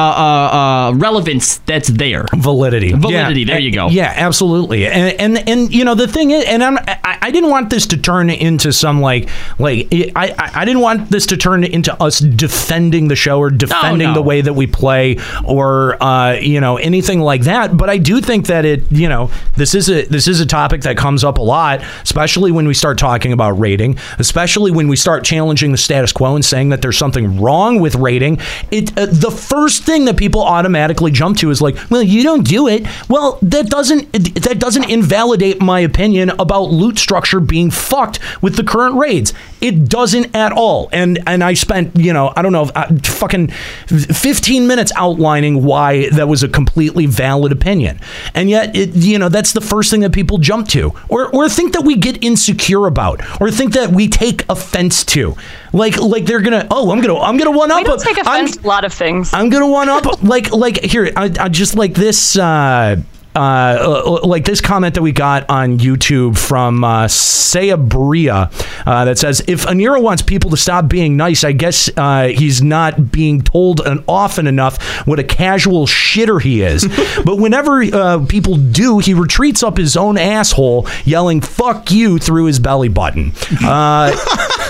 uh, relevance that's there. validity Validity, Yeah. there you go. yeah absolutely and and and you know the thing is and I'm, I, I didn't want this to turn into some like like I, I I didn't want this to turn into us defending the show or defending no. the way that we play or uh, you know anything like that. But I do think that it you know this is a this is a topic that comes up a lot especially when we start talking about raiding especially when we start challenging the status quo and saying that there's something wrong with raiding. It uh, the first thing that people automatically jump to is like well you don't do it. Well that doesn't that doesn't invalidate my opinion about loot structure being fucked with the current raids it doesn't at all and and I spent you know I don't know uh, fucking 15 minutes outlining why that was a completely valid opinion and yet it you know that's the first thing that people jump to or or think that we get insecure about or think that we take offense to like like they're gonna oh I'm gonna I'm gonna one up we don't take I'm- a lot of things. I'm gonna one up like like here. I, I just like this. Uh, uh, like this comment that we got on YouTube from uh, Sayabria uh, that says, "If Anira wants people to stop being nice, I guess uh, he's not being told an often enough what a casual shitter he is. [LAUGHS] but whenever uh, people do, he retreats up his own asshole, yelling "fuck you" through his belly button." [LAUGHS] Uh,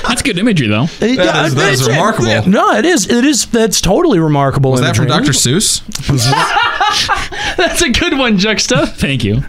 That's good imagery, though. yeah, is- that is it's- remarkable. No, it is. It is. That's totally remarkable. was that from. Dr. Seuss? [LAUGHS] That's a good one, Juxta. [LAUGHS] Thank you.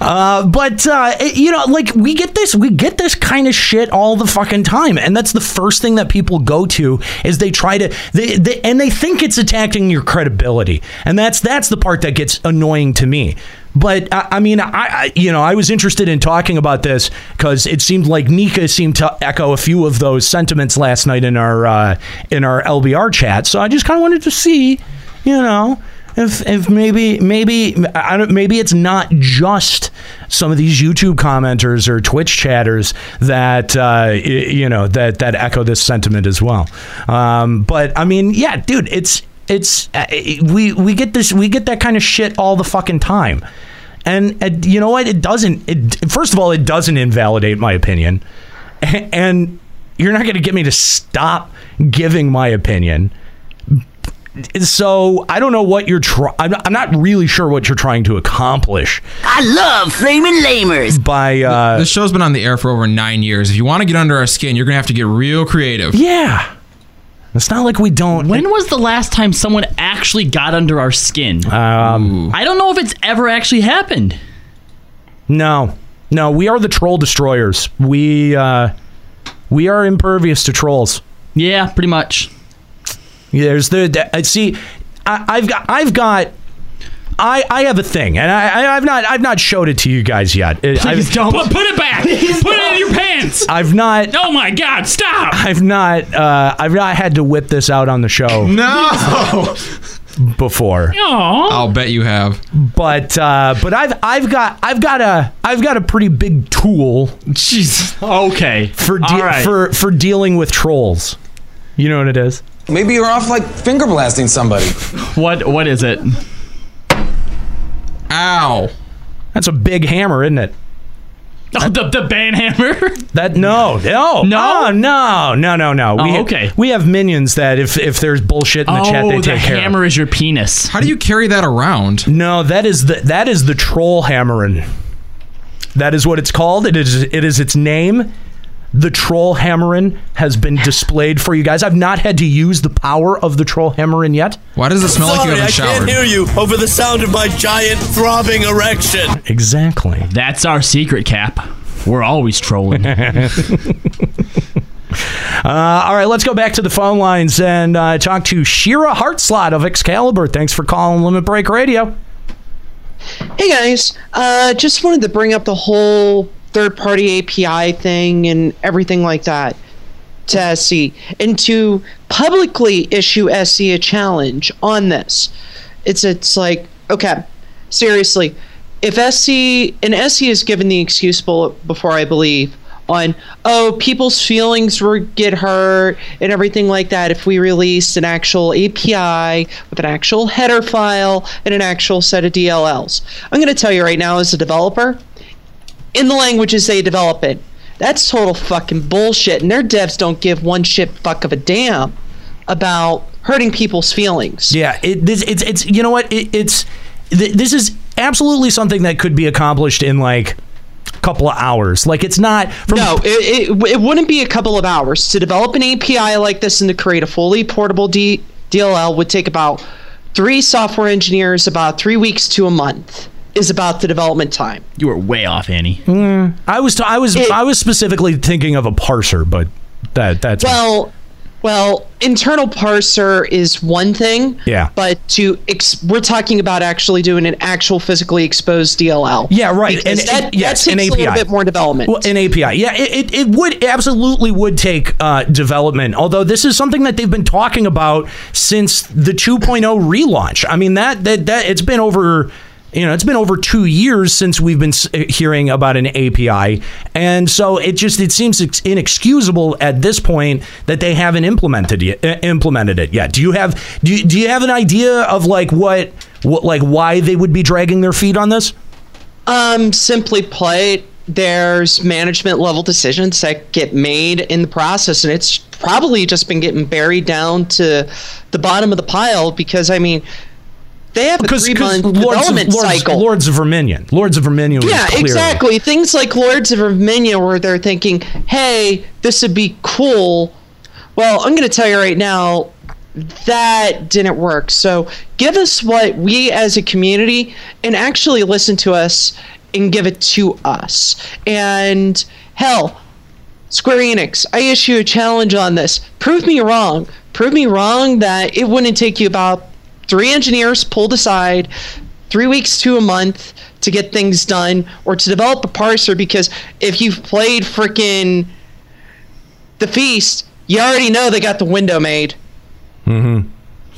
Uh, but uh, it- you know, like we get this, we get this kind of shit all the fucking time, and that's the first thing that people go to is they try to, they, they and they think it's attacking your credibility, and that's that's the part that gets annoying to me. But I, I mean, I, I you know I was interested in talking about this because it seemed like Nika seemed to echo a few of those sentiments last night in our uh, in our LBR chat. So I just kind of wanted to see, you know, if if maybe maybe I don't maybe it's not just some of these YouTube commenters or Twitch chatters that uh, you know that that echo this sentiment as well. Um, but I mean, yeah, dude, it's it's uh, we we get this we get that kind of shit all the fucking time. And, and you know what? It doesn't. It first of all, it doesn't invalidate my opinion, and you're not going to get me to stop giving my opinion so I don't know what you're trying. I'm, I'm not really sure what you're trying to accomplish I love flaming lamers. by. Uh, this show's been on the air for over nine years. If you want to get under our skin, you're gonna have to get real creative. yeah, it's not like we don't. When was the last time someone actually got under our skin? Um, I don't know if it's ever actually happened. no, no, we are the troll destroyers. We uh, we are impervious to trolls. Yeah, pretty much. There's the, the uh, see, I, I've got I've got. I, I have a thing, and I, I I've not I've not showed it to you guys yet. It- I've, Please don't. Put, put it back. put it in your pants. I've not Oh my God! Stop. I've not uh, I've not had to whip this out on the show. No. before. I'll bet you have. But uh, but I've I've got I've got a I've got a pretty big tool. Jeez. Okay. For de- All right. for for dealing with trolls. You know what it is? Maybe you're off like finger blasting somebody. What what is it? Ow. That's a big hammer, isn't it? Oh, the the band hammer. [LAUGHS] That no, no, No? oh, no, no, no, no. Oh, we ha- okay. We have minions that if if there's bullshit in the chat, they oh, the take care. of. hammer is your penis. How do you carry that around? No, that is the that is the troll hammering. That is what it's called. It is it is its name. The troll hammering has been displayed for you guys. I've not had to use the power of the troll hammering yet. Why does it smell like you Sorry, haven't I can't hear you over the sound of my giant throbbing erection. Exactly. That's our secret, Cap. We're always trolling. [LAUGHS] Uh, all right, let's go back to the phone lines and uh, talk to Shira Hartslot of Excalibur. Thanks for calling Limit Break Radio. Hey guys, uh, just wanted to bring up the whole third party API thing and everything like that to SC and to publicly issue SC a challenge on this. It's it's like, okay, seriously, if SC and SC is given the excuse before I believe on oh people's feelings would get hurt and everything like that if we release an actual API with an actual header file and an actual set of DLLs. I'm going to tell you right now as a developer, in the languages they develop it, that's total fucking bullshit and their devs don't give one shit fuck of a damn about hurting people's feelings. Yeah, it, this, it's it's you know what it, it's th- this is absolutely something that could be accomplished in like a couple of hours. Like it's not from no, it, it, it wouldn't be a couple of hours to develop an API like this and to create a fully portable D, DLL would take about three software engineers, about three weeks to a month is about the development time. you were way off, Annie. Mm, I was t- I was I was specifically thinking of a parser, but that that's Well, well, internal parser is one thing. Yeah. But to ex- we're talking about actually doing an actual physically exposed DLL. Yeah, right. Because And- that, and- yes, that an takes a little bit more development. Well, an API. Yeah, it, it, it would absolutely would take uh, development. Although this is something that they've been talking about since the 2.0 relaunch. I mean that that that it's been over. You know, it's been over two years since we've been hearing about an API, and so it just it seems inexcusable at this point that they haven't implemented it, uh, implemented it yet. Do you have do you, do you have an idea of like what what like why they would be dragging their feet on this? Um, simply put, there's management level decisions that get made in the process, and it's probably just been getting buried down to the bottom of the pile because I mean, they have a three month Lords of, development Lords, cycle. Lords of Verminion. Lords of Verminion. yeah, exactly. Things like Lords of Verminion, where they're thinking, "Hey, this would be cool." Well, I'm going to tell you right now, that didn't work. So give us what we as a community, and actually listen to us and give it to us. And hell, Square Enix, I issue a challenge on this. Prove me wrong. Prove me wrong that it wouldn't take you about three engineers pulled aside, three weeks to a month to get things done, or to develop a parser. Because if you've played frickin' The Feast, you already know they got the window made. Mm-hmm.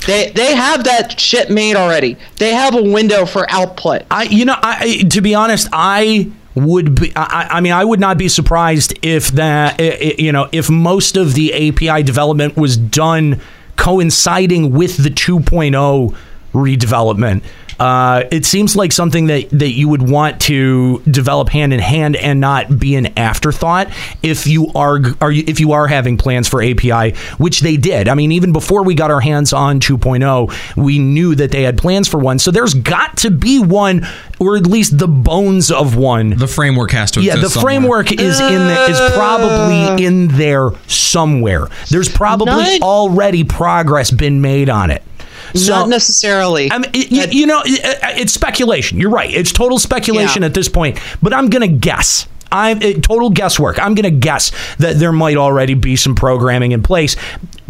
They they have that shit made already. They have a window for output. I, you know, I to be honest, I would be. I, I mean, I would not be surprised if that, i- i- you know, if most of the API development was done coinciding with the 2.0 redevelopment. Uh, it seems like something that, that you would want to develop hand in hand and not be an afterthought if you are are you, if you are having plans for API, which they did. I mean, even before we got our hands on 2.0, we knew that they had plans for one. So there's got to be one, or at least the bones of one. The framework has to Yeah, the exist somewhere. framework is in the, is probably in there somewhere. There's probably Not- already progress been made on it. Not necessarily. I mean, it- you, you know, it- uh, uh, it's speculation. You're right. It's total speculation Yeah. at this point. But I'm gonna guess. I'm it, total guesswork. I'm gonna guess that there might already be some programming in place.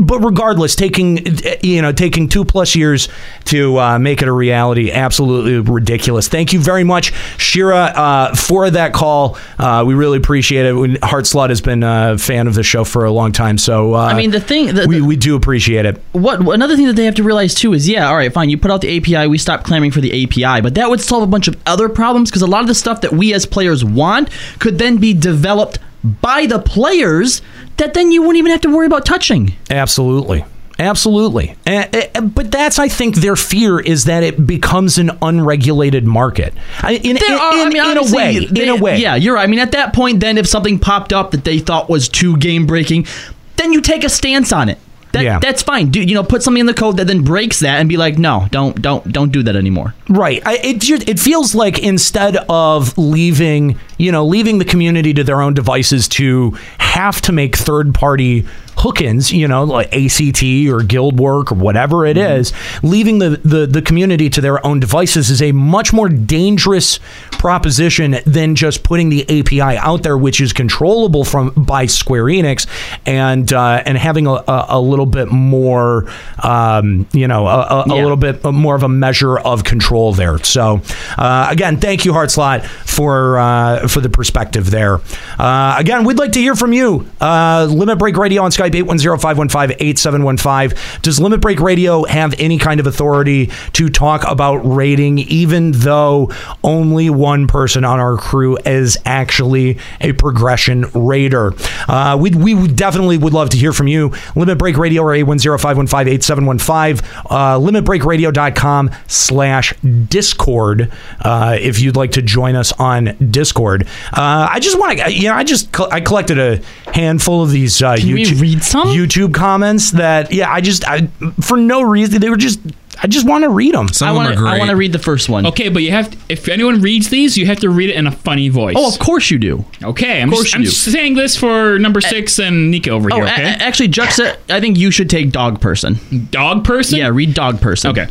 But regardless, taking you know taking two plus years to uh, make it a reality, absolutely ridiculous. Thank you very much, Shira, uh, for that call. Uh, we really appreciate it. Heart Slut has been a fan of the show for a long time, so uh, I mean, the thing, the, we we do appreciate it. what another thing that they have to realize too is yeah all right fine you put out the api we stop clamoring for the api but that would solve a bunch of other problems because a lot of the stuff that we as players want could then be developed by the players that then you wouldn't even have to worry about touching Absolutely. Absolutely. But that's, I think, their fear is that it becomes an unregulated market. In, in, are- I mean, in a way. they- in a way. yeah you're right i mean at that point then if something popped up that they thought was too game breaking then you take a stance on it that, Yeah. that's fine do you know put something in the code that then breaks that and be like no don't don't don't do that anymore Right. I, it ju- it feels like instead of leaving, you know, leaving the community to their own devices to have to make third party hook-ins, you know, like ACT or Guildwork or whatever it is, leaving the, the the community to their own devices is a much more dangerous proposition than just putting the API out there, which is controllable from by Square Enix, and uh, and having a, a, a little bit more, um, you know, a, a, a Yeah. little bit more of a measure of control there. So, uh, again, thank you, Heartslot, for uh, for the perspective there. Uh, again, we'd like to hear from you. Uh, Limit Break Radio on Skype 810-515-8715. Does Limit Break Radio have any kind of authority to talk about raiding, even though only one person on our crew is actually a progression raider? Uh, we we definitely would love to hear from you. Limit Break Radio or 810-515-8715. Uh, limitbreakradio.com slash discord uh, if you'd like to join us on discord uh, i just want to you know i just i collected a handful of these uh, Can YouTube, some? youtube comments that yeah i just I, for no reason they were just i just want to read them i want to i want to read the first one Okay, but you have to, if anyone reads these, you have to read it in a funny voice. oh of course you do Okay, I'm, Of course just, you I'm do. saying this for number six and Nika over oh here. a- Okay, a- actually juxta uh, i think you should take dog person dog person. yeah read dog person Okay.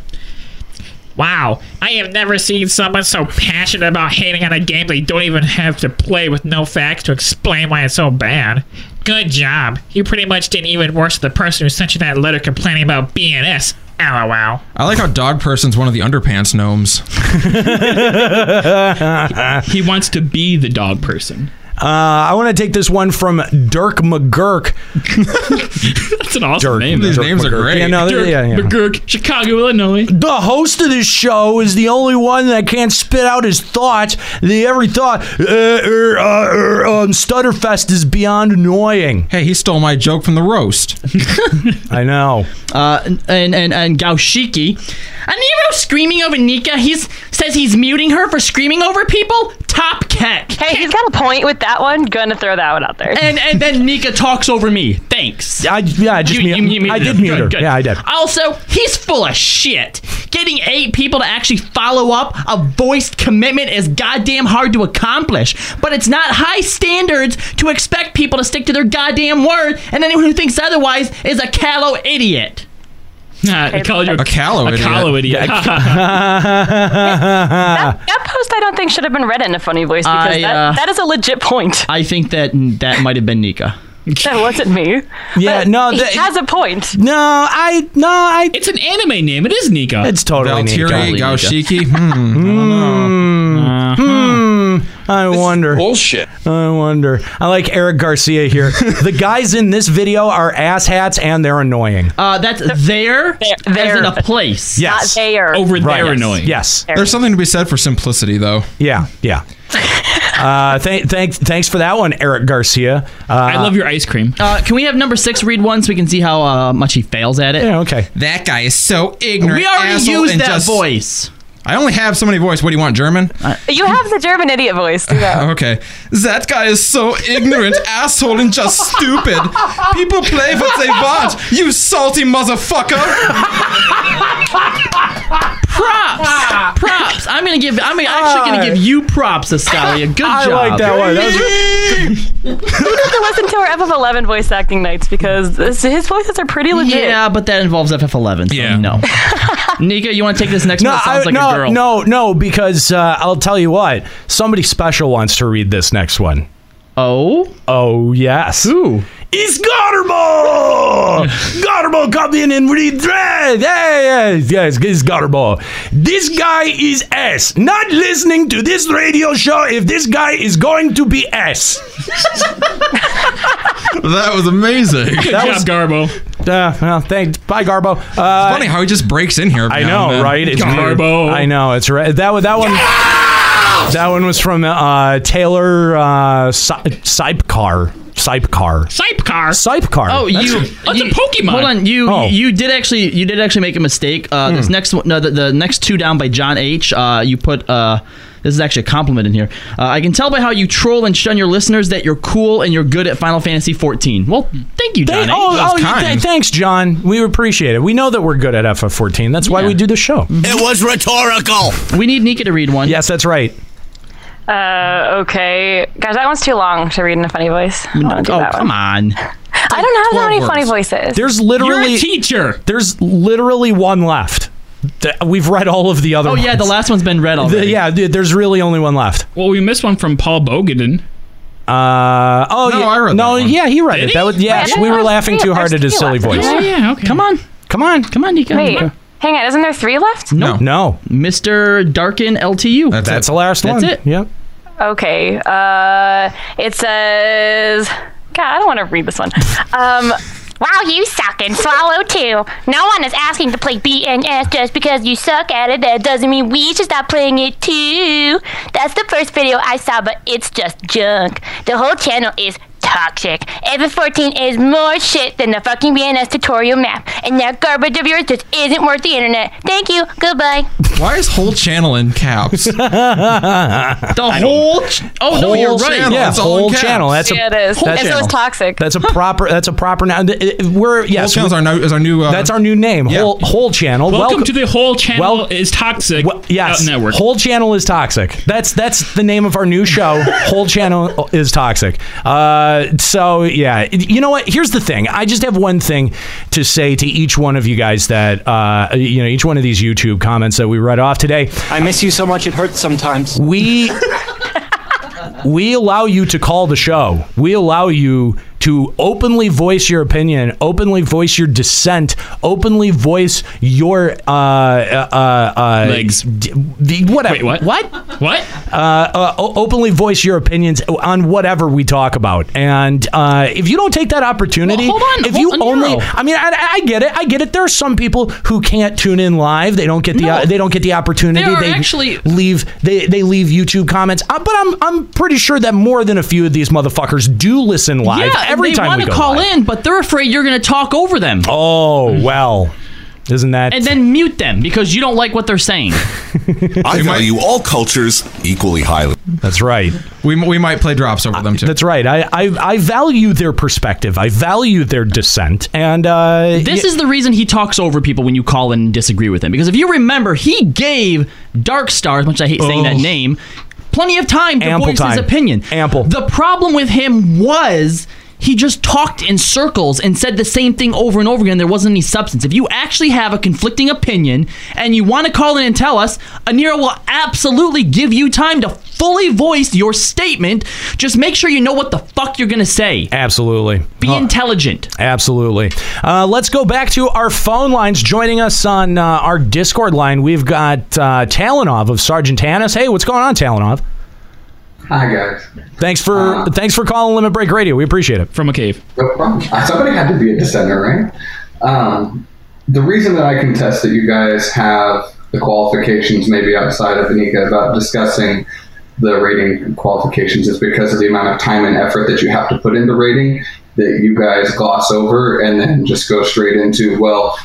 Wow, I have never seen someone so passionate about hating on a game they don't even have to play with no facts to explain why it's so bad. Good job. You pretty much did even worse than the person who sent you that letter complaining about BNS. LOL. I like how Dog Person's one of the underpants gnomes. [LAUGHS] he wants to be the dog person. Uh, i want to take this one from dirk mcgurk [LAUGHS] That's an awesome Dirk. name. These though. names are McGurk. great. Yeah, no, Dirk yeah, yeah. McGurk, Chicago, Illinois. The host of this show is the only one that can't spit out his thoughts. The every thought, uh, er, uh, er, um, Stutterfest is beyond annoying. Hey, he stole my joke from the roast. [LAUGHS] I know. uh, and and and Gaushiki. A Nero screaming over Nika. He says he's muting her for screaming over people. Top keck. Hey, he's got a point with that one. Gonna throw that one out there. And and then Nika talks over me. Thanks. I, yeah, I just You- mute- you- you I did him. mute Good, her. good. Yeah, I did. Also, he's full of shit. Getting eight people to actually follow up a voiced commitment is goddamn hard to accomplish. But it's not high standards to expect people to stick to their goddamn word, and anyone who thinks otherwise is a callow idiot. I called you A callow a idiot. callow idiot. [LAUGHS] that, that post I don't think should have been read in a funny voice because I, that, uh, that is a legit point. I think that that might have been Nika. [LAUGHS] That wasn't me. Yeah, But no, he that- has a point. No, I no, I. it's an anime name. It is Nika. It's totally Nika. Valtteri Gaushiki. [LAUGHS] Hmm. I don't know. Hmm. I wonder. Bullshit. I wonder. I like Eric Garcia here. [LAUGHS] the guys in this video are asshats and they're annoying. Uh, that's there, There- as in a place. Yes. Not there. over there Right. annoying. Yes. There's something to be said for simplicity, though. Yeah. Yeah. Uh, th- thanks. Thanks for that one, Eric Garcia. Uh, I love your ice cream. Uh, can we have number six read one so we can see how uh, much he fails at it? Yeah. Okay. That guy is so ignorant. we already asshole, used and that just- voice. I only have so many voice. What do you want, German? Uh, you have the German idiot voice. Do that. [LAUGHS] Okay. That guy is so ignorant, [LAUGHS] asshole, and just stupid. People play what they want. You salty motherfucker. Props, props. I'm gonna give. I'm actually gonna give you props, Escalia. Good I job. I like that one. That was- You need to listen to our FF11 voice acting nights because this, his voices are pretty legit. Yeah, but that involves FF11. So Yeah. No. [LAUGHS] Nika, you want to take this next no, one? It sounds I- like no, a no, no, because uh, I'll tell you what. Somebody special wants to read this next one. Oh. Oh yes. Who? It's Garbo! [LAUGHS] Garbo come in and read dread. Hey, yes, yes, it's Garbo. This guy is S. Not listening to this radio show if this guy is going to be S. [LAUGHS] that was amazing. Good That job, was- Garbo. Uh, well, thanks. Bye, Garbo. Uh, It's funny how he just breaks in here. I know, then. right? It's weird. Garbo. I know. It's right. That one. That one. That one was from uh, Taylor uh, Si- Sipcar. Sipcar. Sipcar. Sipcar. Oh, you. That's you- a Pokemon. Hold on, you Oh. you did actually you did actually make a mistake. Uh, This next one, no, the, the next two down by John H. Uh, you put uh, this is actually a compliment in here. Uh, I can tell by how you troll and shun your listeners that you're cool and you're good at Final Fantasy 14. Well, thank you, John. Thank- oh, oh, th- thanks, John. We appreciate it. We know that we're good at FF14. That's why Yeah. we do the show. It was rhetorical. We need Nika to read one. Yes, that's right. Uh, okay. Guys, that one's too long to read in a funny voice. I don't wanna do Oh, that come one. on. I don't have that 12 many funny voices. There's You're literally a teacher. there's literally one left. Th- We've read all of the other. Oh yeah, the last one's been read The- already. yeah, th- there's really only one left. Well, we missed one from Paul Bogaden. Uh, oh No, yeah, I read no, that one. yeah, he read Did it. he? That was yes, Wait, we were laughing three- too hard at his silly left. voice. Yeah, yeah, okay. Come on, Come on, come on, Nika. Wait, Nika. hang on. Isn't there three left? No. no, Mr. Darkin LTU. That's, that's the last That's one. That's it. Yep. Okay. Uh, it says. God, I don't want to read this one. Um. Wow, you suck and swallow too. No one is asking to play BNS just because you suck at it. That doesn't mean we should stop playing it too. That's the first video I saw, but it's just junk. The whole channel is toxic. FF14 is more shit than the fucking BNS tutorial map, and that garbage of yours just isn't worth the internet. Thank you. Goodbye. Why is whole channel in caps? [LAUGHS] The whole. Ch- oh no, you're right. channel. Yeah, It's all in whole channel. That's a it is. Whole and so it's toxic. That's a proper. That's a proper now. We're Whole yes. channel's our new, is our new. Uh, that's our new name. Yeah. Whole whole channel. Welcome, to the whole channel Well- is toxic Well, yes, uh, network. whole channel is toxic. That's that's the name of our new show. [LAUGHS] whole channel is toxic. Uh, so yeah, you know what? Here's the thing. I just have one thing to say to each one of you guys that uh, you know each one of these YouTube comments that we read off today. I miss you so much it hurts sometimes. We [LAUGHS] we allow you to call the show. We allow you to openly voice your opinion, openly voice your dissent, openly voice your uh, uh, uh, Legs. d- the- whatever. Wait, what? What? What? Uh, uh, o- openly voice your opinions on whatever we talk about. And uh, if you don't take that opportunity, Well, hold on, if hold you on, only, Nero. I mean, I, I get it, I get it. There are some people who can't tune in live. They don't get the, No. uh, they don't get the opportunity. There are they actually- leave, they, they leave YouTube comments. Uh, but I'm, I'm pretty sure that more than a few of these motherfuckers do listen live yeah, every they time want we to go call live. in, but they're afraid you're going to talk over them. Oh well, isn't that? And then mute them because you don't like what they're saying. [LAUGHS] I value all cultures equally highly. That's right. we, we might play drops over them too. That's right. I, I I value their perspective. I value their dissent. And uh, This y- is the reason he talks over people when you call in and disagree with him. Because if you remember, he gave Dark Star, as much as I hate saying that name, plenty of time to Ample voice time. his opinion. Ample. The problem with him was he just talked in circles and said the same thing over and over again. There wasn't any substance. If you actually have a conflicting opinion and you want to call in and tell us, Anira will absolutely give you time to fully voice your statement. Just make sure you know what the fuck you're going to say. absolutely. Be Uh, intelligent. Absolutely. Uh, let's go back to our phone lines. Joining us on uh, our Discord line, we've got uh, Talanov of Sargatanas. Hey, what's going on, Talanov? Hi guys. Thanks for thanks for calling Limit Break Radio. We appreciate it. From a cave. No problem. Uh, Somebody had to be a dissenter, right? Um, the reason that I contest that you guys have the qualifications maybe outside of Anika about discussing the raiding qualifications is because of the amount of time and effort that you have to put into raiding that you guys gloss over and then just go straight into, well,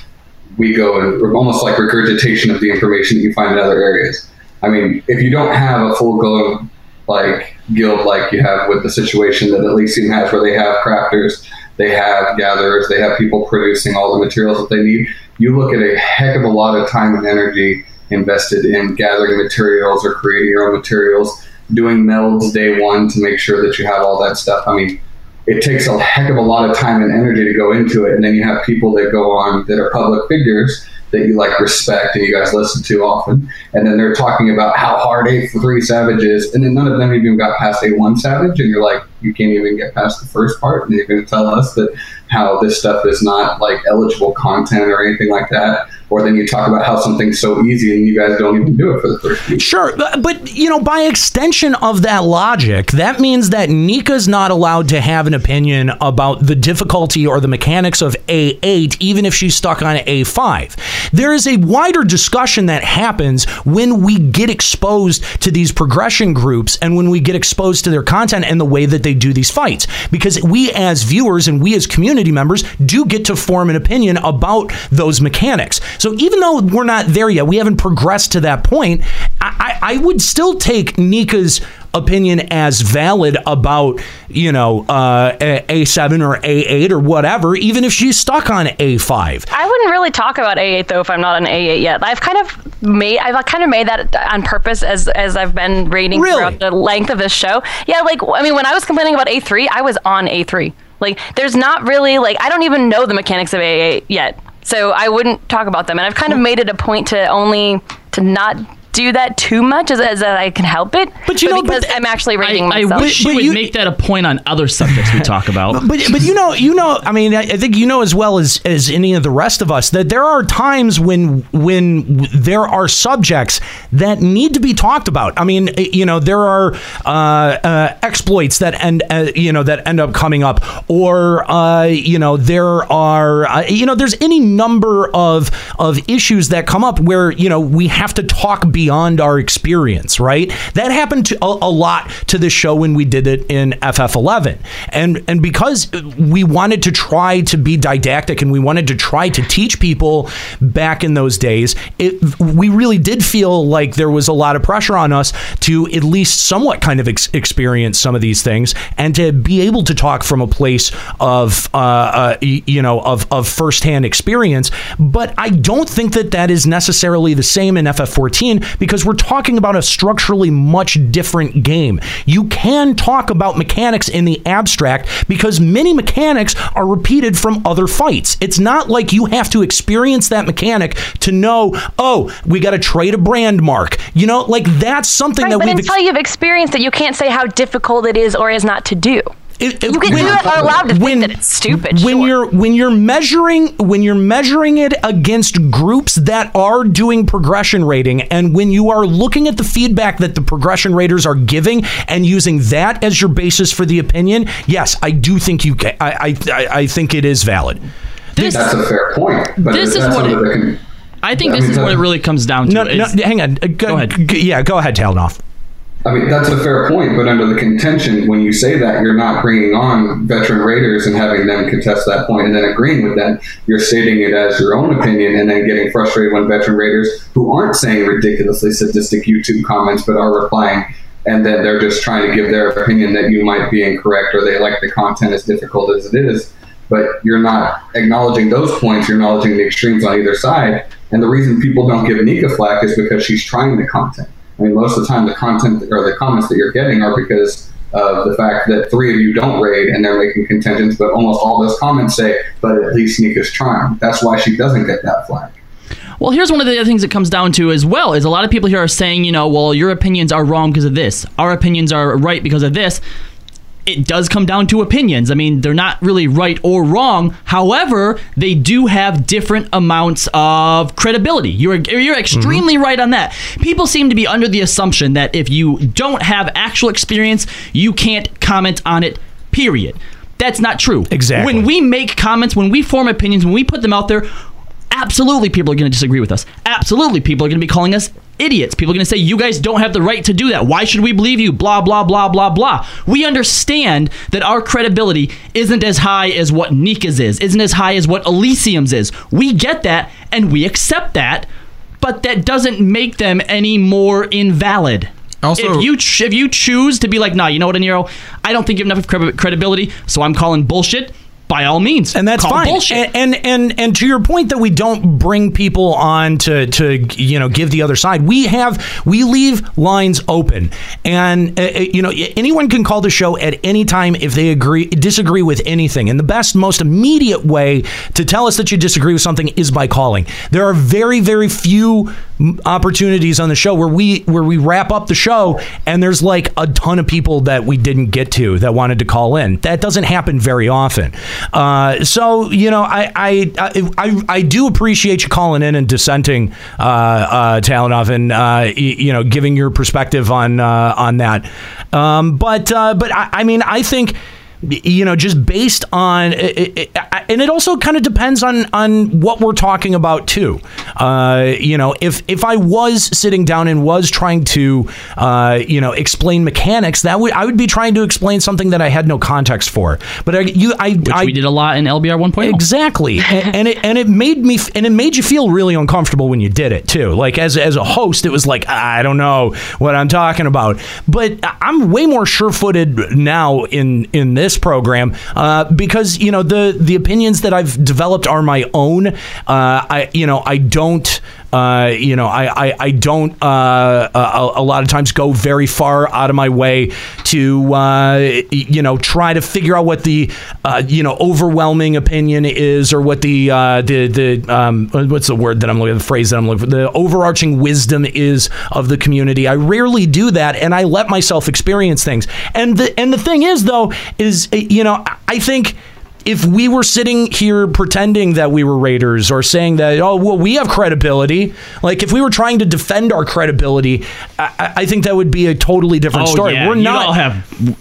we go and almost like regurgitation of the information that you find in other areas. I mean, if you don't have a full go like guild like you have with the situation that Elysium has where they have crafters, they have gatherers, they have people producing all the materials that they need, you look at a heck of a lot of time and energy invested in gathering materials or creating your own materials, doing melds day one to make sure that you have all that stuff. I mean, it takes a heck of a lot of time and energy to go into it, and then you have people that go on that are public figures that you like respect and you guys listen to often. And then they're talking about how hard A3 Savage is, and then none of them even got past A1 Savage, and you're like, you can't even get past the first part, and you're going to tell us that how this stuff is not like eligible content or anything like that. Or then you talk about how something's so easy and you guys don't even do it for the first. Sure, but, but you know, by extension of that logic, that means that Nika's not allowed to have an opinion about the difficulty or the mechanics of A8, even if she's stuck on A5. There is a wider discussion that happens when we get exposed to these progression groups and when we get exposed to their content and the way that they do these fights. Because we as viewers and we as community members do get to form an opinion about those mechanics. So even though we're not there yet, we haven't progressed to that point, I, I, I would still take Nika's opinion as valid about you know uh, A seven or A eight or whatever, even if she's stuck on A five. I wouldn't really talk about A8 though if I'm not on A8 yet. I've kind of made I've kind of made that on purpose as as I've been raiding throughout the length of this show. Yeah, like I mean when I was complaining about A3, I was on A3. Like there's not really like I don't even know the mechanics of A8 yet. So I wouldn't talk about them. And I've kind of made it a point to only to not do that too much as, as I can help it. But you know, because I'm actually raiding I myself. wish you would make that a point on other subjects we talk about. [LAUGHS] But but you know you know I mean I, I think you know as well as as any of the rest of us that there are times when when there are subjects that need to be talked about. I mean you know there are uh, uh, exploits that end uh, you know that end up coming up, or uh, you know there are uh, you know there's any number of of issues that come up where you know we have to talk beyond our experience. Right? That happened to a, a lot to the show when we did it in FF11, and and because we wanted to try to be didactic and we wanted to try to teach people back in those days, it we really did feel like there was a lot of pressure on us to at least somewhat kind of ex- experience some of these things and to be able to talk from a place of uh, uh, you know of of firsthand experience. But I don't think that that is necessarily the same in FF14 because we're talking about a structurally much different game. You can talk about mechanics in the abstract because many mechanics are repeated from other fights. It's not like you have to experience that mechanic to know, oh, we got to trade a brand mark. You know, like that's something Right, that but we've until you've experienced it, you can't say how difficult it is or is not to do. You can when- you are allowed to think that it's stupid. when you're when you're measuring when you're measuring it against groups that are doing progression raiding and when you are looking at the feedback that the progression raters are giving and using that as your basis for the opinion yes i do think you can. i i, I- I think it is valid This, That's a fair point. But This is what it- can- I think I this mean, is what it really comes down to. no, no hang on Uh, go, ahead yeah go ahead Talanov. I mean, that's a fair point, but under the contention, when you say that, you're not bringing on veteran raiders and having them contest that point and then agreeing with them. You're stating it as your own opinion and then getting frustrated when veteran raiders who aren't saying ridiculously sadistic YouTube comments but are replying, and then they're just trying to give their opinion that you might be incorrect or they like the content as difficult as it is. But you're not acknowledging those points, you're acknowledging the extremes on either side. And the reason people don't give Nika flack is because she's trying the content. I mean, most of the time, the content or the comments that you're getting are because of the fact that three of you don't raid and they're making contentions, but almost all those comments say, but at least Nika's trying. That's why she doesn't get that flag. Well, here's one of the other things it comes down to as well is a lot of people here are saying, you know, well, your opinions are wrong because of this. Our opinions are right because of this. It does come down to opinions. I mean, they're not really right or wrong. However, they do have different amounts of credibility. You're you're extremely right on that. People seem to be under the assumption that if you don't have actual experience, you can't comment on it. Period. That's not true. Exactly. When we make comments, when we form opinions, when we put them out there, absolutely people are going to disagree with us. Absolutely people are going to be calling us idiots. People are going to say you guys don't have the right to do that. Why should we believe you? Blah blah blah blah blah. We understand that our credibility isn't as high as what Nika's is, isn't as high as what Elysium's is. We get that and we accept that, but that doesn't make them any more invalid. Also- if you ch- if you choose to be like, nah, you know what, Aniro, I don't think you have enough cred- credibility, so I'm calling bullshit. By all means, and that's fine. And, and and and to your point that we don't bring people on to to you know give the other side. We have we leave lines open, and uh, uh, you know anyone can call the show at any time if they agree disagree with anything. And the best, most immediate way to tell us that you disagree with something is by calling. There are very very few opportunities on the show where we where we wrap up the show and there's like a ton of people that we didn't get to that wanted to call in. That doesn't happen very often. Uh, so you know, I I, I I I do appreciate you calling in and dissenting, uh, uh, and uh, you know, giving your perspective on uh, on that. Um, but uh, but I, I mean, I think you know just based on it, it, and it also kind of depends on on what we're talking about too uh, you know if if i was sitting down and was trying to uh, you know explain mechanics that would i would be trying to explain something that i had no context for but I, you i Which I, we did a lot in LBR 1.0. Exactly, [LAUGHS] and, and it and it made me and it made you feel really uncomfortable when you did it too. Like as as a host, it was like I don't know what I'm talking about. But I'm way more sure-footed now in in this program uh, because you know the the opinions that I've developed are my own. Uh, I you know I don't. Uh, you know, I I, I don't uh, a, a lot of times go very far out of my way to uh, you know try to figure out what the uh, you know overwhelming opinion is or what the uh, the the um, what's the word that I'm looking the phrase that I'm looking for the overarching wisdom is of the community. I rarely do that, and I let myself experience things. And the and the thing is though is uh, you know I think if we were sitting here pretending that we were raiders or saying that oh well we have credibility like if we were trying to defend our credibility i, I- I think that would be a totally different Oh, story yeah. we're You not all have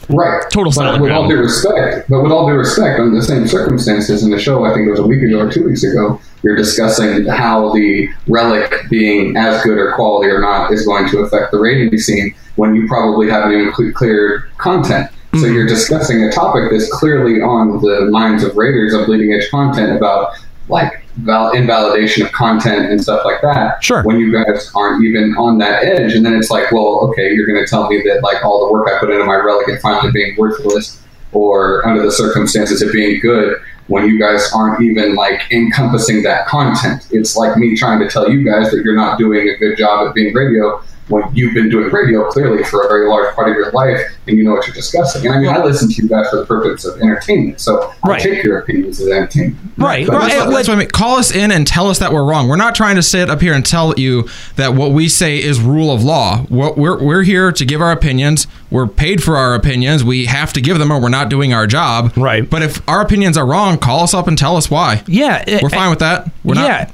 Right. total but with all due respect, but with all due respect, under the same circumstances in the show, I think it was a week ago or two weeks ago, you're discussing how the relic being as good or quality or not is going to affect the raiding scene when you probably haven't even cleared content. So hmm. you're discussing a topic that's clearly on the minds of raiders of leading edge content about like val- invalidation of content and stuff like that. Sure. When you guys aren't even on that edge, and then it's like, well, okay, you're going to tell me that like all the work I put into my relic and finally being worthless, or under the circumstances of being good, when you guys aren't even like encompassing that content. It's like me trying to tell you guys that you're not doing a good job at being radio when you've been doing radio clearly for a very large part of your life and you know what you're discussing. And I mean, I listen to you guys for the purpose of entertainment, so I take your opinions as entertainment. Right, That's, what, that's what I mean. Call us in and tell us that we're wrong. We're not trying to sit up here and tell you that what we say is rule of law. What we're we're here to give our opinions. We're paid for our opinions. We have to give them, or we're not doing our job. Right. But if our opinions are wrong, call us up and tell us why. Yeah, we're eh, fine with that. We're not.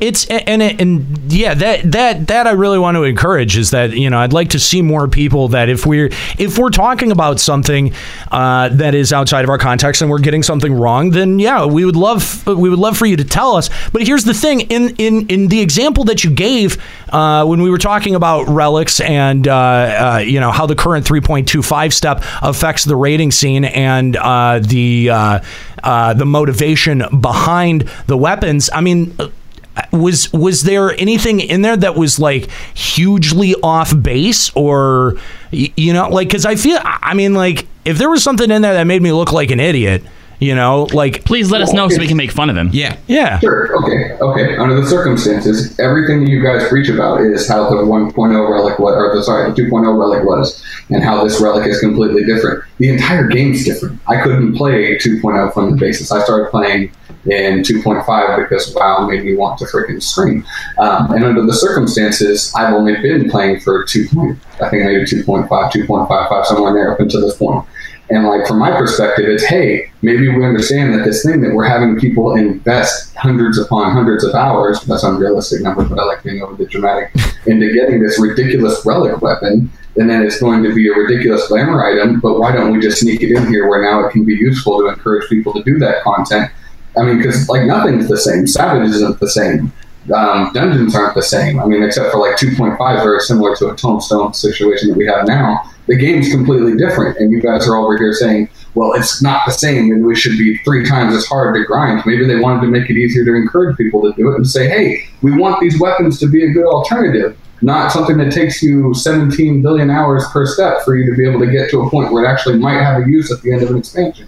It's and and yeah, that that that I really want to encourage is that you know I'd like to see more people that if we're if we're talking about something uh, that is outside of our context and we're getting something wrong, then yeah, we would love we would love for you to tell us. But here's the thing: in in in the example that you gave uh, when we were talking about relics and uh, uh, you know how the current 3.25 step affects the raiding scene and uh, the uh, the motivation behind the weapons. I mean was was there anything in there that was like hugely off base or you know like because i feel i mean like if there was something in there that made me look like an idiot you know like please let us know so we can make fun of him yeah yeah Sure. Okay. Okay. Under the circumstances, everything that you guys preach about is how the 1.0 relic was, or the sorry, the 2.0 relic was, and how this relic is completely different. The entire game's different. I couldn't play 2.0 from the basis. I started playing in 2.5 because WoW made me want to freaking scream. Um, and under the circumstances, I've only been playing for 2. Point, I think maybe 2.5, 2.55, somewhere there up until this point. And like from my perspective, it's hey, maybe we understand that this thing that we're having people invest hundreds upon hundreds of hours, that's unrealistic numbers, but I like being over the dramatic, into getting this ridiculous relic weapon, and then it's going to be a ridiculous glamour item, but why don't we just sneak it in here where now it can be useful to encourage people to do that content? I mean, because like nothing's the same. Savage isn't the same. Um, dungeons aren't the same. I mean, except for like 2.5, very similar to a Tomestone situation that we have now. The game's completely different, and you guys are over here saying, "Well, it's not the same, and we should be three times as hard to grind." Maybe they wanted to make it easier to encourage people to do it and say, "Hey, we want these weapons to be a good alternative, not something that takes you 17 billion hours per step for you to be able to get to a point where it actually might have a use at the end of an expansion."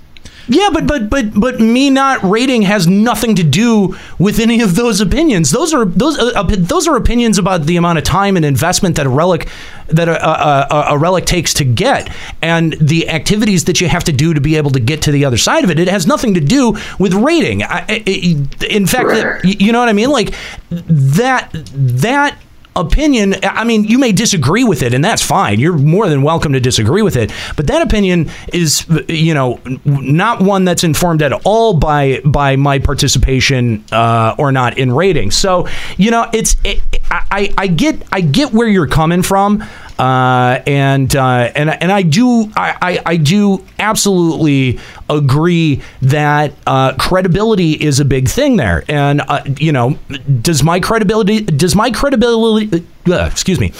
Yeah, but but but but me not raiding has nothing to do with any of those opinions. Those are those uh, op- those are opinions about the amount of time and investment that a relic that a, a, a, relic takes to get, and the activities that you have to do to be able to get to the other side of it. It has nothing to do with raiding. I, I- I- in fact, that, you know what I mean? Like that that opinion i mean you may disagree with it and that's fine. You're more than welcome to disagree with it. But that opinion is you know not one that's informed at all by by my participation uh, or not in ratings. so you know it's it, I, I get i get where you're coming from uh, and uh, and and I do I, I, I do absolutely agree that uh, credibility is a big thing there, and uh, you know, does my credibility does my credibility uh, excuse me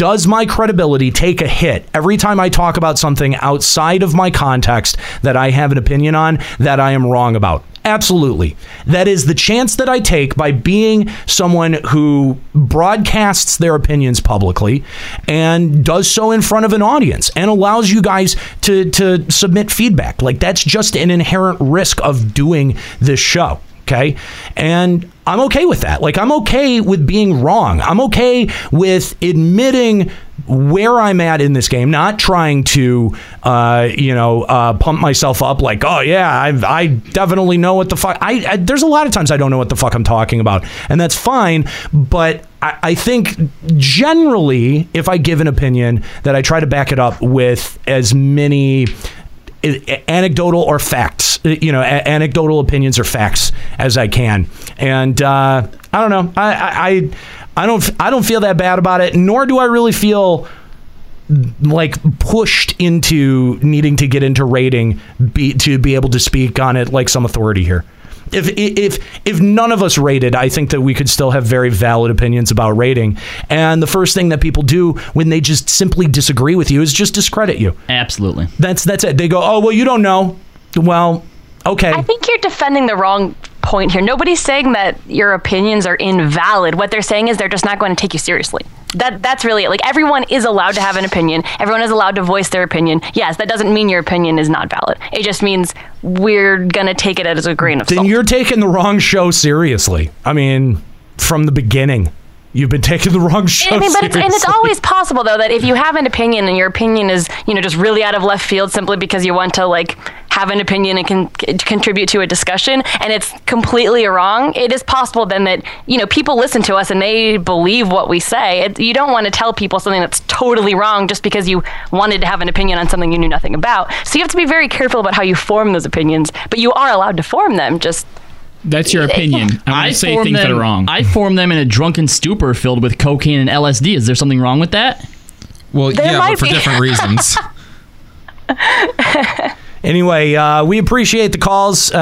does my credibility take a hit every time I talk about something outside of my context that I have an opinion on that I am wrong about? Absolutely. That is the chance that I take by being someone who broadcasts their opinions publicly and does so in front of an audience and allows you guys to, to submit feedback. Like, that's just an inherent risk of doing this show. Okay. And I'm okay with that. Like, I'm okay with being wrong. I'm okay with admitting where I'm at in this game, not trying to, uh, you know, uh, pump myself up like, oh yeah, I, I definitely know what the fuck. I, I there's a lot of times I don't know what the fuck I'm talking about, and that's fine. But I, I think generally, if I give an opinion, that I try to back it up with as many anecdotal or facts, uh, you know, a- anecdotal opinions or facts as I can. And uh, I don't know. I, I I don't I don't feel that bad about it. Nor do I really feel like pushed into needing to get into raiding be, to be able to speak on it like some authority here. If if if none of us raided, I think that we could still have very valid opinions about raiding. And the first thing that people do when they just simply disagree with you is just discredit you. Absolutely. That's that's it. They go, "Oh, well, you don't know." Well, okay. I think you're defending the wrong point here. Nobody's saying that your opinions are invalid. What they're saying is they're just not going to take you seriously. That that's really it. Like everyone is allowed to have an opinion. Everyone is allowed to voice their opinion. Yes, that doesn't mean your opinion is not valid. It just means we're gonna take it as a grain of then salt. Then you're taking the wrong show seriously. I mean, from the beginning, you've been taking the wrong show I mean, but it's, and it's always possible though that if you have an opinion and your opinion is you know just really out of left field simply because you want to like have an opinion and can c- contribute to a discussion and it's completely wrong, it is possible then that you know people listen to us and they believe what we say. It, you don't want to tell people something that's totally wrong just because you wanted to have an opinion on something you knew nothing about. So you have to be very careful about how you form those opinions, but you are allowed to form them. Just That's your opinion. I want to say form things that are wrong. I form them in a drunken stupor filled with cocaine and LSD. Is there something wrong with that? Well, There yeah, but for be. different [LAUGHS] reasons. [LAUGHS] Anyway, uh, we appreciate the calls uh,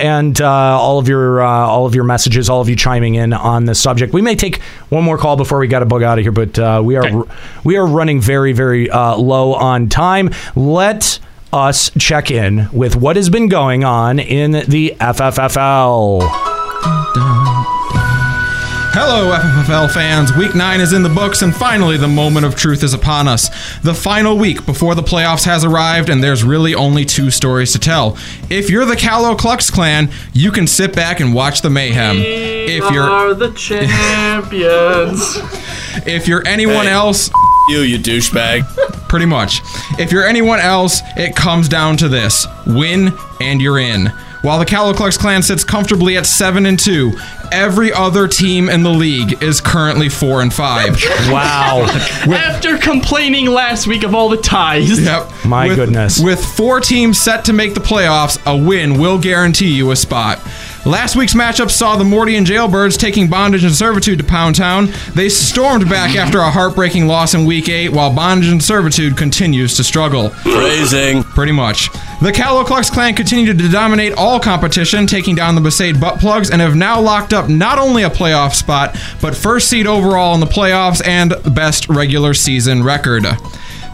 and uh, all of your uh, all of your messages, all of you chiming in on this subject. We may take one more call before we got to bug out of here, but uh, we are we are running very very uh, low on time. Let us check in with what has been going on in the FFFL. Hello, FFFL fans. Week 9 is in the books, and finally, the moment of truth is upon us. The final week before the playoffs has arrived, and there's really only two stories to tell. If you're the Callow Klux Klan, you can sit back and watch the mayhem. If you're the champions. [LAUGHS] if you're anyone Hey. else, You, you douchebag. [LAUGHS] pretty much. If you're anyone else, it comes down to this: win and you're in. While the Callow Klux Klan sits comfortably at seven and two, every other team in the league is currently four and five. [LAUGHS] Wow. After complaining last week of all the ties. Yep. My With- goodness. With four teams set to make the playoffs, a win will guarantee you a spot. Last week's matchup saw the Morty and Jailbirds taking Bondage and Servitude to Pound Town. They stormed back after a heartbreaking loss in Week 8, while Bondage and Servitude continues to struggle. Phrasing. Pretty much. The Callow Klux Klan continued to dominate all competition, taking down the Besaid Butt Plugs, and have now locked up not only a playoff spot, but first seed overall in the playoffs and the best regular season record.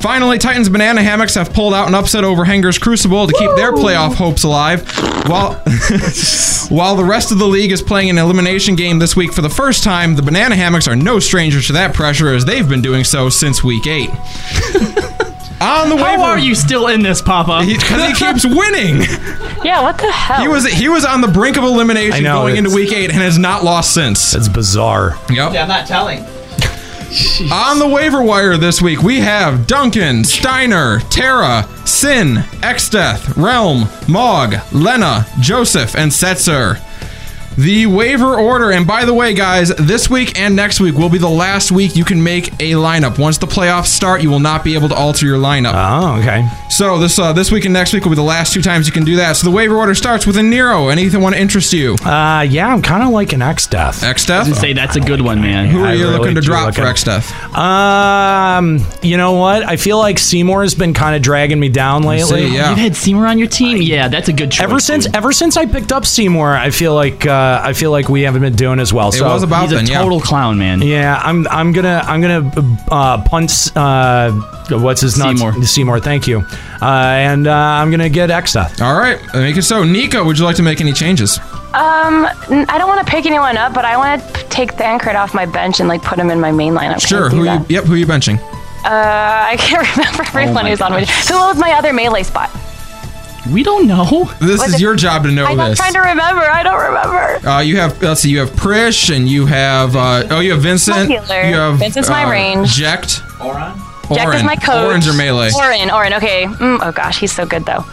Finally, Titans Banana Hammocks have pulled out an upset over Hangers Crucible to keep their playoff hopes alive, while [LAUGHS] while the rest of the league is playing an elimination game this week for the first time. The Banana Hammocks are no strangers to that pressure, as they've been doing so since Week Eight. [LAUGHS] On the way. How waiver, are you still in this, Papa? Because he, keeps winning. [LAUGHS] Yeah, what the hell? He was he was on the brink of elimination know, going into week eight and has not lost since. It's bizarre. Yep. Yeah, I'm not telling. [LAUGHS] On the waiver wire this week, we have Duncan, Steiner, Terra, Sin, Exdeath, Realm, Mog, Lenna, Joseph, and Setzer. The waiver order, and by the way, guys, this week and next week will be the last week you can make a lineup. Once the playoffs start, you will not be able to alter your lineup. Oh, okay. So this uh, this week and next week will be the last two times you can do that. So the waiver order starts with a Nero. Anything want to interest you? Uh, yeah, I'm kind of like an Exdeath. X I was Death. say that's a good one, man. Who are I you really looking to drop look for Exdeath? Um, you know what? I feel like Seymour's been kind of dragging me down lately. See, yeah. You've had Seymour on your team. Yeah, that's a good choice. Ever since dude. ever since I picked up Seymour, I feel like uh, I feel like we haven't been doing as well. It so was about he's a then, yeah. total clown, man. yeah, I'm I'm gonna I'm gonna uh, punt. Uh, what's his nuts? Seymour. Seymour, thank you. Uh, and uh, I'm gonna get Exa. All right, make it so. Nico, would you like to make any changes? Um, n- I don't want to pick anyone up, but I want to take Thancred off my bench and like put him in my main lineup. Sure. Who that? you? Yep. Who are you benching? Uh, [LAUGHS] I can't remember everyone my who's on my. Who was my other melee spot? We don't know. This Was is your job to know this. I'm trying to remember. I don't remember. Uh, you have let's see, you have Prish and you have uh, oh you have Vincent. My. You have Vincent's my uh, range. Jecht. Jack is Auron. my coach. Orange or melee? Auron, Auron. Okay. Mm, oh gosh, he's so good though.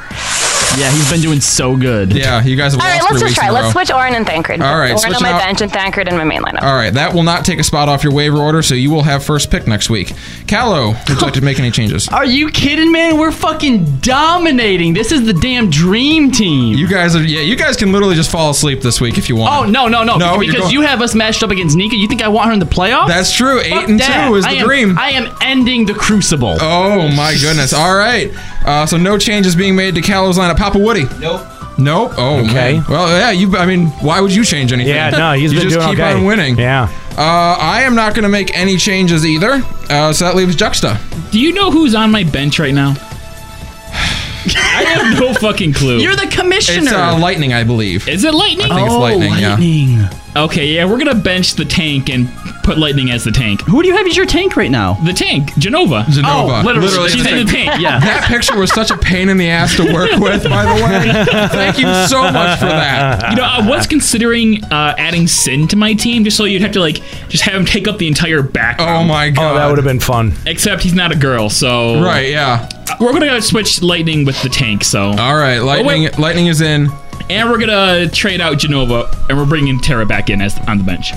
Yeah, he's been doing so good. Yeah, you guys have All right, lost let's just try. in Let's switch Auron and Thancred. All right, Auron on my out- bench and Thancred in my main lineup. All right, that will not take a spot off your waiver order, so you will have first pick next week. Callow, would you like to make any changes? [LAUGHS] Are you kidding, man? We're fucking dominating. This is the damn dream team. You guys are yeah, you guys can literally just fall asleep this week if you want. Oh no no no! No, you're because going- you have us matched up against Nika. You think I want her in the playoffs? That's true. Eight Fuck and that. two is the I am- dream. I am ending the Crucible. Oh my goodness! All right, uh, so no changes being made to Callow's lineup. Papa Woody. Nope. Nope. Oh, Okay. man. Well, yeah. You. I mean, why would you change anything? Yeah, no, he's [LAUGHS] you been just doing keep okay. on winning. Yeah. Uh, I am not going to make any changes either. Uh, so that leaves Juxta. Do you know who's on my bench right now? [LAUGHS] I have no fucking clue. You're the commissioner. It's uh, Lightning, I believe. Is it lightning? I think it's oh, Lightning. Yeah. lightning. Okay, yeah, we're gonna bench the tank and put lightning as the tank. Who do you have as your tank right now? The tank, Jenova. Jenova. Oh, literally. She's in the tank. Yeah. [LAUGHS] That picture was such a pain in the ass to work [LAUGHS] with, by the way. Thank you so much for that. You know, I was considering uh, adding Sin to my team just so you'd have to like just have him take up the entire back. Oh my god. Oh, that would have been fun. Except he's not a girl, so Right, yeah. we're gonna switch lightning with the tank. So All right, lightning. wait. lightning is in. and we're gonna trade out Jenova and we're bringing Terra back in as on the bench.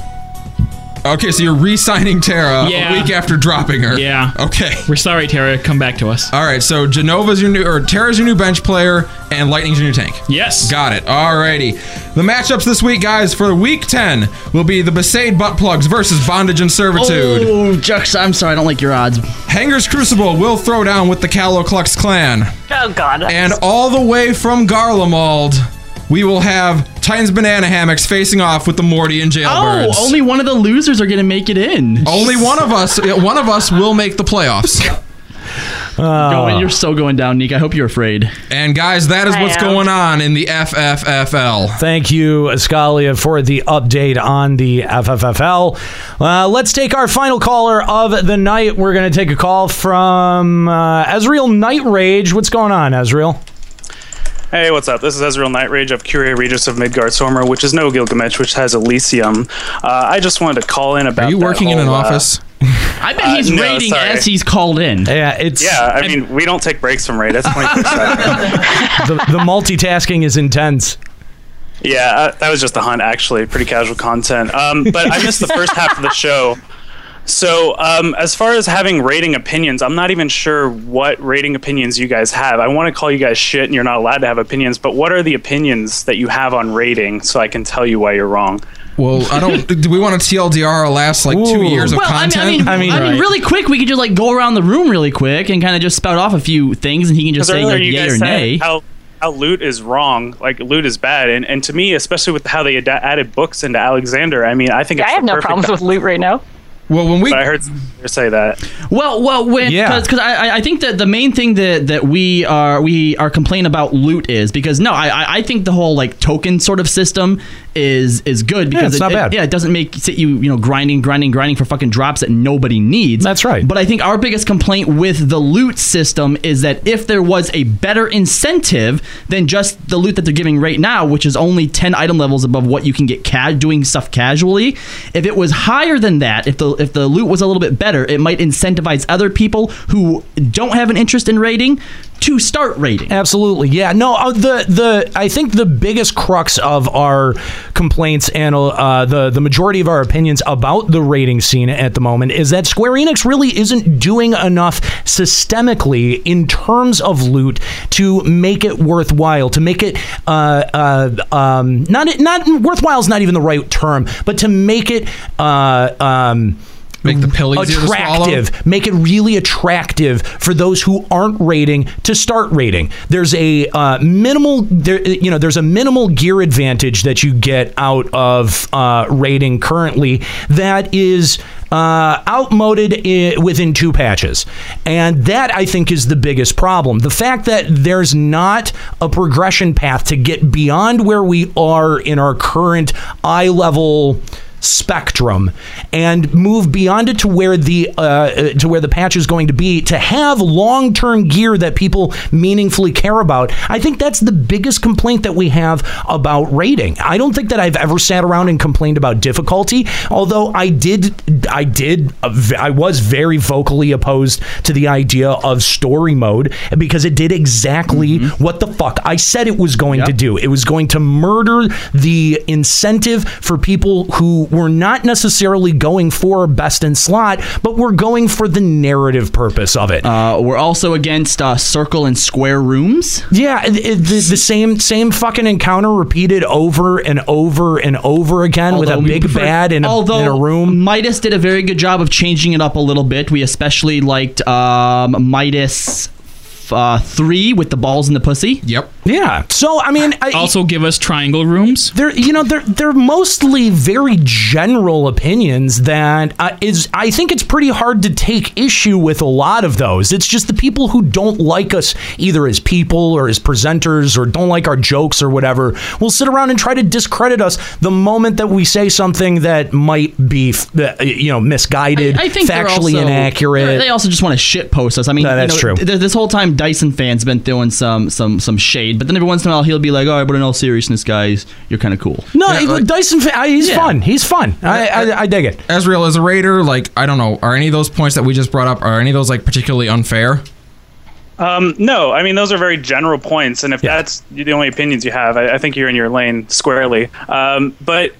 Okay, so you're re-signing Terra Yeah. a week after dropping her. Yeah. Okay. We're sorry, Terra. Come back to us. All right, so Jenova's your new, or Terra's your new bench player, and Lightning's your new tank. Yes. Got it. Alrighty. The matchups this week, guys, for week 10 will be the Besaid Butt Plugs versus Bondage and Servitude. Oh, Jux, I'm sorry. I don't like your odds. Hanger's Crucible will throw down with the Caloclux clan. Oh God. And all the way from Garlemald, we will have Titans Banana Hammocks facing off with the Morty and Jailbirds. Oh, only one of the losers are gonna make it in. Only one of us, one of us will make the playoffs. Going, you're so going down, Nick. I hope you're afraid. And guys, that is I what's am. going on in the FFFL. Thank you, Scalia, for the update on the FFFL. Uh, let's take our final caller of the night. We're going to take a call from uh, Ezreal Night Rage. What's going on, Ezreal? Hey, what's up? This is Ezreal Night Rage of Curia Regis of Midgardsormr, which is no Gilgamesh, which has Elysium. Uh, I just wanted to call in about. Are you that working in an uh, office? I bet Uh, he's no, raiding sorry. as he's called in. Yeah, it's Yeah, I mean, we don't take breaks from raid. That's 24 [LAUGHS] the, the multitasking is intense. Yeah, uh, that was just a hunt, actually. Pretty casual content. Um, but I missed the first half of the show. So, um, as far as having raiding opinions, I'm not even sure what raiding opinions you guys have. I want to call you guys shit and you're not allowed to have opinions, but what are the opinions that you have on raiding so I can tell you why you're wrong? Well, I don't. [LAUGHS] do we want to TLDR our last like two Ooh. years of Well, I mean, content? I mean, I mean, really quick, we could just like go around the room really quick and kind of just spout off a few things, and he can just say earlier like yay or nay. how how loot is wrong, like loot is bad, and and to me, especially with how they ad- added books into Alexander, I mean, I think Yeah, it's I have no perfect problems with loot right now. Well, when we, But I heard you say that. Well, well, when Yeah. because I I- I think that the main thing that that we are we are complaining about loot is because no, I I- I think the whole like token sort of system is is good because it's it, not it- bad. yeah, it doesn't make sit you you know grinding, grinding, grinding for fucking drops that nobody needs. That's right. But I think our biggest complaint with the loot system is that if there was a better incentive than just the loot that they're giving right now, which is only ten item levels above what you can get ca- doing stuff casually, if it was higher than that, if the if the loot was a little bit better, it might incentivize other people who don't have an interest in raiding to start raiding. Absolutely, yeah. No, uh, the the I think the biggest crux of our complaints and uh, the the majority of our opinions about the raiding scene at the moment is that Square Enix really isn't doing enough systemically in terms of loot to make it worthwhile, to make it uh, uh, um, not not worthwhile is not even the right term, but to make it. Uh, um, Make the pill easier to swallow? attractive. Make it really attractive for those who aren't raiding to start raiding. There's a uh, minimal there you know there's a minimal gear advantage that you get out of uh, raiding currently that is uh, outmoded i- within two patches. And that i think is the biggest problem. The fact that there's not a progression path to get beyond where we are in our current eye level spectrum and move beyond it to where the uh, uh, to where the patch is going to be to have long-term gear that people meaningfully care about. I think that's the biggest complaint that we have about raiding. I don't think that i've ever sat around and complained about difficulty although i did i did uh, i was very vocally opposed to the idea of story mode because it did exactly what the fuck i said it was going to do it was going to murder the incentive for people who were not necessarily going for best in slot, but were going for the narrative purpose of it. Uh, we're also against uh, circle and square rooms. Yeah, it- it- the, the same same fucking encounter repeated over and over and over again with a big prefer- bad in a, although in a room. Midas did a very good job of changing it up a little bit. We especially liked um, Midas uh, three with the balls and the pussy. Yep. Yeah. So I mean, I, also give us triangle rooms. They're you know they're they're mostly very general opinions that uh, is I think it's pretty hard to take issue with a lot of those. It's just the people who don't like us either as people or as presenters or don't like our jokes or whatever will sit around and try to discredit us the moment that we say something that might be uh, you know misguided, I think factually also- inaccurate. They also just want to shit post us. I mean, No, that's you know, true. th- This whole time, Dyson fans been throwing some some some shade, but then every once in a while he'll be like, "All right, but in all seriousness, guys, you're kind of cool." no, Dyson, I- he's fun. He's fun. I, I, I dig it. Ezreal as a raider, like I don't know, are any of those points that we just brought up are any of those like particularly unfair? Um, no, I mean those are very general points, and if that's the only opinions you have, I, I think you're in your lane squarely. Um, but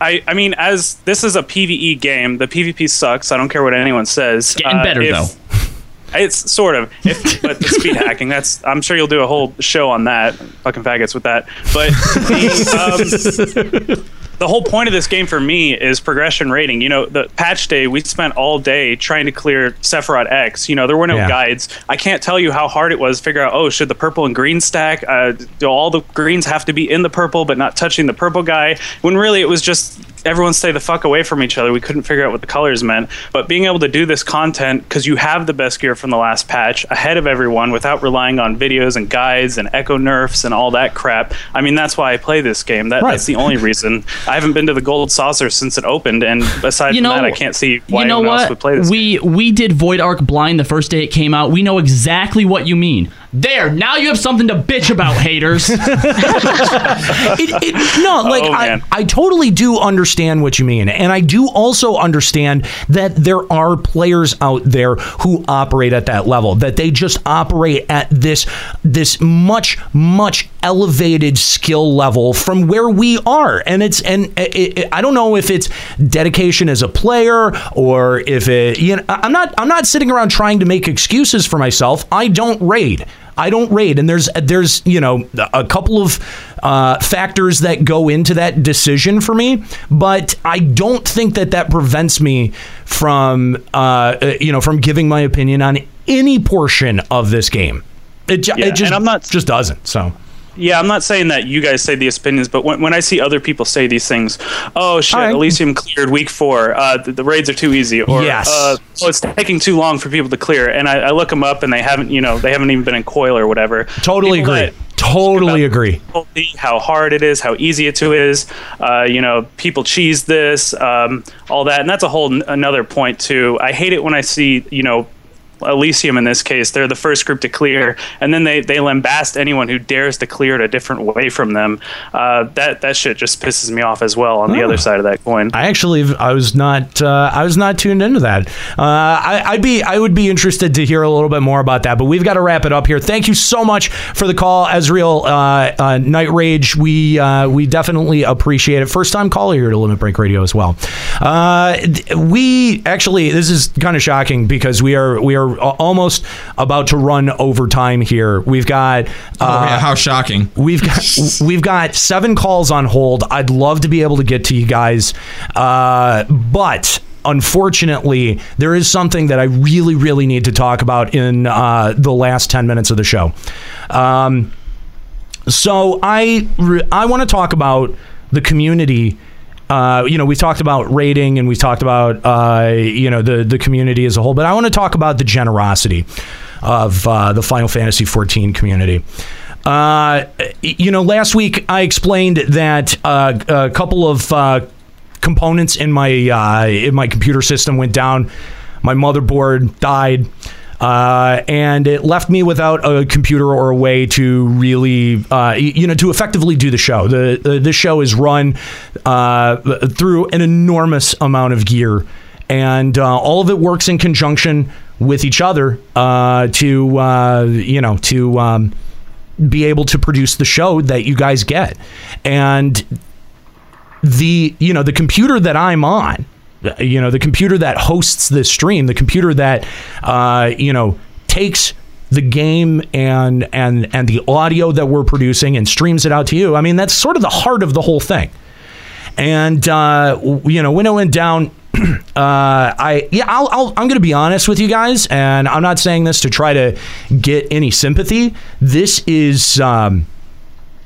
I, I mean, as this is a PVE game, the PvP sucks. I don't care what anyone says. It's getting better, though. It's sort of, if, [LAUGHS] but the speed hacking. That's I'm sure you'll do a whole show on that. Fucking faggots with that. But the, um, [LAUGHS] the whole point of this game for me is progression raiding. You know, the patch day we spent all day trying to clear Sephiroth X. You know, there were no Yeah. guides. I can't tell you how hard it was to figure out. Oh, should the purple and green stack? Uh, do all the greens have to be in the purple but not touching the purple guy? When really it was just everyone stay the fuck away from each other. We couldn't figure out what the colors meant. But being able to do this content because you have the best gear from the last patch ahead of everyone without relying on videos and guides and echo nerfs and all that crap. I mean, that's why I play this game. That, That's the only reason. [LAUGHS] I haven't been to the gold saucer since it opened, and aside You from that, I can't see why you know anyone else what? would play this. we we did Void Ark Blind the first day it came out. We know exactly what you mean. There, now you have something to bitch about, haters. [LAUGHS] it, it, no, oh, like Oh, I. I totally do understand what you mean, and I do also understand that there are players out there who operate at that level. That they just operate at this this much much elevated skill level from where we are, and it's and it, it, I don't know if it's dedication as a player or if it you know I'm not I'm not sitting around trying to make excuses for myself. I don't raid. I don't raid, and there's there's you know a couple of uh, factors that go into that decision for me, but I don't think that that prevents me from uh, uh, you know from giving my opinion on any portion of this game. It, ju- Yeah, it just and I'm not just doesn't. So Yeah, I'm not saying that you guys say these opinions, but when, when I see other people say these things, oh shit, Elysium cleared week four, uh, the, the raids are too easy, or Yes. uh, oh, it's taking too long for people to clear, and I, I look them up and they haven't, you know, they haven't even been in coil or whatever. Totally People agree. Totally agree. How hard it is, how easy it to is. Uh, you know, people cheese this, um, all that, and that's a whole n- another point too. I hate it when I see you know Elysium in this case, they're the first group to clear, and then they, they lambast anyone who dares to clear it a different way from them. Uh, that that shit just pisses me off as well. On the other side of that coin, I actually I was not uh, I was not tuned into that. Uh, I, I'd be I would be interested to hear a little bit more about that, but we've got to wrap it up here. Thank you so much for the call, Ezreal uh, uh, Night Rage. We uh, we definitely appreciate it. First time caller here to Limit Break Radio as well. Uh, we actually this is kind of shocking because we are we are a- almost about to run overtime here. We've got uh, Oh, yeah, how shocking. We've got [LAUGHS] we've got seven calls on hold. I'd love to be able to get to you guys, uh, but unfortunately, there is something that I really, really need to talk about in uh, the last ten minutes of the show. Um, so I I want to talk about the community. Uh, you know, we talked about raiding and we talked about uh, you know the the community as a whole, but I want to talk about the generosity of uh, the Final Fantasy XIV community. Uh, you know, last week I explained that uh, a couple of uh, components in my in my computer system went down. My motherboard died. Uh, and it left me without a computer or a way to really, uh, you know, to effectively do the show. The the, the show is run uh, through an enormous amount of gear, and uh, all of it works in conjunction with each other uh, to, you know, to um, be able to produce the show that you guys get. And the you know the computer that I'm on, you know the computer that hosts this stream, the computer that uh, you know takes the game and and and the audio that we're producing and streams it out to you. I mean that's sort of the heart of the whole thing. And uh, you know when it went down. [CLEARS THROAT] Uh, I yeah, I'll, I'll I'm gonna be honest with you guys, and I'm not saying this to try to get any sympathy. This is um,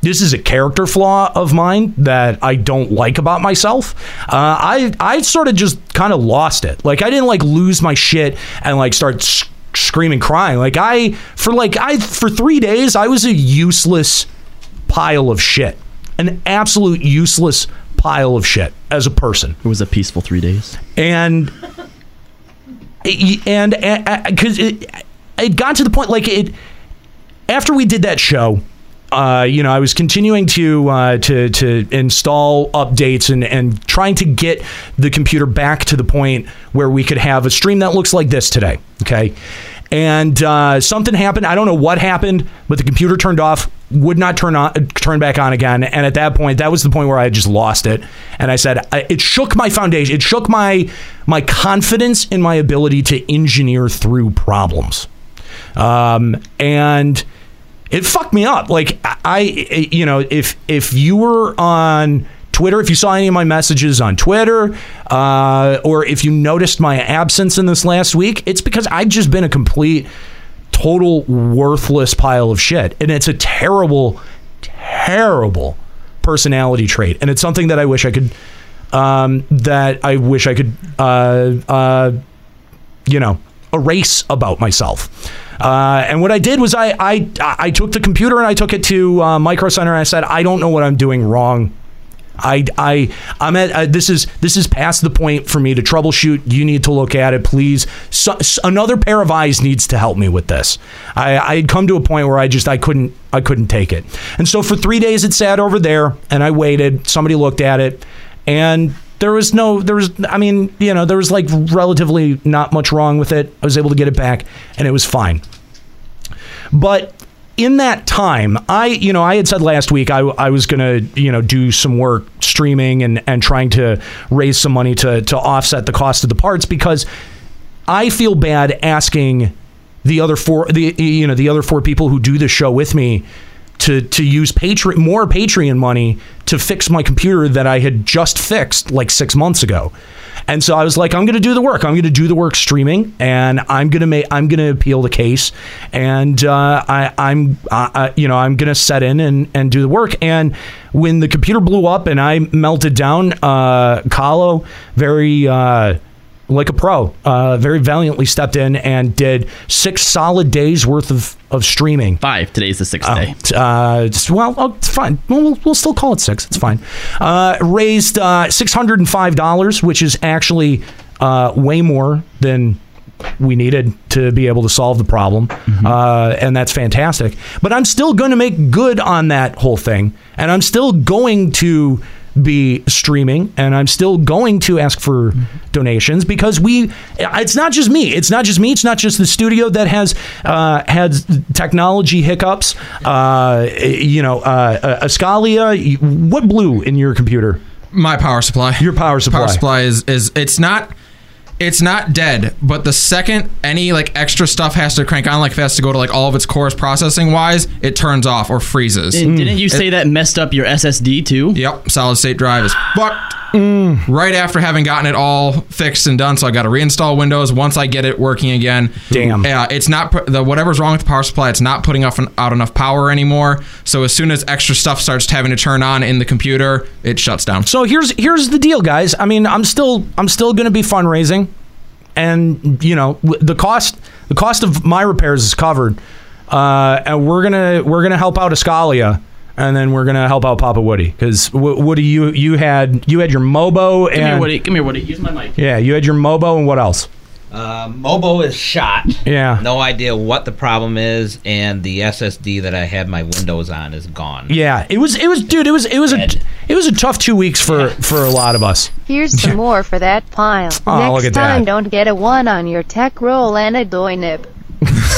this is a character flaw of mine that I don't like about myself. Uh, I I sort of just kind of lost it. Like I didn't like lose my shit and like start s- screaming, crying. Like I for like I for three days I was a useless pile of shit, an absolute useless pile of shit as a person. It was a peaceful three days. And and because it, it got to the point like it after we did that show uh, you know, I was continuing to uh, to to install updates and and trying to get the computer back to the point where we could have a stream that looks like this today. Okay, and uh, something happened. I don't know what happened, but the computer turned off, would not turn on, turn back on again. And at that point, that was the point where I just lost it. And I said, I, it shook my foundation. It shook my my confidence in my ability to engineer through problems. Um, and it fucked me up. Like I, you know, if if you were on Twitter, if you saw any of my messages on Twitter, uh, or if you noticed my absence in this last week, it's because I've just been a complete, total worthless pile of shit, and it's a terrible, terrible personality trait, and it's something that I wish I could, um, that I wish I could, uh, uh, you know, erase about myself. Uh, and what I did was I, I I took the computer and I took it to uh, Micro Center and I said I don't know what I'm doing wrong. I I I'm at uh, this is this is past the point for me to troubleshoot. You need to look at it, please. So, another pair of eyes needs to help me with this. I I had come to a point where I just I couldn't I couldn't take it, and so for three days it sat over there, and I waited. Somebody looked at it, and there was no there was I mean you know there was like relatively not much wrong with it. I was able to get it back, and it was fine. But in that time, I, you know, I had said last week I, I was going to, you know, do some work streaming and, and trying to raise some money to, to offset the cost of the parts because I feel bad asking the other four, the, you know, the other four people who do the show with me to, to use Patreon, more Patreon money to fix my computer that I had just fixed like six months ago. And so I was like, I'm going to do the work. I'm going to do the work streaming, and I'm going to make. I'm going to appeal the case, and uh, I, I'm, uh, you know, I'm going to set in and and do the work. And when the computer blew up and I melted down, uh, Kahlo very. Uh, like a pro. Uh, very valiantly stepped in and did six solid days worth of, of streaming. Five. Today's the sixth Oh, day. Uh, just- well, oh, it's fine. We'll, we'll, we'll still call it six. It's fine. Uh, raised uh, six hundred and five dollars, which is actually uh, way more than we needed to be able to solve the problem, uh, and that's fantastic. But I'm still going to make good on that whole thing, and I'm still going to be streaming and I'm still going to ask for donations because we it's not just me. It's not just me. It's not just the studio that has uh, had technology hiccups. Uh, you know uh, uh, Ascalia what blew in your computer? My power supply. Your power supply. Power supply is is it's not it's not dead, but the second any like extra stuff has to crank on, like if it has to go to like all of its cores processing wise, it turns off or freezes. Didn't you hmm. say that messed up your SSD too? Yep, solid state drive is fucked. Right after having gotten it all fixed and done, so I got to reinstall Windows. Once I get it working again, damn, yeah, it's not the whatever's wrong with the power supply. It's not putting off out enough power anymore. So as soon as extra stuff starts having to turn on in the computer, it shuts down. So here's here's the deal, guys. I mean, I'm still I'm still going to be fundraising, and you know the cost the cost of my repairs is covered, uh, and we're gonna we're gonna help out Escalia, and then we're gonna help out Papa Woody because w- Woody, you you had you had your Mobo Come and here, Woody. Come here, Woody. Use my mic. yeah, you had your Mobo and what else? Uh, Mobo is shot. Yeah. No idea what the problem is, and the SSD that I had my Windows on is gone. Yeah, it was it was dude, it was it was a it was a tough two weeks for for a lot of us. Here's some [LAUGHS] more for that pile. Oh, Next look at time, that. don't get a one on your tech roll and a doy nip.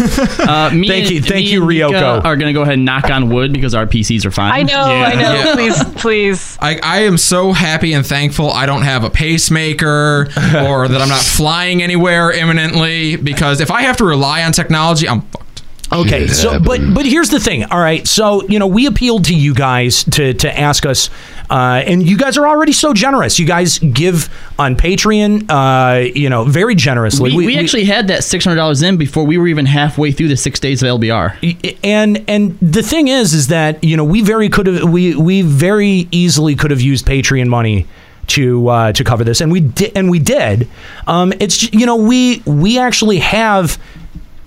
[LAUGHS] Uh, me Thank and- you- thank me you, and Mika Ryoko. Are gonna go ahead and knock on wood because our PCs are fine. I know, I know. Yeah. Please, please. I, I am so happy and thankful I don't have a pacemaker [LAUGHS] or that I'm not flying anywhere imminently because if I have to rely on technology, I'm fucked. Okay, so but but here's the thing. All right, so you know we appealed to you guys to to ask us, uh, and you guys are already so generous. You guys give on Patreon, uh, you know, very generously. We, we, actually had that six hundred dollars in before we were even halfway through the six days of LBR. and and the thing is, is that you know we very could have we we very easily could have used Patreon money to uh, to cover this, and we did, and we did. Um, it's you know we we actually have.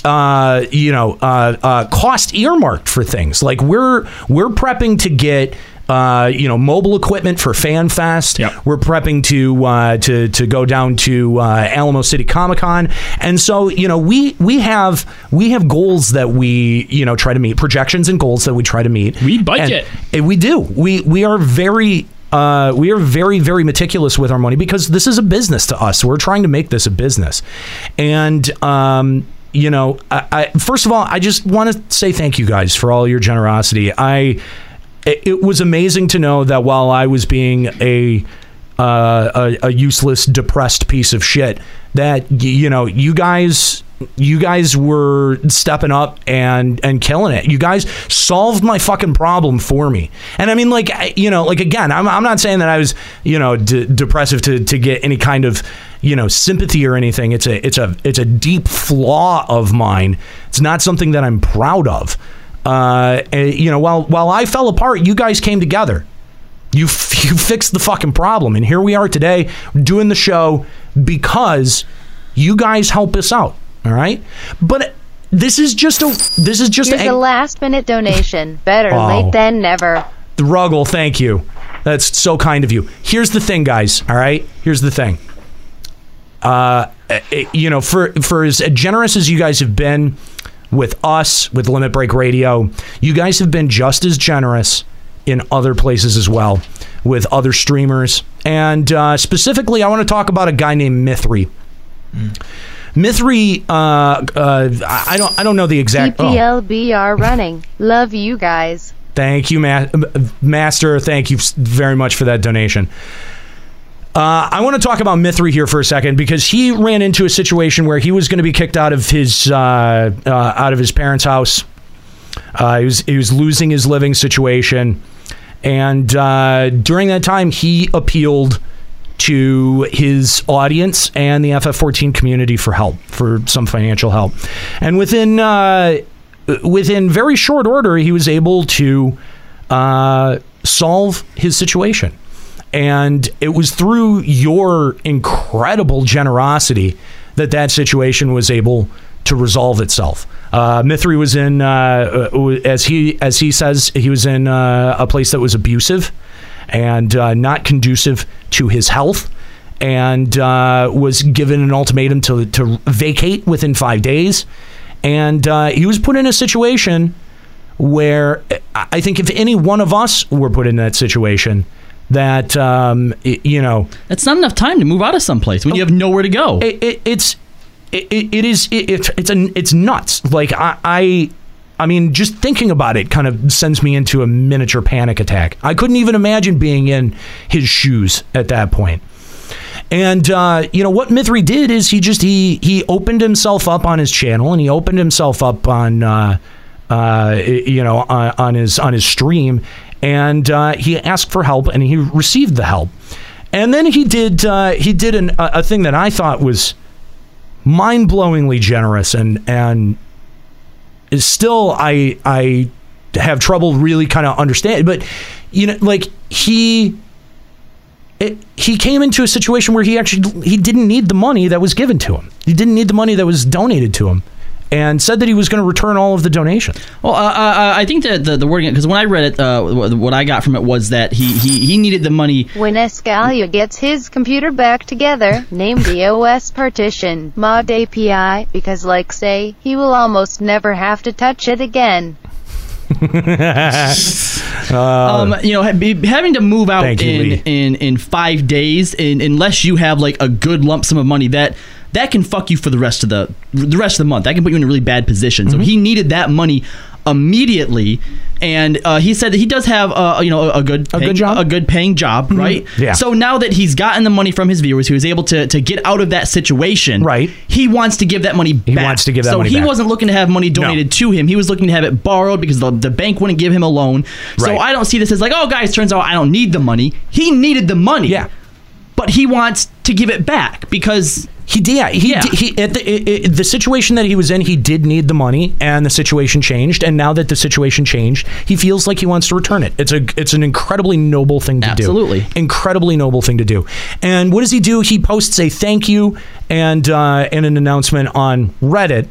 Uh, you know, uh, uh, cost earmarked for things like we're we're prepping to get uh, you know, mobile equipment for FanFest. We're prepping to uh, to to go down to uh, Alamo City Comic Con, and so you know, we we have we have goals that we you know try to meet, projections and goals that we try to meet. We budget. and we do. We we are very. Uh, we are very, very meticulous with our money because this is a business to us. We're trying to make this a business, and um, you know, I, I, first of all, I just want to say thank you guys for all your generosity. I it, was amazing to know that while I was being a uh, a, a useless, depressed piece of shit, that you know, you guys you guys were stepping up and and killing it. You guys solved my fucking problem for me. And I mean, like you know, like again, I'm I'm not saying that I was you know depressive to to get any kind of you know sympathy or anything. It's a it's a it's a deep flaw of mine. It's not something that I'm proud of. Uh, eh, you know, while while I fell apart, you guys came together. You f- [LAUGHS] you fixed the fucking problem, and here we are today doing the show because you guys help us out. All right, but this is just a this is just Here's a, a last minute donation. Better Oh. late than never. the Ruggle, thank you. That's so kind of you. Here's the thing, guys. All right. Here's the thing. Uh, eh, you know, for for as generous as you guys have been with us, with Limit Break Radio, you guys have been just as generous in other places as well, with other streamers. And uh, specifically, I want to talk about a guy named Mithrie. Mithrie, uh, uh, I don't, I don't know the exact. oh. PPLBR running. Love you guys. Thank you, Ma- Master. Thank you very much for that donation. Uh, I want to talk about Mithrie here for a second because he ran into a situation where he was going to be kicked out of his uh, uh, out of his parents' house. Uh, he was he was losing his living situation, and uh, during that time, he appealed to his audience and the FF14 community for help, for some financial help, and within uh, within very short order, he was able to solve his situation. And it was through your incredible generosity that that situation was able to resolve itself. Uh, Mithrie was in, uh, uh, as he as he says, he was in uh, a place that was abusive and uh, not conducive to his health, and uh, was given an ultimatum to to vacate within five days, and uh, he was put in a situation where I I think if any one of us were put in that situation, that um, i- you know, it's not enough time to move out of someplace when you have nowhere to go. it, it, it's it, it it is it, it's it's a, it's nuts. Like I, I I mean, just thinking about it kind of sends me into a miniature panic attack. I couldn't even imagine being in his shoes at that point. And uh, you know what Mithrie did is he just he he opened himself up on his channel and he opened himself up on uh, uh, you know on, on his on his stream and uh, he asked for help and he received the help. And then he did uh, he did an, a, a thing that I thought was mind-blowingly generous and and is still I I have trouble really kind of understanding. but you know like he it, he came into a situation where he actually he didn't need the money that was given to him. He didn't need the money that was donated to him, and said that he was going to return all of the donation. Well, uh, uh, I think that the, the wording, because when I read it, uh, what I got from it was that he, he, he needed the money. When Escalia gets his computer back together, name the OS partition mod API because like say, he will almost never have to touch it again. [LAUGHS] um, you know, be, having to move out Thank you, in, in in five days, in, unless you have like a good lump sum of money, that that can fuck you for the rest of the the rest of the month. That can put you in a really bad position. Mm-hmm. So he needed that money immediately, and uh, he said that he does have uh, you know a, a good A good paying- job? a good paying job, right? Yeah. So now that he's gotten the money from his viewers, he was able to to get out of that situation. Right. He wants to give that money back. He wants to give that so money he back. wasn't looking to have money donated to him. He was looking to have it borrowed because the, the bank wouldn't give him a loan. So Right. I don't see this as like, oh, guys, turns out I don't need the money. He needed the money. Yeah. But he wants to give it back because he did. Yeah, he, d- he at the i i the situation that he was in, he did need the money, and the situation changed. And now that the situation changed, he feels like he wants to return it. It's a it's an incredibly noble thing to Absolutely. do. Absolutely, incredibly noble thing to do. And what does he do? He posts a thank you and uh, and an announcement on Reddit.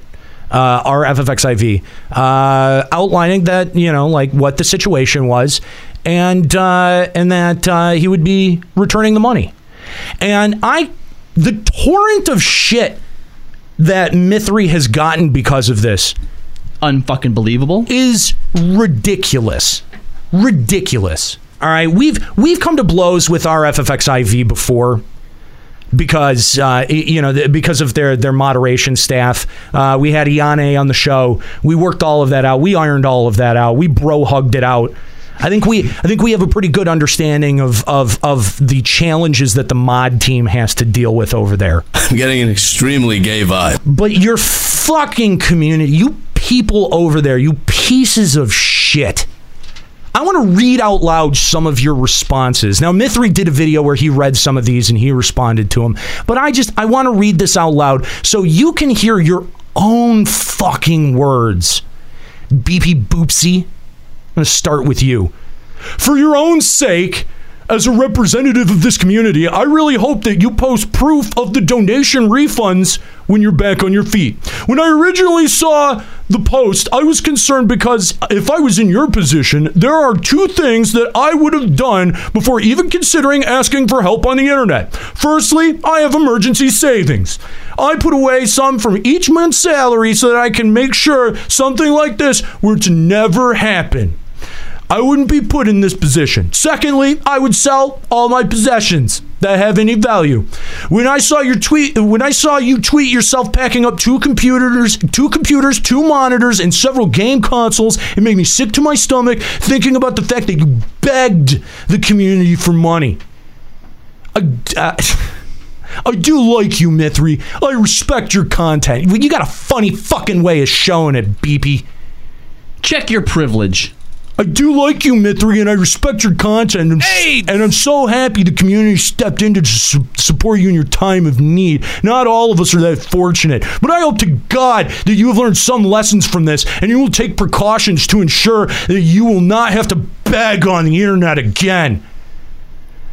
Uh, our FFXIV, uh, outlining that you know like what the situation was, and uh, and that uh, he would be returning the money. And I, the torrent of shit that Mithrie has gotten because of this, unfucking believable, is ridiculous, ridiculous. All right, we've we've come to blows with our FFXIV before because uh, you know because of their their moderation staff. Uh, we had Iane on the show. We worked all of that out. We ironed all of that out. We bro hugged it out. I think we I think we have a pretty good understanding of of of the challenges that the mod team has to deal with over there. I'm getting an extremely gay vibe. But your fucking community, you people over there, you pieces of shit. I want to read out loud some of your responses. Now, Mithrie did a video where he read some of these and he responded to them. But I just, I want to read this out loud so you can hear your own fucking words. BP Boopsy, I'm going to start with you. For your own sake, as a representative of this community, I really hope that you post proof of the donation refunds when you're back on your feet. When I originally saw the post, I was concerned because if I was in your position, there are two things that I would have done before even considering asking for help on the internet. Firstly, I have emergency savings. I put away some from each month's salary so that I can make sure something like this were to never happen. I wouldn't be put in this position. Secondly, I would sell all my possessions that have any value. When I saw your tweet, when I saw you tweet yourself packing up two computers, two computers, two monitors, and several game consoles, it made me sick to my stomach thinking about the fact that you begged the community for money. I, uh, I do like you, Mithrie. I respect your content. You got a funny fucking way of showing it, BP. Check your privilege. I do like you, Mithrie, and I respect your content. And, and I'm so happy the community stepped in to su- support you in your time of need. Not all of us are that fortunate, but I hope to God that you have learned some lessons from this and you will take precautions to ensure that you will not have to beg on the internet again.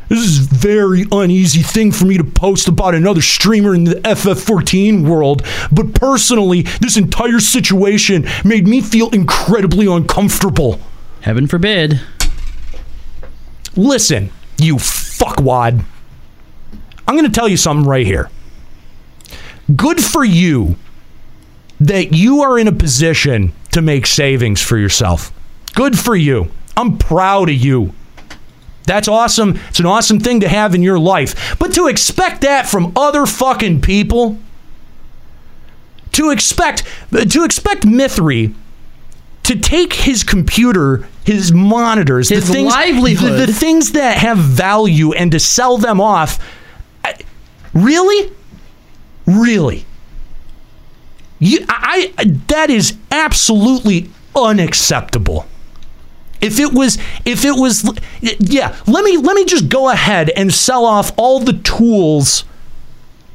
This is a very uneasy thing for me to post about another streamer in the FF14 world, but personally, this entire situation made me feel incredibly uncomfortable. Heaven forbid. Listen, you fuckwad. I'm going to tell you something right here. Good for you that you are in a position to make savings for yourself. Good for you. I'm proud of you. That's awesome. It's an awesome thing to have in your life. But to expect that from other fucking people, to expect to expect Mithrie to take his computer, his monitors, His the things, livelihood. the, the things that have value, and to sell them off. I- Really, really, you, I, I that is absolutely unacceptable. If it was, if it was, yeah, let me let me just go ahead and sell off all the tools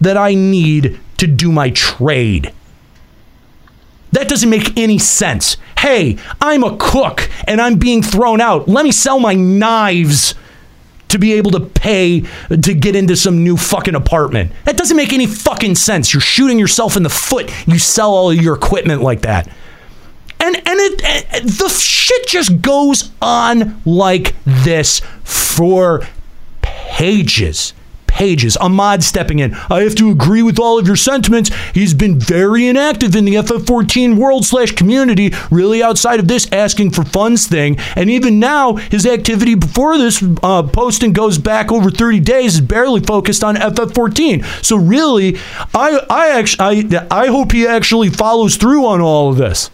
that I need to do my trade. That doesn't make any sense. Hey, I'm a cook and I'm being thrown out. Let me sell my knives to be able to pay to get into some new fucking apartment. That doesn't make any fucking sense. You're shooting yourself in the foot. You sell all your equipment like that. And and it, eh, the shit just goes on like this for pages. Pages. Ahmad stepping in. I have to agree with all of your sentiments. He's been very inactive in the FF14 world slash community, really outside of this asking for funds thing. And even now, his activity before this uh, posting goes back over 30 days is barely focused on FF14. So really, I I actually I, I hope he actually follows through on all of this.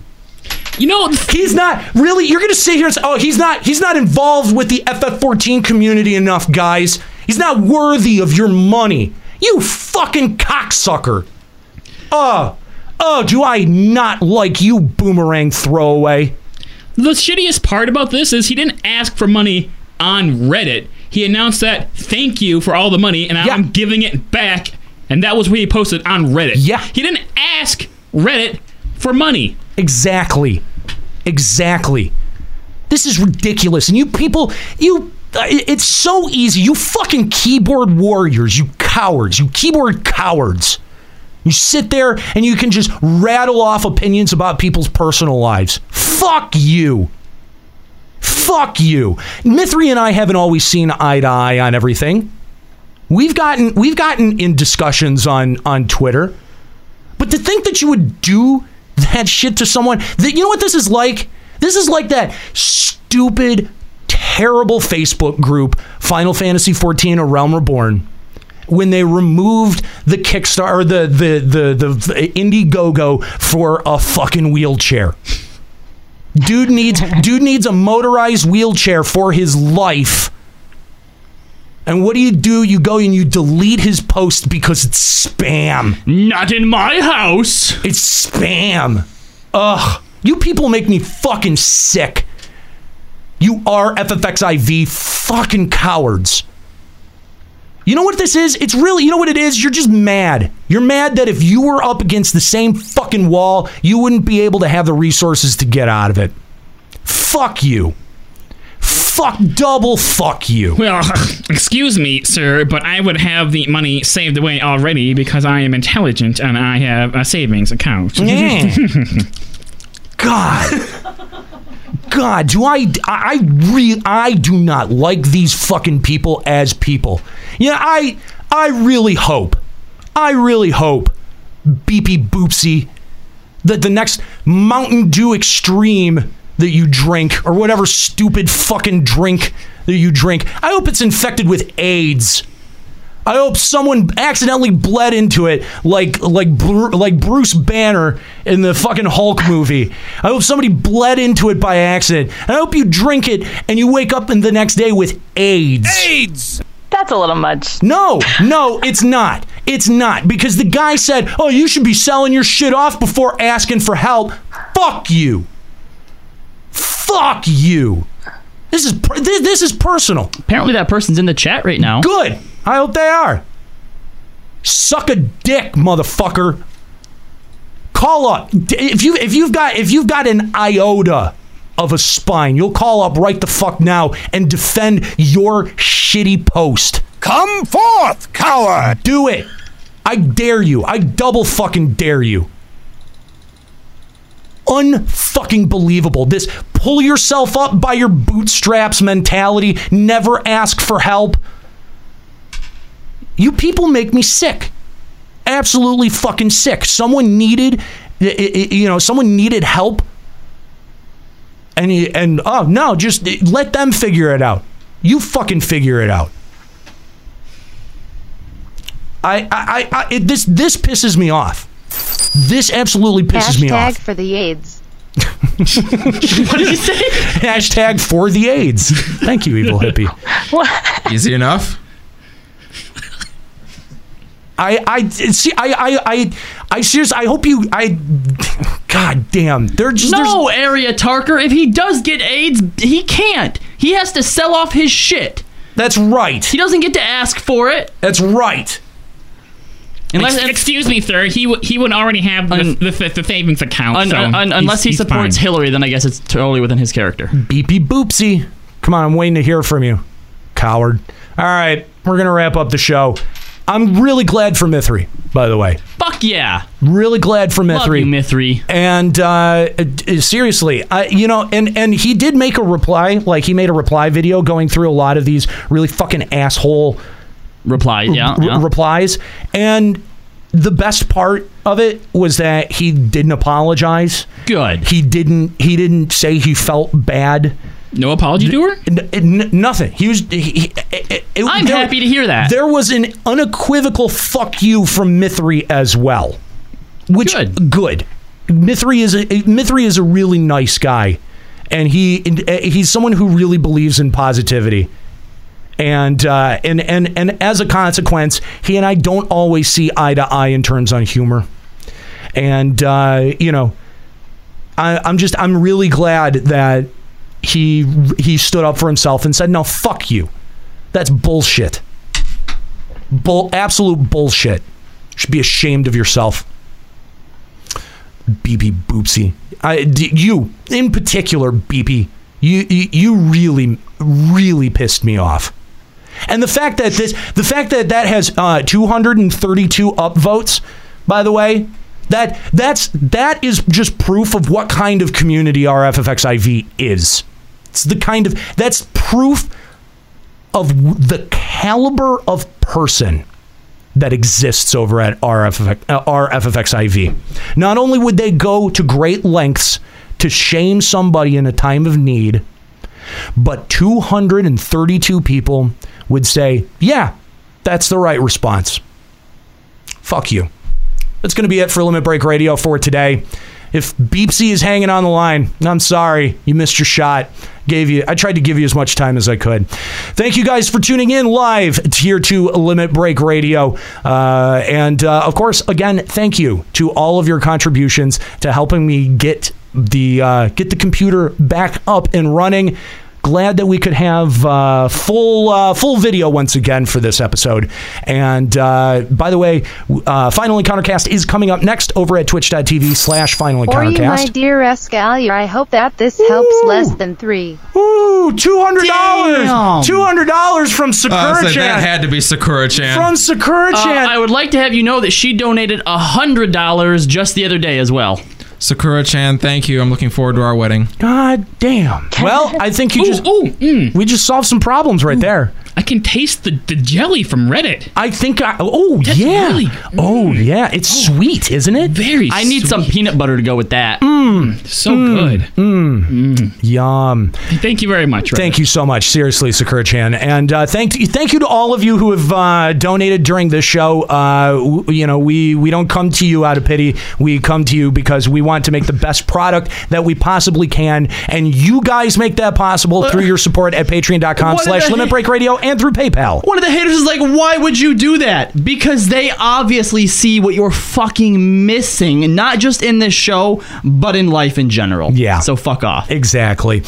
You know, he's not really. You're gonna sit here and say, "Oh, he's not. He's not involved with the FF14 community enough, guys. He's not worthy of your money." You fucking cocksucker. Oh, oh, do I not like you, boomerang throwaway? The shittiest part about this is he didn't ask for money on Reddit. He announced that thank you for all the money and I'm giving it back. And that was what he posted on Reddit. Yeah. He didn't ask Reddit for money. Exactly. Exactly. This is ridiculous. And you people, you. It- It's so easy. You fucking keyboard warriors, you cowards, you keyboard cowards. You sit there and you can just rattle off opinions about people's personal lives. Fuck you. Fuck you. Mithrie and I haven't always seen eye to eye on everything. We've gotten we've gotten in discussions on on Twitter. But to think that you would do that shit to someone, that you know what this is like? This is like that stupid, terrible Facebook group, Final Fantasy XIV: A Realm Reborn, when they removed the Kickstarter, or the the the the Indiegogo for a fucking wheelchair. Dude needs [LAUGHS] dude needs a motorized wheelchair for his life. And what do you do? You go and you delete his post because it's spam. Not in my house. It's spam. Ugh. You people make me fucking sick. You are FFXIV fucking cowards. You know what this is? It's really, you know what it is? You're just mad. You're mad that if you were up against the same fucking wall, you wouldn't be able to have the resources to get out of it. Fuck you. Fuck double fuck you. Well, [LAUGHS] excuse me, sir, but I would have the money saved away already because I am intelligent and I have a savings account. Yeah. [LAUGHS] God. [LAUGHS] God, do I I re I do not like these fucking people as people. Yeah, I I really hope. I really hope beepy boopsy that the next Mountain Dew Extreme that you drink or whatever stupid fucking drink that you drink, I hope it's infected with AIDS. I hope someone accidentally bled into it, like like Bru- like Bruce Banner in the fucking Hulk movie. I hope somebody bled into it by accident. And I hope you drink it and you wake up in the next day with AIDS. AIDS. That's a little much. No, no, it's not. It's not because the guy said, "Oh, you should be selling your shit off before asking for help." Fuck you. Fuck you. This is per- this, this is personal. Apparently, that person's in the chat right now. Good. I hope they are. Suck a dick, motherfucker. Call up if you if you've got if you've got an iota of a spine. You'll call up right the fuck now and defend your shitty post. Come forth, coward! Do it. I dare you. I double fucking dare you. Unfucking believable. This pull yourself up by your bootstraps mentality, never ask for help. You people make me sick. Absolutely fucking sick. Someone needed, y- y- you know, someone needed help. And, and oh, no, just let them figure it out. You fucking figure it out. I, I, I, I it, this, this pisses me off. This absolutely pisses me Hashtag off. for the AIDS. [LAUGHS] what did you say? [LAUGHS] Hashtag for the AIDS. Thank you, evil hippie. [LAUGHS] Easy enough. I, I see. I, I, I, I seriously. I hope you. I. God damn. They're just. no, Area Tarker. If he does get AIDS, he can't. He has to sell off his shit. That's right. He doesn't get to ask for it. That's right. Unless Ex- excuse me, sir. He w- he would already have the, the, the, the savings account. Un- so un- un- unless he supports fine. Hillary, then I guess it's totally within his character. Beepy boopsy. Come on, I'm waiting to hear from you, coward. All right, we're gonna wrap up the show. I'm really glad for Mithrie, by the way. Fuck yeah. Really glad for Love Mithrie. you, Mithrie. And uh, uh, seriously, I, you know, and and he did make a reply. Like he made a reply video going through a lot of these really fucking asshole reply, yeah, r- yeah. replies. And the best part of it was that he didn't apologize. Good. He didn't. He didn't say he felt bad. No apology to her. N- n- nothing. He was. He, he- it- it- I'm there- happy to hear that. There was an unequivocal "fuck you" from Mithrie as well, which good. Mithrie is a Mithrie is a really nice guy, and he he's someone who really believes in positivity. And uh, and and and as a consequence, he and I don't always see eye to eye in terms on humor. And uh, you know, I, I'm just I'm really glad that he he stood up for himself and said, "No, fuck you. That's bullshit. Bull, absolute bullshit. You Should be ashamed of yourself." BB Boopsy. I, you in particular, BB. You, you really really pissed me off. And the fact that this, the fact that that has uh, 232 upvotes, by the way, that that's that is just proof of what kind of community our is. It's the kind of that's proof of the caliber of person that exists over at RFX, uh, RFFXIV. Not only would they go to great lengths to shame somebody in a time of need, but 232 people would say, yeah, that's the right response. Fuck you. That's going to be it for Limit Break Radio for today. If Beepsy is hanging on the line, I'm sorry, you missed your shot. Gave you, I tried to give you as much time as I could. Thank you guys for tuning in live here to Limit Break Radio, uh, and uh, of course, again, thank you to all of your contributions to helping me get the uh, get the computer back up and running. Glad that we could have uh, full uh, full video once again for this episode. And uh, by the way, uh, Final Encountercast is coming up next over at twitch.tv slash Final For you, my dear Escalia, I hope that this helps less than three. Ooh, two hundred dollars! Two hundred dollars from Uh, Sakura so Chan. that had to be Sakura Chan. From Sakura Uh, Chan. I would like to have you know that she donated hundred dollars just the other day as well. Sakura Chan, thank you. I'm looking forward to our wedding. God damn. Well, I think you just mm. we just solved some problems right there. I can taste the, the jelly from Reddit. I think I oh yeah. oh yeah, it's sweet, isn't it? Very I need some peanut butter to go with that. Mmm. So good. Mmm. Yum. Thank you very much. Reddit. Thank you so much, seriously, Sakura Chan, and uh, thank thank you to all of you who have uh, donated during this show. Uh, w- you know, we we don't come to you out of pity. We come to you because we want to make the best product that we possibly can, and you guys make that possible through your support at Patreon.com/slash the Limit? Break Radio and through PayPal. One of the haters is like, why would you do that? Because they obviously see what you're fucking missing, not just in this show, but in life in general. Yeah. So fuck off. Exactly.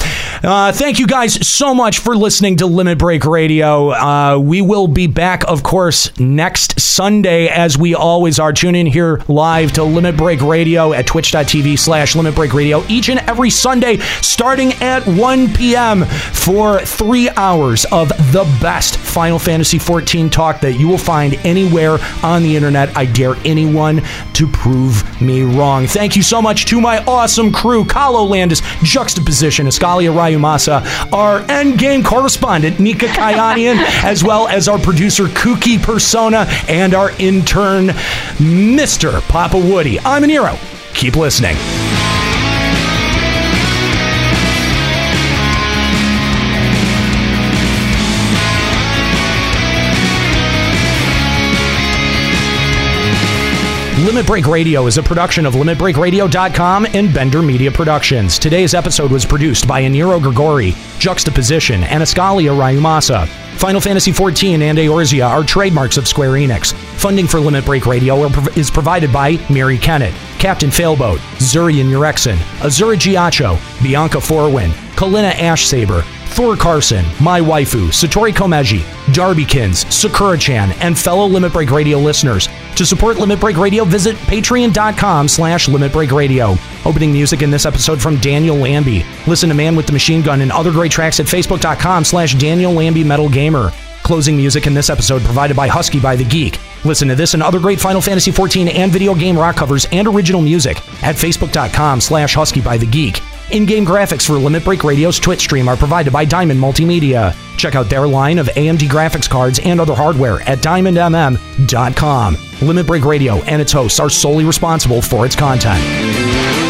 Uh, thank you guys so much for listening to Limit Break Radio. Uh, we will be back, of course, next Sunday, as we always are. Tune in here live to Limit Break Radio at twitch.tv slash Limit Break Radio each and every Sunday, starting at 1 p.m. for three hours of the best Final Fantasy XIV talk that you will find anywhere on the internet. I dare anyone to prove me wrong. Thank you so much to my awesome crew, Kalo Landis, Juxtaposition, Escalia Rayumasa, our endgame correspondent, Nika Kayanian, [LAUGHS] as well as our producer, Kooky Persona, and our intern, Mr. Papa Woody. I'm an hero. Keep listening. Limit Break Radio is a production of LimitBreakRadio.com and Bender Media Productions. Today's episode was produced by Aniro Grigori, Juxtaposition, and Escalia Rayumasa. Final Fantasy XIV and Eorzea are trademarks of Square Enix. Funding for Limit Break Radio is provided by Mary Kennett, Captain Failboat, Zurian Urexin, Azura Giacho, Bianca Forwin, Kalina Ashsaber, Thor Carson, My Waifu, Satori Komeji, Darbykins, Sakura-chan, and fellow Limit Break Radio listeners. To support Limit Break Radio, visit patreon.com slash Limit Break Radio. Opening music in this episode from Daniel Lambie. Listen to Man with the Machine Gun and other great tracks at facebook.com slash Daniel Lambie Metal Gamer. Closing music in this episode provided by Husky by the Geek. Listen to this and other great Final Fantasy XIV and video game rock covers and original music at facebook.com slash Husky by the Geek. In-game graphics for Limit Break Radio's Twitch stream are provided by Diamond Multimedia. Check out their line of AMD graphics cards and other hardware at diamondmm.com. Limit Break Radio and its hosts are solely responsible for its content.